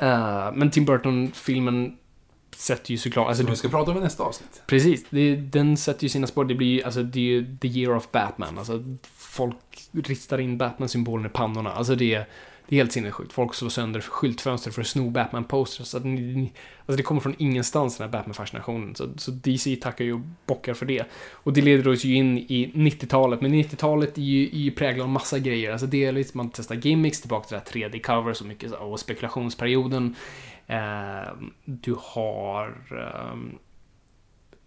Eh, men Tim Burton-filmen sätter ju såklart... Alltså, Som du, vi ska prata om i nästa avsnitt. Precis, det, den sätter ju sina spår. Det blir alltså det är ju the year of Batman. Alltså folk ristar in Batman-symbolen i pannorna. Alltså det det är helt sinnessjukt. Folk slår sönder skyltfönster för att sno Batman-posters. Alltså, så ni, alltså det kommer från ingenstans den här Batman-fascinationen. Så, så DC tackar ju och bockar för det. Och det leder oss ju in i 90-talet. Men 90-talet är ju, är ju präglat av massa grejer. Alltså delvis man testar gimmicks, tillbaka till det här 3D-covers och mycket så- och spekulationsperioden. Eh, du har... Eh,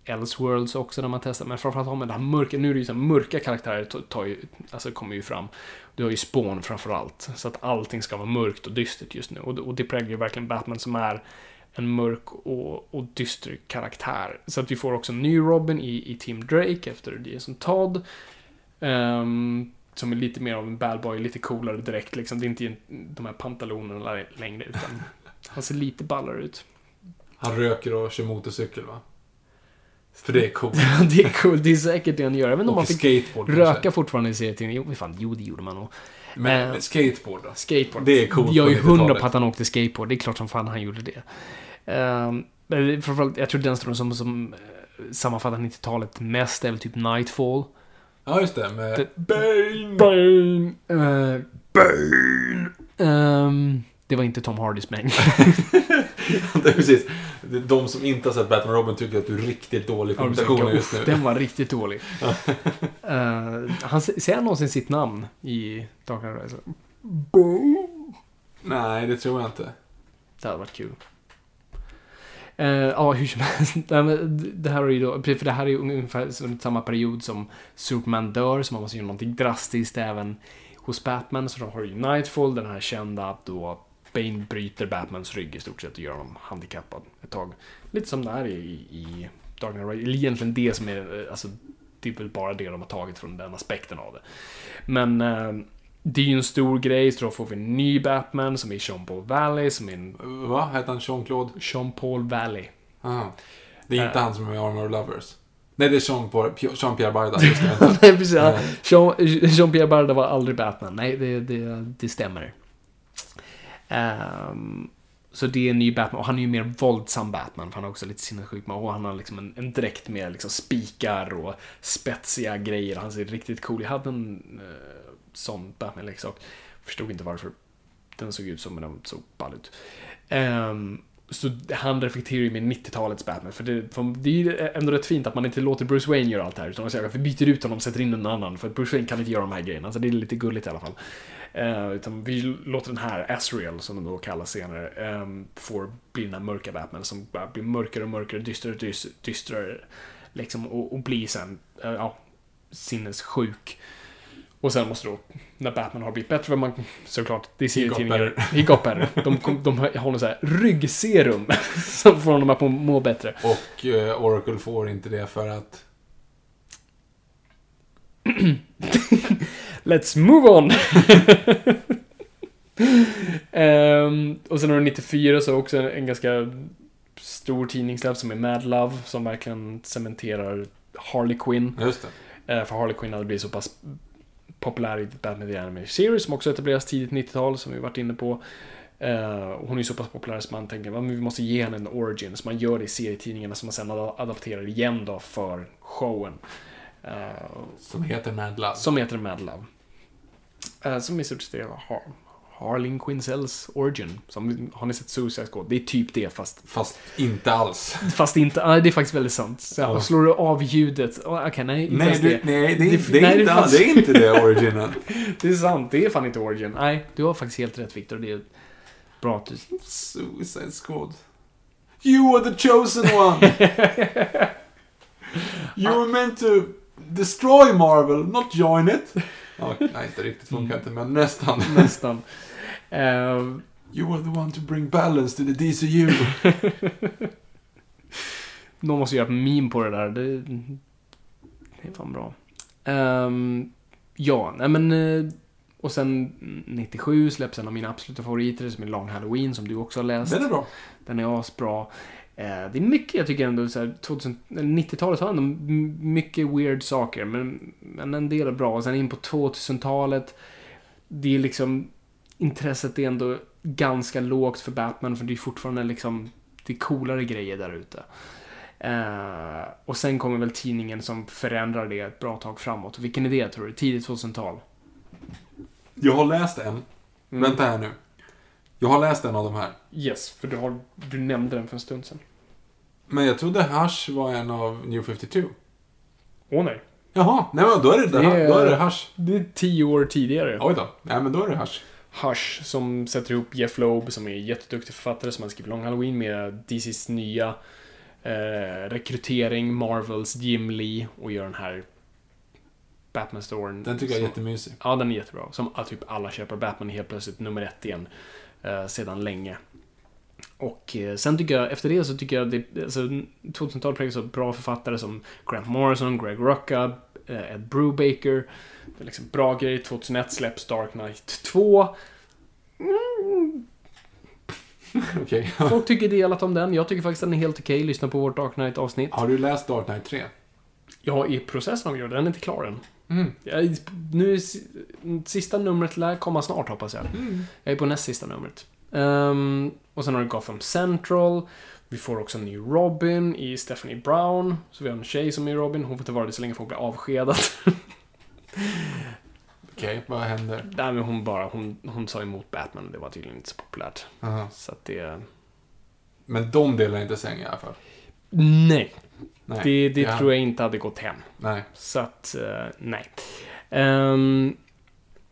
Elseworlds också när man testar, men framförallt har man det här mörka, nu är det ju så här, mörka karaktärer tar, ju, alltså kommer ju fram. Du har ju Spawn framförallt, så att allting ska vara mörkt och dystert just nu. Och, och det präglar ju verkligen Batman som är en mörk och, och dyster karaktär. Så att vi får också en ny Robin i, i Team Drake efter Jason Todd. Ehm, som är lite mer av en bad boy, lite coolare direkt liksom. Det är inte de här pantalonerna längre, utan han ser lite ballare ut. Han röker och kör motorcykel va? För det är coolt. det är coolt, det är säkert det han gör. Även om man fick skateboard röka kanske. fortfarande i serietidningen. Jo, fan, jo, det gjorde man nog. Men, Eh, skateboard då? Skateboard. Det är coolt Jag är ju hundra 90-talet. på att han åkte skateboard. Det är klart som fan han gjorde det. Um, men framförallt, jag tror den storyn som, som sammanfattar 90-talet mest är väl typ Nightfall. Ja, just det. Med Det- Bane. Bane! Uh, Bane! Ehm, det var inte Tom Hardys det är precis. De som inte har sett Batman och Robin tycker att du är riktigt dålig på imitationer just nu. Den var riktigt dålig. Eh, han, säger han någonsin sitt namn i Dark Knight Rises? Nej, det tror jag inte. Det hade varit kul. Eh, ja, hur som helst. Det här är ju då, för det här är ungefär samma period som Superman dör, så man måste göra någonting drastiskt även hos Batman. Så då har ju Nightfall, den här kända då Bane bryter Batmans rygg i stort sett och gör honom handikappad ett tag. Lite som det är i, i Dark Knight Rises. Eller egentligen det som är, eh, alltså, det är väl bara det de har tagit från den aspekten av det. Men eh, det är ju en stor grej, så då får vi en ny Batman som är Sean Paul Valley, som är en Va? Hette han Jean-Claude? Sean Paul Valley. Aha. Det är inte Eh. han som är med Armor Lovers. Nej, det är Jean- Jean-Pierre Barda. Det, vänta. Nej, precis. Eh. Jean- Jean-Pierre Barda var aldrig Batman. Nej, det, det, det stämmer. Um, så det är en ny Batman. Och han är ju mer våldsam Batman. För han har också lite sinnessjuk. Och han har liksom en, en dräkt med liksom spikar och spetsiga grejer. Han ser riktigt cool Jag hade en uh, sån Batman-leksak. Förstod inte varför den såg ut så, men den såg ball ut. Um, så han reflekterar ju med 90-talets Batman. För det, för det är ju ändå rätt fint att man inte låter Bruce Wayne göra allt det här. Utan man säger att vi byter ut honom och sätter in en annan. För att Bruce Wayne kan inte göra de här grejerna. Så det är lite gulligt i alla fall. Eh, utan vi låter den här Azrael, som den då kallas senare, eh, får bli den här mörka Batman som bara blir mörkare och mörkare, dystrare och dys- dystrare. Liksom, och, och blir sen, eh, ja, sinnessjuk. Och sen måste då, när Batman har blivit bättre, man, såklart, det är serietidningar. He got better. De, kom, de har någon så här ryggserum som får honom att må- må bättre. Och eh, Oracle får inte det för att... Let's move on! Ehm, och sen har du 94 så också en, en ganska stor tidningssläpp som är Mad Love som verkligen cementerar Harley Quinn. Just det. Eh, för Harley Quinn hade blivit så pass populär i Batman The Animated Series som också etableras tidigt 90-tal som vi varit inne på. Och hon är så pass populär så man tänker att vi måste ge henne en origin. Så man gör det i serietidningarna som man sen ad- adapterar igen då för showen. Eh, Som heter Mad Love. som heter Mad Love. Eh, som i stort sett Har Harling Quinzells Origin. Som, har ni sett Suicide Squad? Det är typ det fast, Fast inte alls. fast inte. Nej, det är faktiskt väldigt sant. Så, Ja. och slår du av ljudet? oh, Okej, nej, inte Nej, du, det. nej, det, är- Det- det, nej, inte, fanns- det är inte det originen. Det är sant, det är fan inte Origin. Nej, du har faktiskt helt rätt Victor. Det är bra att du... Suicide Squad. You are the chosen one! you were meant to destroy Marvel, not join it. Ja, nej, inte riktigt funkar inte, men nästan. Nästan. Eh, You were the one to bring balance to the DCU. någon måste göra ett meme på det där. Det, det är fan bra. Ehm, ja, nej men... eh, och sen 97 släpps en av mina absoluta favoriter som är Long Halloween som du också har läst. Den är bra. Den är asbra. Eh, det är mycket jag tycker ändå så här, 2000 eller 90-talet har ändå mycket weird saker, men, men en del är bra. Och sen in på 2000-talet, det är liksom, intresset är ändå ganska lågt för Batman, för det är fortfarande liksom, det är coolare grejer där ute. Eh, och sen kommer väl tidningen som förändrar det ett bra tag framåt. Vilken är det tror du? Tidigt 2000-tal? Jag har läst en. Mm. Vänta här nu. Jag har läst en av de här. Yes, för du, har, du nämnde den för en stund sedan. Men jag trodde Hush var en av New 52. Åh nej. Jaha, nej men då är det, Det är- då är det Hush. Det är tio år tidigare. Oj då. Nej men då är det Hush. Hush som sätter ihop Jeff Loeb som är jätteduktig författare som har skrivit Long Halloween med DCs nya eh, rekrytering, Marvels Jim Lee och gör den här Batman-storyn. Den tycker jag är som- jättemysig. Ja, den är jättebra. Som att typ alla köper Batman helt plötsligt nummer ett igen. Eh, sedan länge. Och eh, sen tycker jag, efter det så tycker jag det, alltså 2000-talet präglas av bra författare som Grant Morrison, Greg Rucka, eh, Ed Brubaker. Det är liksom bra grejer. 2001 släpps Dark Knight 2. Okej. Folk tycker delat om den. Jag tycker faktiskt den är helt okej. Lyssna på vårt Dark Knight-avsnitt. Har du läst Dark Knight 3? Jag är i processen av att göra det. Den är inte klar än. Mm. Jag, nu sista numret lär komma snart hoppas jag. Mm. Jag är på näst sista numret. Ehm, och sen har du Gotham Central. Vi får också en ny Robin i Stephanie Brown. Så vi har en tjej som är Robin. Hon får inte vara det så länge för hon blir avskedad. Okej, vad händer? Nej, men hon bara, hon, hon sa emot Batman och det var tydligen inte så populärt. Aha. Så att det... Men de delar inte säng i alla fall. Nej. Nej. Det, det Ja. tror jag inte hade gått hem. Nej. Så att, eh, nej. Ehm,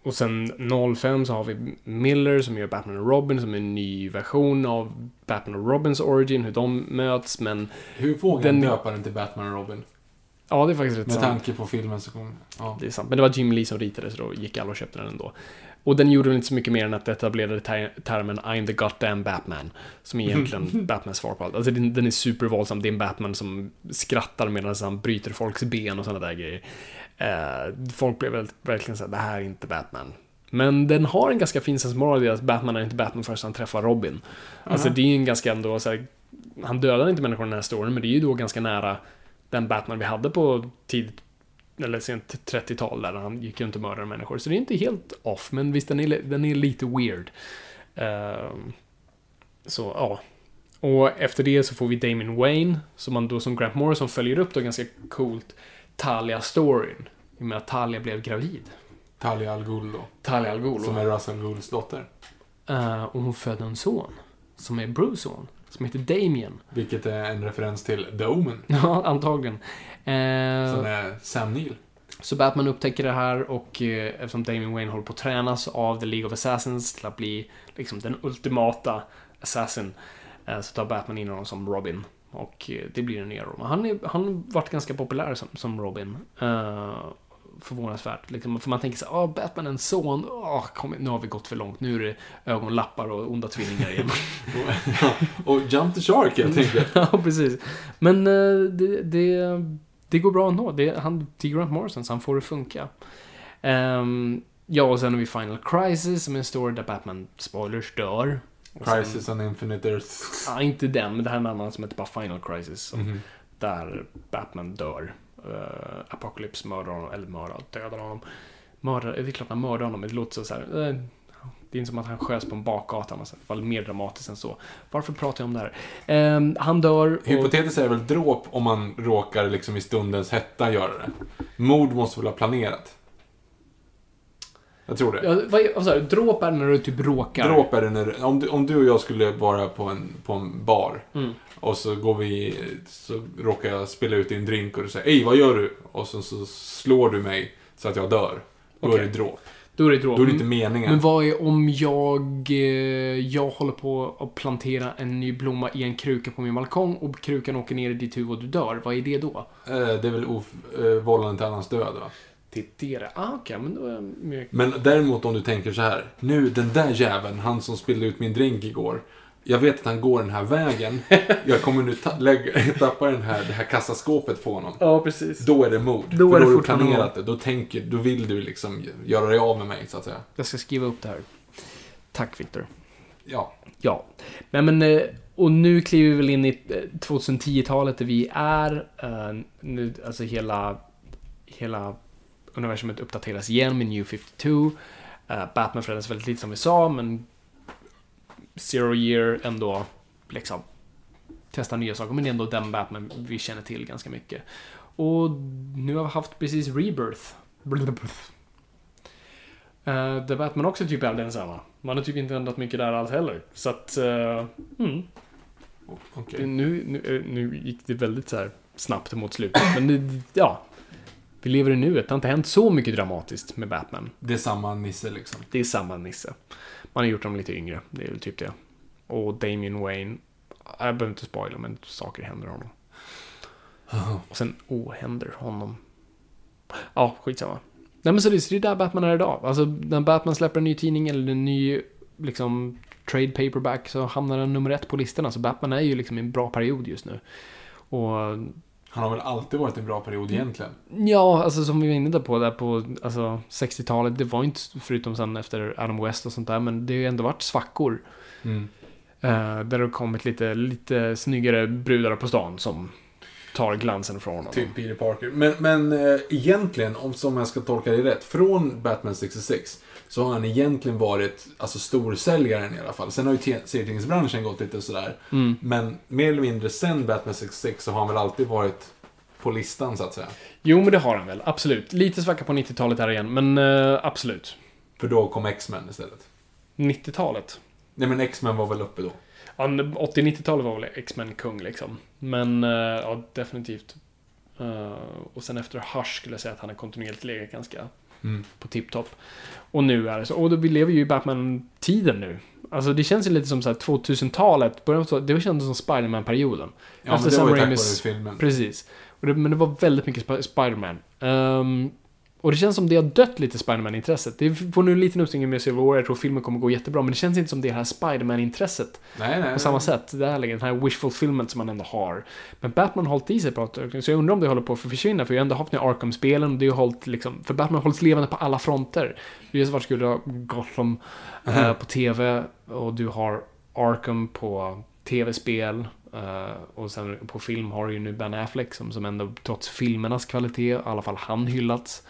och sen 05 så har vi Miller som gör Batman och Robin som är en ny version av Batman och Robins origin, hur de möts, men Hur vågar Den- döpa den till Batman och Robin? ja, det är faktiskt rätt Med sant. tanke på filmen så kommer... Ja. Det är sant. Men det var Jim Lee som ritade, så då gick alla och köpte den ändå. Och den gjorde väl inte så mycket mer än att etablerade ter- termen I'm the goddamn Batman. Som är egentligen Batmans svar på allt. Alltså den, den är supervåldsam. Det är en Batman som skrattar medan han bryter folks ben och sådana där grejer. Eh, folk blev väl, verkligen såhär, det här är inte Batman. Men den har en ganska fin sensmoral i att Batman är inte Batman förrän han träffar Robin. Alltså det är ju en ganska ändå så här, Han dödar inte människor i den här storyn, men det är ju då ganska nära den Batman vi hade på tidigt eller sent 30-tal där han gick runt och mördade människor. Så det är inte helt off, men visst den är, den är lite weird. Ehm, så ja. Och efter det så får vi Damien Wayne, som man då som Grant Morrison följer upp då ganska coolt Talia-storyn. I och med att Talia blev gravid. Talia al Ghul då. Talia al Ghul. Som är Russell Ghouls dotter. Eh, och hon födde en son. Som är Bruce son. Som heter Damien. Vilket är en referens till The Omen. Ja, antagligen. Eh, Som är Sam Neill. Så Batman upptäcker det här och eh, eftersom Damien Wayne håller på att tränas av The League of Assassins till att bli liksom den ultimata assassin eh, så tar Batman in honom som Robin. Och eh, det blir en nya Robin. Han, har varit ganska populär som, som Robin. Förvånansvärt. Liksom, för man tänker så ah, Batman en son, ah, kom, nu har vi gått för långt. Nu är det ögonlappar och onda tvillingar igen. Och Jump the Shark helt enkelt. ja, precis. Men eh, det, det, det går bra ändå. Det, han, det är Grant Morrison, så han får det funka. Ehm, ja, och sen har vi Final Crisis, som är en story där Batman, spoilers, dör. Och sen- Crisis on Infinite Earth. Ja, inte den, men det här är en annan som heter bara Final Crisis. Som, Mhm. Där Batman dör. Uh, Apocalypse mördar honom, eller mördar, dödar honom. Mördar, det är klart han mördar honom, men det låter så, här. eh, det är inte som att han sköts på en bakgata, i alla fall mer dramatiskt än så. Varför pratar jag om det här? Ehm, han dör och... Hypotetiskt är det väl dråp om man råkar liksom i stundens hetta göra det. Mord måste väl ha planerat? Jag tror det. Ja, vad, är- sa du? Dråp är när du typ råkar? Dråp är det när, om, du, om du och jag skulle vara på en, på en bar Mm. Och så går vi, så råkar jag spilla ut din drink och du säger Ej, vad gör du? Och så, så slår du mig så att jag dör. Då Okej. är det dråp. Då är det dråp. Då är det inte meningen. Men vad är om jag, eh, jag håller på att plantera en ny blomma i en kruka på min balkong och krukan åker ner i ditt huvud och du dör? Vad är det då? Eh, det är väl eh, vållande till annans död va? Är det Ah, okej, men då är jag. Men däremot om du tänker så här. Nu, den där jäveln, han som spillde ut min drink igår. Jag vet att han går den här vägen. Jag kommer nu ta- lägga, tappa den här, det här kassaskåpet på honom. Ja, precis. Då är det mord. Då För är det då har du planerat det. Då, tänker, då vill du liksom göra dig av med mig, så att säga. Jag ska skriva upp det här. Tack, Victor. Ja. Ja. Nej, men... eh, Och nu kliver vi väl in i eh, 2010-talet där vi är. eh, Nu, alltså hela... Hela universumet uppdateras igen med New 52. Eh, Batman förändras väldigt lite som vi sa, men Zero Year ändå liksom testar nya saker. Men det är ändå den Batman vi känner till ganska mycket. Och nu har vi haft precis Rebirth. Uh, där Batman också typ är densamma. Man har typ inte ändrat mycket där alls heller. Så att... eh, mm. Det- Nu, nu, eh, nu gick det väldigt så här snabbt mot slutet. Men det, ja. Vi lever i nuet. Det har inte hänt så mycket dramatiskt med Batman. Det är samma Nisse liksom. Det är samma Nisse. Man har gjort dem lite yngre. Det är väl typ det. Och Damien Wayne. Jag behöver inte spoila, men saker händer honom. Och sen ohänder honom. Ja, skitsamma. Nej men så det, så det är där Batman är idag. Alltså när Batman släpper en ny tidning eller en ny liksom trade paperback så hamnar den nummer ett på listorna. Så Batman är ju liksom i en bra period just nu. Och Han har väl alltid varit en bra period egentligen. Ja, alltså som vi var inne på, där på alltså, 60-talet, det var inte, förutom sen efter Adam West och sånt där, men det har ju ändå varit svackor. Mm. Eh, där det har kommit lite, lite snyggare brudar på stan som... tar glansen från honom. Typ Peter Parker. Men, men eh, egentligen, om som jag ska tolka det rätt, från Batman 66 så har han egentligen varit alltså, storsäljaren i alla fall. Sen har ju serietidningsbranschen gått lite sådär. Mm. Men mer eller mindre sen Batman 66 så har han väl alltid varit på listan så att säga. Jo, men det har han väl. Absolut. Lite svacka på 90-talet här igen, men eh, absolut. För då kom X-Men istället. 90-talet. Nej men X-Men var väl uppe då. Ja, 80-90-talet var väl X-Men kung liksom. Men, eh, ja, definitivt. Eh, och sen efter Hush skulle jag säga att han har kontinuerligt legat ganska Mm. på tipptopp. Och nu är det så. Och då, vi lever ju i Batman-tiden nu. Alltså det känns ju lite som så här 2000-talet, början på- det kändes som Spiderman-perioden. Ja, men det var ju tack vare filmen. Precis. Och det, men det var väldigt mycket Sp- Spiderman. Ehm, och det känns som det har dött lite Spiderman-intresset. Det får nu en liten uppsving med Civil War, jag tror filmen kommer gå jättebra, men det känns inte som det här Spiderman-intresset på samma sätt. Det här, läget, den här wishful fulfillment som man ändå har. Men Batman har hållit i sig ett bra tag, så jag undrar om det håller på att försvinna, för jag har ändå haft den Arkham-spelen, och det har hållit liksom, för Batman har hållits levande på alla fronter. Dels vart skulle du ha Gotham eh, på TV, och du har Arkham på TV-spel, eh, och sen på film har du ju nu Ben Affleck, som, som ändå trots filmernas kvalitet, i alla fall han hyllats.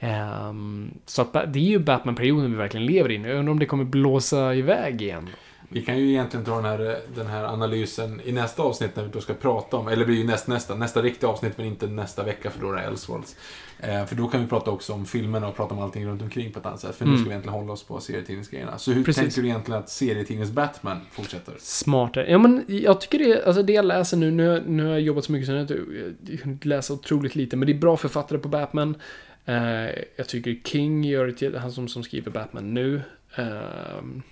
Ehm, så att, det är ju Batman-perioden vi verkligen lever i nu. Jag undrar om det kommer blåsa iväg igen. Vi kan ju egentligen ta den här, den här analysen i nästa avsnitt när vi då ska prata om, eller det blir ju näst, nästa, nästa riktiga avsnitt men inte nästa vecka för då är det Elseworlds. Eh, för då kan vi prata också om filmerna och prata om allting runt omkring på ett annat sätt. För nu Mm. ska vi egentligen hålla oss på serietidningsgrejerna. Så hur Precis. tänker du egentligen att serietidnings Batman fortsätter? Smartare. Ja, men jag tycker det, alltså det jag läser nu, nu, nu har jag jobbat så mycket så jag har hunnit läsa otroligt lite, men det är bra författare på Batman. Eh, jag tycker King gör ett, jä- han som, som skriver Batman nu, ehm,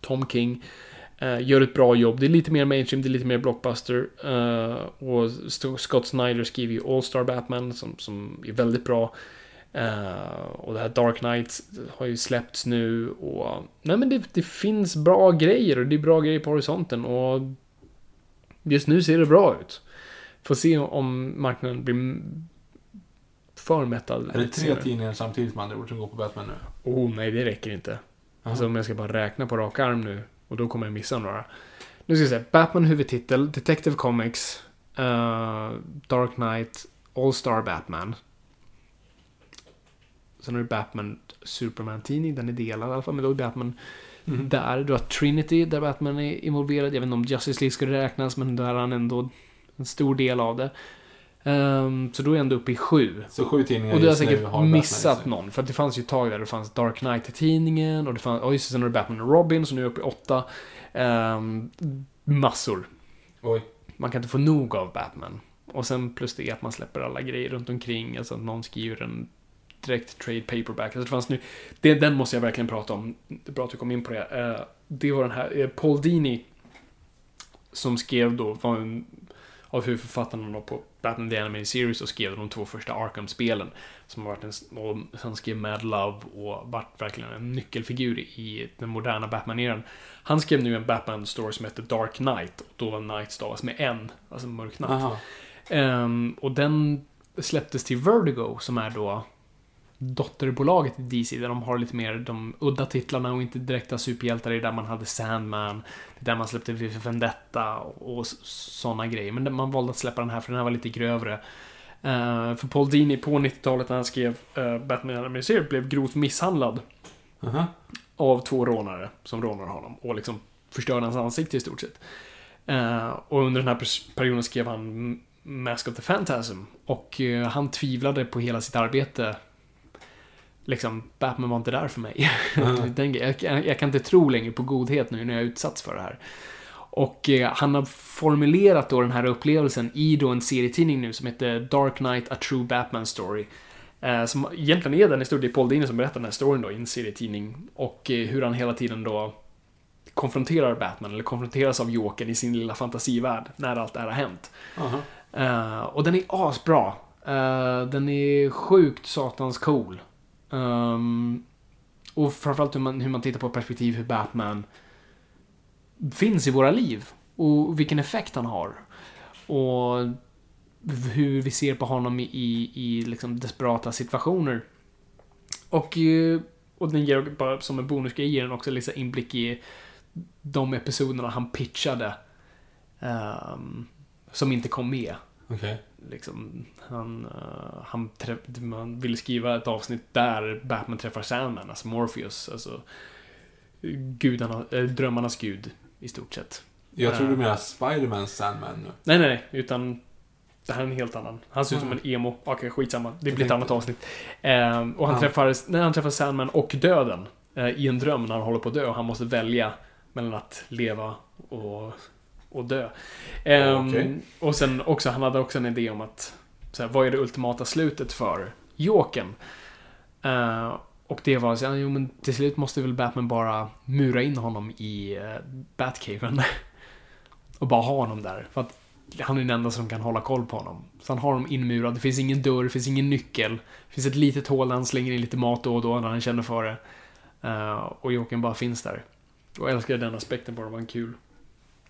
Tom King, eh, gör ett bra jobb. Det är lite mer mainstream, det är lite mer blockbuster. eh, och Scott Snyder skriver ju All Star Batman som, som är väldigt bra. Eh, och det här Dark Knight har ju släppts nu och... Nej men det, det finns bra grejer och det är bra grejer på horisonten och... Just nu ser det bra ut. Får se om marknaden blir för mättad. Är det tre tidningar samtidigt med andra ord som går på Batman nu? Oh nej, det räcker inte. Alltså om jag ska bara räkna på rak arm nu. Och då kommer jag missa några. Nu ska vi se. Batman huvudtitel, Detective Comics, eh, Dark Knight, All Star Batman. Sen har du Batman Superman-tidning, den är delad i alla fall, men då är Batman där. Du har Trinity, där Batman är involverad. Jag vet inte om Justice League skulle räknas, men där är han ändå en stor del av det. Ehm, så då är jag ändå uppe i sju. Så sju tidningar Och du har säkert har Batman missat sig. någon. För det fanns ju ett tag där det fanns Dark Knight i tidningen och det fanns, oh just sen har du Batman och Robin, så nu är jag uppe i åtta. Ehm, massor. Oj. Man kan inte få nog av Batman. Och sen plus det att man släpper alla grejer runt omkring, alltså att någon skriver en direkt trade paperback. Alltså det fanns nu, det, den måste jag verkligen prata om. Det är bra att du kom in på det. Eh, det var den här, eh, Paul Dini, som skrev då, var en av huvudförfattarna på Batman The Animated Series och skrev de två första Arkham-spelen. Som har varit en, och han skrev Mad Love och varit verkligen en nyckelfigur i den moderna Batman-eran. Han skrev nu en Batman-story som heter Dark Knight. Och då var Knight stavas med en, alltså mörk natt. Aha. Ehm, och den släpptes till Vertigo som är då dotterbolaget i DC där de har lite mer de udda titlarna och inte direkta superhjältar. Det är där man hade Sandman, det är där man släppte V Vendetta och, sådana grejer. Men man valde att släppa den här för den här var lite grövre. Eh, för Paul Dini på 90-talet när han skrev uh, Batman Animated blev grovt misshandlad Aha. av två rånare som rånar honom och liksom förstörde hans ansikte i stort sett. Eh, och under den här perioden skrev han Mask of the Phantasm och han tvivlade på hela sitt arbete. Liksom, Batman var inte där för mig. Gre- jag, jag kan inte tro längre på godhet nu när jag utsatts för det här. Och eh, han har formulerat då den här upplevelsen i då en serietidning nu som heter Dark Knight, A True Batman Story. Eh, som egentligen är den historia, det är Paul Dini som berättar den här storyn då i en serietidning. Och eh, hur han hela tiden då konfronterar Batman, eller konfronteras av Jokern i sin lilla fantasivärld när allt det här har hänt. Aha. Eh, och den är asbra. Uh, den är sjukt satans cool. Um, och framförallt hur man, hur man tittar på perspektiv hur Batman finns i våra liv. Och vilken effekt han har. Och hur vi ser på honom i, i, i liksom desperata situationer. Och, eh, och den ger bara som en bonusgrej ger den också lite inblick i de episoderna han pitchade. Um, som inte kom med. Okej. Liksom, han, eh, han man ville skriva ett avsnitt där Batman träffar Sandman, alltså Morpheus. Alltså, gudarna, äh, drömmarnas gud, i stort sett. Jag tror du menar Spider-Man Sandman nu. Nej, nej, nej, utan det här är en helt annan. Han ser ut som en emo. Okej, skitsamma. Det blir ett annat avsnitt. Och han Ja. träffar, när han träffar Sandman och döden eh, i en dröm när han håller på att dö och han måste välja mellan att leva och, och dö. Ehm, Okej. Och sen också, han hade också en idé om att, så här, vad är det ultimata slutet för Jokern? Eh, och det var så jo men till slut måste väl Batman bara mura in honom i uh, Batcaven. och bara ha honom där. För att han är den enda som kan hålla koll på honom. Så han har honom inmurad, det finns ingen dörr, det finns ingen nyckel. Det finns ett litet hål där han slänger in lite mat då och då när han känner för det. Eh, och Jokern bara finns där. Och jag älskar den aspekten på det, det var en kul,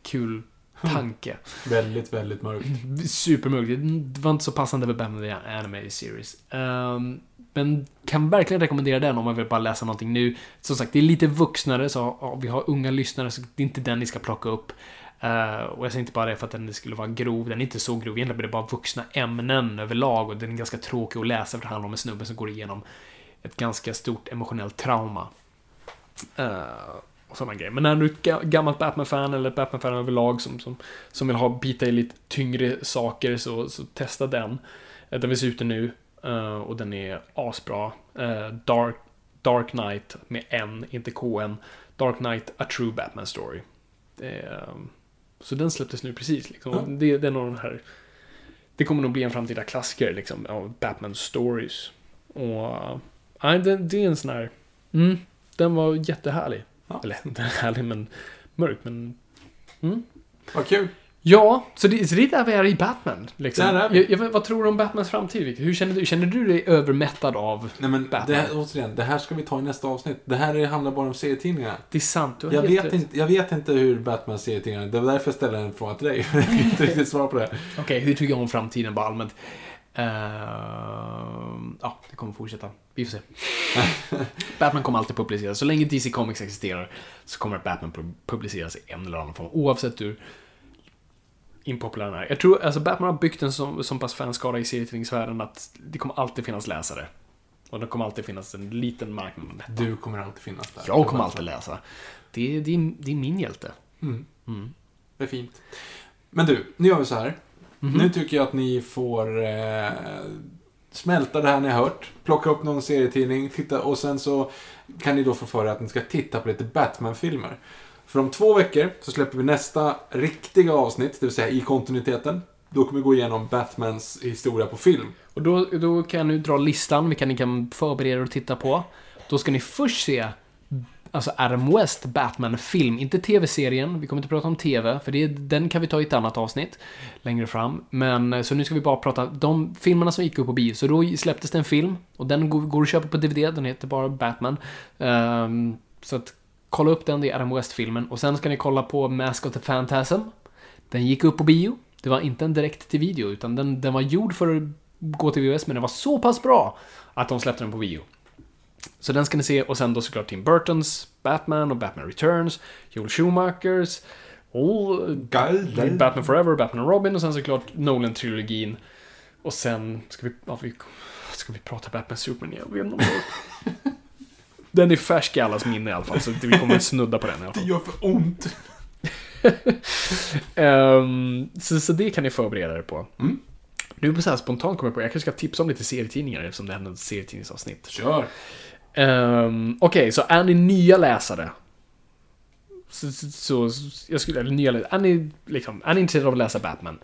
kul tanke. Väldigt, väldigt mörkt. Supermörkt. Det var inte så passande för Batman Animated Series. Ehm, men kan verkligen rekommendera den om man vill bara läsa någonting nu. Som sagt, det är lite vuxnare, så ja, vi har unga lyssnare, så det är inte den ni ska plocka upp. Eh, och jag säger inte bara det för att den skulle vara grov, den är inte så grov, egentligen är det bara vuxna ämnen överlag och den är ganska tråkig att läsa för det handlar om en snubbe som går igenom ett ganska stort emotionellt trauma. Eh, och sådana grejer. Men när du är ett ga- gammalt Batman-fan eller Batman-fan överlag som, som, som vill ha bita i lite tyngre saker så, så testa den. Eh, Den finns ute nu eh, och den är asbra. Eh, Dark, Dark Knight med N, inte KN. Dark Knight, A True Batman Story. Så den släpptes nu precis. Liksom. Ja. Det, det är nog den här... Det kommer nog bli en framtida klassiker liksom, av Batman Stories. Och... Nej, det, det är en sån här... Mm, den var jättehärlig. Ja. Eller inte härlig, men mörk. Men Vad kul. Ja, så det, så det är där vi är i Batman. Liksom. Där är vi. Jag, jag, vad tror du om Batmans framtid? Hur känner du? Känner du dig övermättad av... Nej men, Batman. det här, återigen, det här ska vi ta i nästa avsnitt. Det här är- handlar bara om serietidningarna. Det är sant, du har Jag vet, rätt. inte, jag vet inte hur Batman serietidningarna... Det var därför jag ställde en fråga till dig. Jag kan inte riktigt svara på det. Okej, hur tycker jag om framtiden bara allmänt? Uh, ja, det kommer fortsätta. Vi får se. Batman kommer alltid publiceras. Så länge DC Comics existerar så kommer Batman pu- publiceras i en eller annan form. Oavsett hur impopulär den är. Jag tror, alltså Batman har byggt en så, så pass fanskara i serietidningsvärlden att det kommer alltid finnas läsare. Och det kommer alltid finnas en liten marknad. Du kommer alltid finnas där. Jag kommer alltid läsa. Det är, det det är min hjälte. Mm. Mm. Det är fint. Men du, nu gör vi så här. Mhm. Nu tycker jag att ni får eh, smälta det här ni har hört. Plocka upp någon serietidning, titta och sen så kan ni då få för er att ni ska titta på lite Batman-filmer. För om två veckor så släpper vi nästa riktiga avsnitt, det vill säga i kontinuiteten. Då kommer vi gå igenom Batmans historia på film. Och då, då kan jag nu dra listan, vilka ni kan förbereda er och titta på. Då ska ni först se Alltså Adam West Batman-film, inte tv-serien. Vi kommer inte prata om tv, för det, den kan vi ta i ett annat avsnitt längre fram. Men eh, så nu ska vi bara prata de filmerna som gick upp på bio. Så då släpptes det en film och den går, att köpa på DVD. Den heter bara Batman. Um, så att kolla upp den, det är Adam West-filmen. Och sen ska ni kolla på Mask of the Phantasm. Den gick upp på bio. Det var inte en direkt till video, utan den, den var gjord för att gå till VHS, men den var så pass bra att de släppte den på bio. Så den ska ni se, och sen då såklart Tim Burtons Batman och Batman Returns, Joel Schumachers, och Batman Forever, Batman och Robin och sen såklart Nolan-trilogin. Och sen ska vi, ja, vi, ska vi prata Batman Superman igen? Jag vet inte om det- Den är färsk i allas minne i alla fall, så vi kommer inte snudda på den i alla fall. gör för ont. Ehm, så, så det kan ni förbereda er på. Mm. Nu på så här spontant kommer jag på, jag kanske ska tipsa om lite serietidningar eftersom det är ett serietidningsavsnitt. Kör. Um, Okej, så är ni nya läsare? Så, så, så jag skulle, eller nya läsare, är ni, liksom, är ni intresserade av att läsa Batman?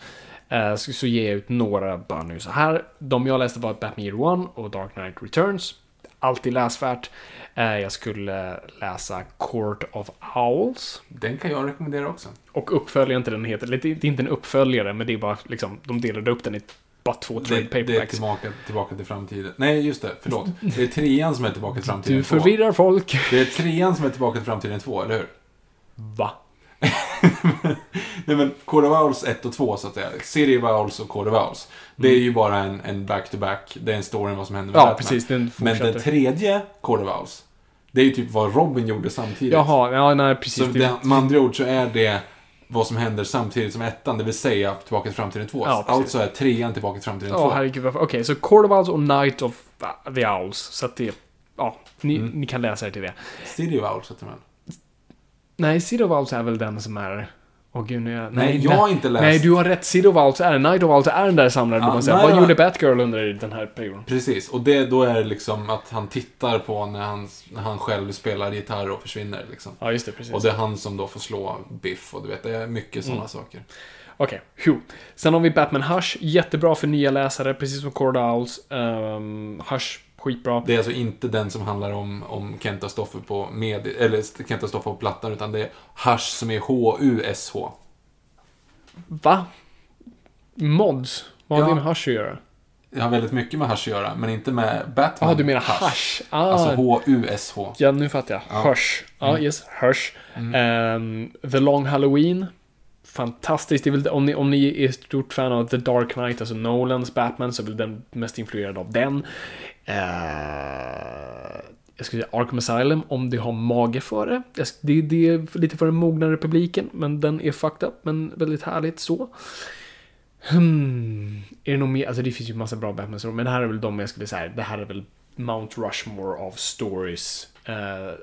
eh, så, så ger jag ut några bara nu så här. De jag läste var Batman Year One och Dark Knight Returns. Alltid läsvärt. Eh, jag skulle läsa Court of Owls. Den kan jag rekommendera också. Och uppföljaren till den heter, eller det är inte en uppföljare, men det är bara liksom, de delade upp den i bara två trade Det, det är paperbacks. tillbaka, tillbaka till framtiden. Nej, just det. Förlåt. Det är trean som är tillbaka till framtiden Du 2. förvirrar folk. Det är trean som är tillbaka till framtiden 2, eller hur? Va? Nej men, Code of Owls 1 och 2 så att säga. Serie of Owls och Code of Owls. Det är ju bara en, en back-to-back. Det är en story om vad som händer med Mm. Ja, Batman. precis. Den Men den tredje Code of Owls. Det är ju typ vad Robin gjorde samtidigt. Jaha, ja, nej, precis. Så det, med andra ord så är det vad som händer samtidigt som ettan, det vill säga Tillbaka till framtiden 2. Ja, alltså är trean Tillbaka till framtiden 2. Ja, herregud. Okej, så Court of Owls och Night of the Owls. Så att det... Ja, ni, Mm. ni kan läsa er till det. City of Owls heter den. Nej, City of Owls är väl den som är... Åh gud, nu jag... Nej, jag har inte läst. Nej, du har rätt. Owls är Night of Owls är den där samlaren. Ja, nej, Vad ja. gjorde Batgirl under den här perioden? Precis, och det, då är det liksom att han tittar på när han, när han själv spelar gitarr och försvinner. Liksom. Ja, just det. Precis. Och det är han som då får slå Biff och du vet, det är mycket sådana Mm. saker. Okej, okay. Sen har vi Batman Hush. Jättebra för nya läsare, precis som of Owls. Um, Hush, skitbra. Det är alltså inte den som handlar om, om Kenta Stoffer på med, eller Kenta Stoffer på plattan, utan det är Hush som är H-U-S-H. Va? Mods? Vad har Ja. det med Hush att göra? Det har väldigt mycket med Hush att göra, men inte med Batman. Ja, du menar Hush? Ah, Alltså H-U-S-H. ja, nu fattar jag. Ja. Hush. Ja, yes, Hush. Ehm, The Long Halloween. Fantastiskt. Det är väl, om, ni, om ni är stort fan av The Dark Knight, alltså Nolans Batman, så är väl den mest influerad av den. Eh, jag skulle säga Arkham Asylum, om det har mage för det. Det, det är lite för den mognare publiken, men den är fucked up, men väldigt härligt så. Hmm. Är det nog mer, alltså det finns ju massa bra batman stories men det här är väl de jag skulle säga, det här är väl Mount Rushmore of stories. Uh,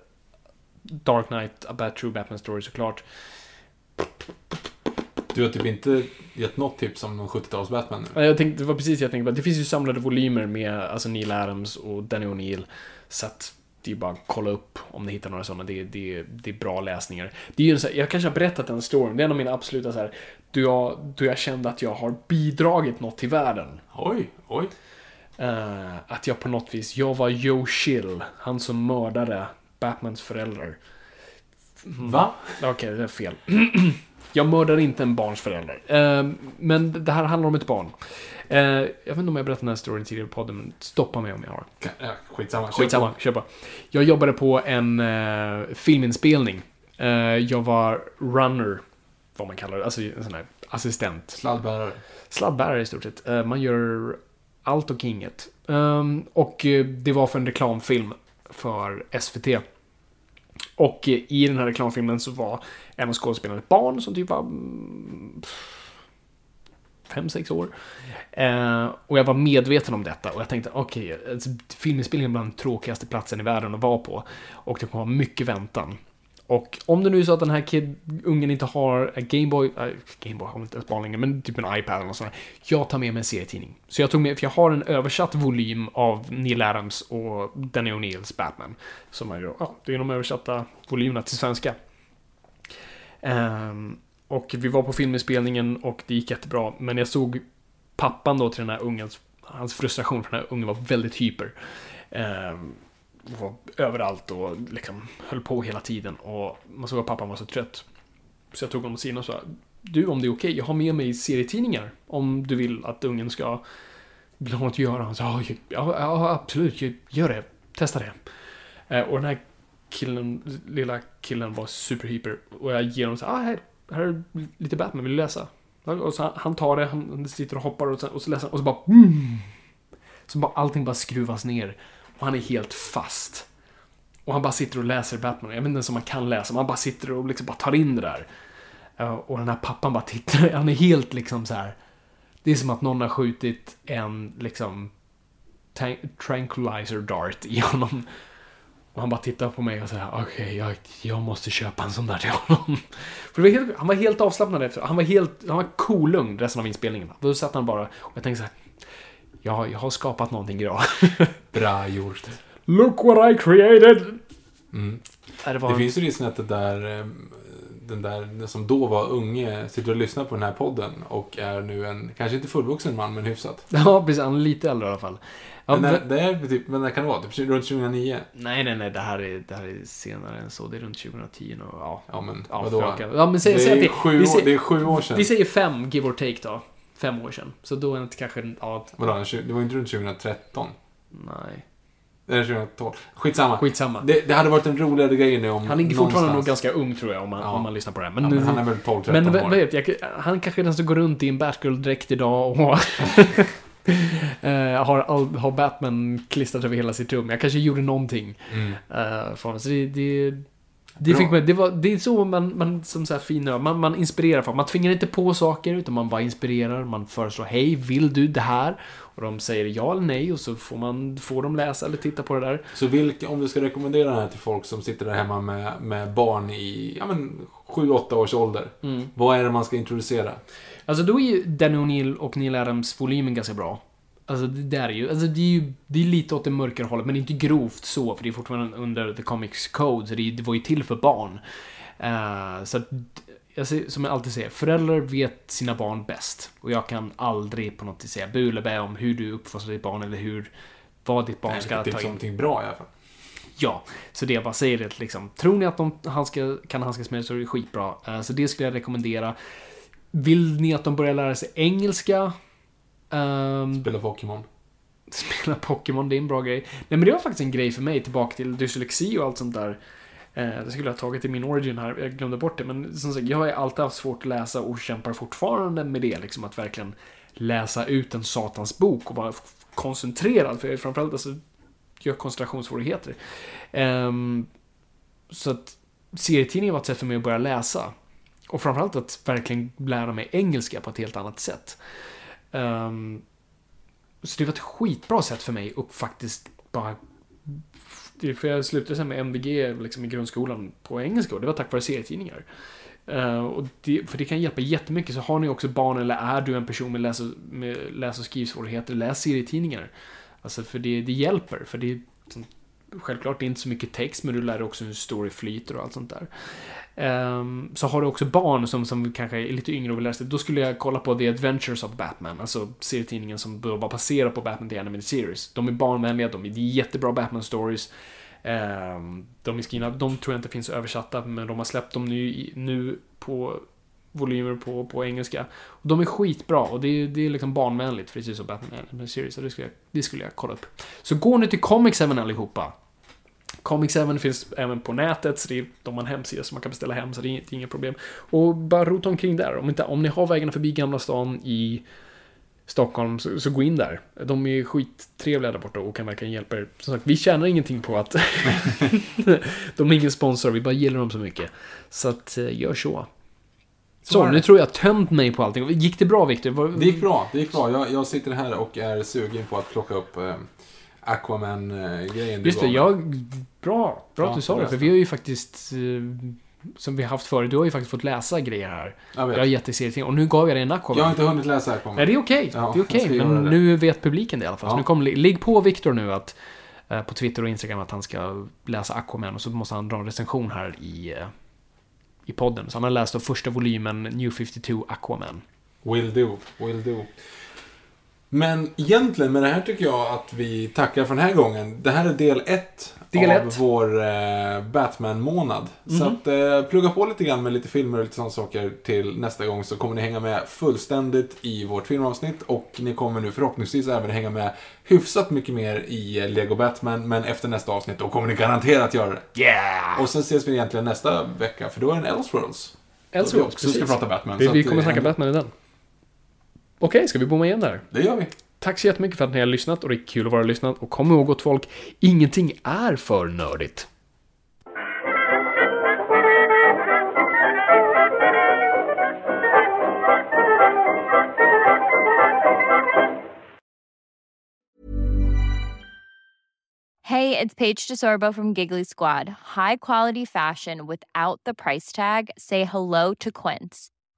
Dark Knight, A Bad True Batman Story såklart. Du har typ inte gett något tips om någon 70-tals Batman nu. Ja, Jag tänkte, det var precis det jag tänkte på. Det finns ju samlade volymer med alltså Neil Adams och Danny O'Neill. Så att det är bara att kolla upp om ni hittar några sådana. Det, det, det är bra läsningar. Det är ju en så här, jag kanske har berättat den storyn. Det är en av mina absoluta så här, då jag, då jag kände att jag har bidragit något till världen. Oj, oj. Eh, att jag på något vis, jag var Joe Chill, han som mördade Batmans föräldrar. Va? Okej, det är fel. jag mördar inte en barns förälder. Eh, men det här handlar om ett barn. Eh, jag vet inte om jag berättat den här storyn tidigare i podden, men stoppa mig om jag har. Ja, skitsamma. Skitsamma, kör på. Jag jobbade på en eh, filminspelning. Eh, jag var runner, vad man kallar det, alltså en sån här assistent. Sladdbärare. Sladdbärare i stort sett. Eh, man gör allt och inget. Ehm, och eh, det var för en reklamfilm för SVT. Och eh, i den här reklamfilmen så var en av skådespelarna ett barn som typ var mm, fem, sex år. Eh, och jag var medveten om detta och jag tänkte okej, okay, filminspelningen är bland den tråkigaste platsen i världen att vara på. Och det kommer vara mycket väntan. Och om det nu är så att den här kid, ungen inte har en Gameboy, äh, Gameboy har inte ens barn längre, men typ en iPad eller något sånt där. Jag tar med mig en serietidning. Så jag tog med, för jag har en översatt volym av Neil Adams och Danny O'Neills Batman. Som är, ja, det är de översatta volymerna till svenska. Um, och vi var på filminspelningen och det gick jättebra, men jag såg pappan då till den här ungen, hans frustration för den här ungen var väldigt hyper. Um, var överallt och liksom höll på hela tiden och man såg att pappan var så trött. Så jag tog honom åt sidan och sa Du, om det är okej, jag har med mig serietidningar om du vill att ungen ska vill ha något att göra. Han sa ja, ja, absolut, gör det, testa det. Ehm, och den här killen, lilla killen var superhyper och jag ger honom så här, ah, här, här är lite Batman, vill du läsa? Och så han, han tar det, han sitter och hoppar och så, och så läser han och så bara mm, Så bara allting bara skruvas ner. Och han är helt fast. Och han bara sitter och läser Batman. Jag vet inte ens om man kan läsa, men han bara sitter och liksom bara tar in det där. Eh, och den här pappan bara tittar, han är helt liksom så här. Det är som att någon har skjutit en liksom tranquilizer dart i honom. Och han bara tittar på mig och säger okej, jag, jag måste köpa en sån där till honom. För det var helt, han var helt avslappnad efter, han var helt, han var kolugn resten av inspelningen. Då satt han bara och jag tänkte så här, ja, jag har skapat någonting bra. Bra gjort. Look what I created! Mm. Det var Det en- finns ju risken att det där, eh, den där den som då var unge sitter och lyssnar på den här podden och är nu en, kanske inte fullvuxen man, men hyfsat. Ja, precis. Han är lite äldre i alla fall. Ja, men men- det är typ, men när kan det vara? Typ runt 2009? Nej, nej, nej. Det här, är, det här är senare än så. Det är runt 2010 nu. Ja, Ja, men ja, vadå? Ja, men säg, det, säg är det, sju vi, säger, det är sju år sedan. vi säger fem, give or take då. Fem år sedan. Så då är det kanske, ja, Vadå, det var inte runt 2013? nej. Eller 2012? Skitsamma. Skitsamma. Det, det hade varit en roligare grej nu om Han är fortfarande nog ganska ung tror jag, om man, Ja. om man lyssnar på det här. Ja, Men, men han är väl 12-13 men år. vad vet jag, han kanske den som går runt i en Batgirl-dräkt idag och eh, har, har Batman klistrat över hela sitt rum. Jag kanske gjorde någonting. Mm. Uh, för honom. så det, det, Det, fick mig, det, var, det är så man, man som så här finare, man, man inspirerar folk. Man tvingar inte på saker, utan man bara inspirerar. Man föreslår, hej, vill du det här? Och de säger ja eller nej och så får man får de läsa eller titta på det där. Så vilka, om du ska rekommendera den här till folk som sitter där hemma med, med barn i ja, men 7-8 års ålder. Mm. Vad är det man ska introducera? Alltså då är ju Danny O'Neill och Neil Adams volymen ganska bra. Alltså det där är ju, alltså det är ju, det är lite åt det mörkare hållet, men det är inte grovt så, för det är fortfarande under The Comics Code, så det, är- det var ju till för barn. Eh, så att, jag säger, som jag alltid säger, föräldrar vet sina barn bäst. Och jag kan aldrig på något sätt säga bu eller bä om hur du uppfostrar ditt barn eller hur, vad ditt barn Nej, ska det är ta in. någonting bra i alla fall. Ja, så det jag bara säger är att liksom, tror ni att de handska, kan handskas med det så är det skitbra. Eh, Så det skulle jag rekommendera. Vill ni att de börjar lära sig engelska? Ehm, Spela Pokémon. spela Pokémon, det är en bra grej. Nej men det var faktiskt en grej för mig, tillbaka till dyslexi och allt sånt där. Eh, Det skulle jag ha tagit i min origin här, jag glömde bort det. Men som sagt, jag har ju alltid haft svårt att läsa och kämpar fortfarande med det. Liksom att verkligen läsa ut en satans bok och vara koncentrerad. För jag är framförallt alltså, jag har koncentrationssvårigheter. Ehm, så att serietidningen var ett sätt för mig att börja läsa. Och framförallt att verkligen lära mig engelska på ett helt annat sätt. Um, så det var ett skitbra sätt för mig att faktiskt bara... För jag slutade sen med MVG liksom i grundskolan på engelska och det var tack vare serietidningar. Uh, och det, för det kan hjälpa jättemycket. Så har ni också barn eller är du en person med läs och, med läs och skrivsvårigheter, läs serietidningar. Alltså för det, det hjälper. För det är självklart det är inte så mycket text men du lär dig också hur story flyter och allt sånt där. Ehm, så har du också barn som, som kanske är lite yngre och vill lära sig, då skulle jag kolla på The Adventures of Batman, alltså serietidningen som bara vara baserad på Batman The Animated Series. De är barnvänliga, de är jättebra Batman-stories. Ehm, de är skrivna, de tror jag inte finns översatta, men de har släppt dem nu, nu på volymer på, på engelska. Och de är skitbra och det är, det är liksom barnvänligt, precis som Batman The Animated Series, så det skulle, jag, det skulle jag kolla upp. Så gå nu till Comics 7 allihopa. Comic 7 finns även på nätet, så det är, de har en hemsida som man kan beställa hem, så det är inget, inget problem. Och bara rota omkring där. Om, inte, om ni har vägarna förbi Gamla stan i Stockholm, så, så gå in där. De är skittrevliga där borta och kan verkligen hjälpa er. Som sagt, vi tjänar ingenting på att... de är ingen sponsor, vi bara gillar dem så mycket. Så att, eh, gör så. Så, det. nu tror jag tömt mig på allting. Gick det bra, Victor? Var- Det gick bra, det gick bra. Jag, jag sitter här och är sugen på att plocka upp eh, Aquaman-grejen. du Just det, jag... Bra, bra att du sa det. För vi har ju faktiskt... eh, Som vi har haft förut, du har ju faktiskt fått läsa grejer här. Jag vet. Jag har gett dig serietidningar och nu gav jag dig en Aquaman. Jag har inte hunnit läsa Aquaman. Nej, det är okej. Ja, det är okej. göra Men nu vet publiken det i alla fall. Så Ja. nu kommer, ligg på Victor nu att eh, på Twitter och Instagram att han ska läsa Aquaman och så måste han dra en recension här i, eh, i podden. Så han har läst då första volymen New 52 Aquaman. Will do, will do. Men egentligen med det här tycker jag att vi tackar för den här gången. Det här är del ett Del av ett. vår eh, Batman-månad. Så Mhm. att eh, plugga på lite grann med lite filmer och lite sådana saker till nästa gång så kommer ni hänga med fullständigt i vårt filmavsnitt och ni kommer nu förhoppningsvis även hänga med hyfsat mycket mer i eh, Lego Batman men efter nästa avsnitt då kommer ni garanterat göra det. Yeah! Och sen ses vi egentligen nästa vecka för då är det en Elseworlds. Elseworlds, Då vi också ska precis. prata Batman. Vi, så vi att, kommer eh, snacka Batman i den. Okej, ska vi bomma igen där? Det gör vi. Tack så jättemycket för att ni har lyssnat och det är kul att vara lyssnat. Och kom ihåg gott folk, ingenting är för nördigt. Hey, it's Paige DeSorbo from Giggly Squad. High quality fashion without the price tag. Say hello to Quince.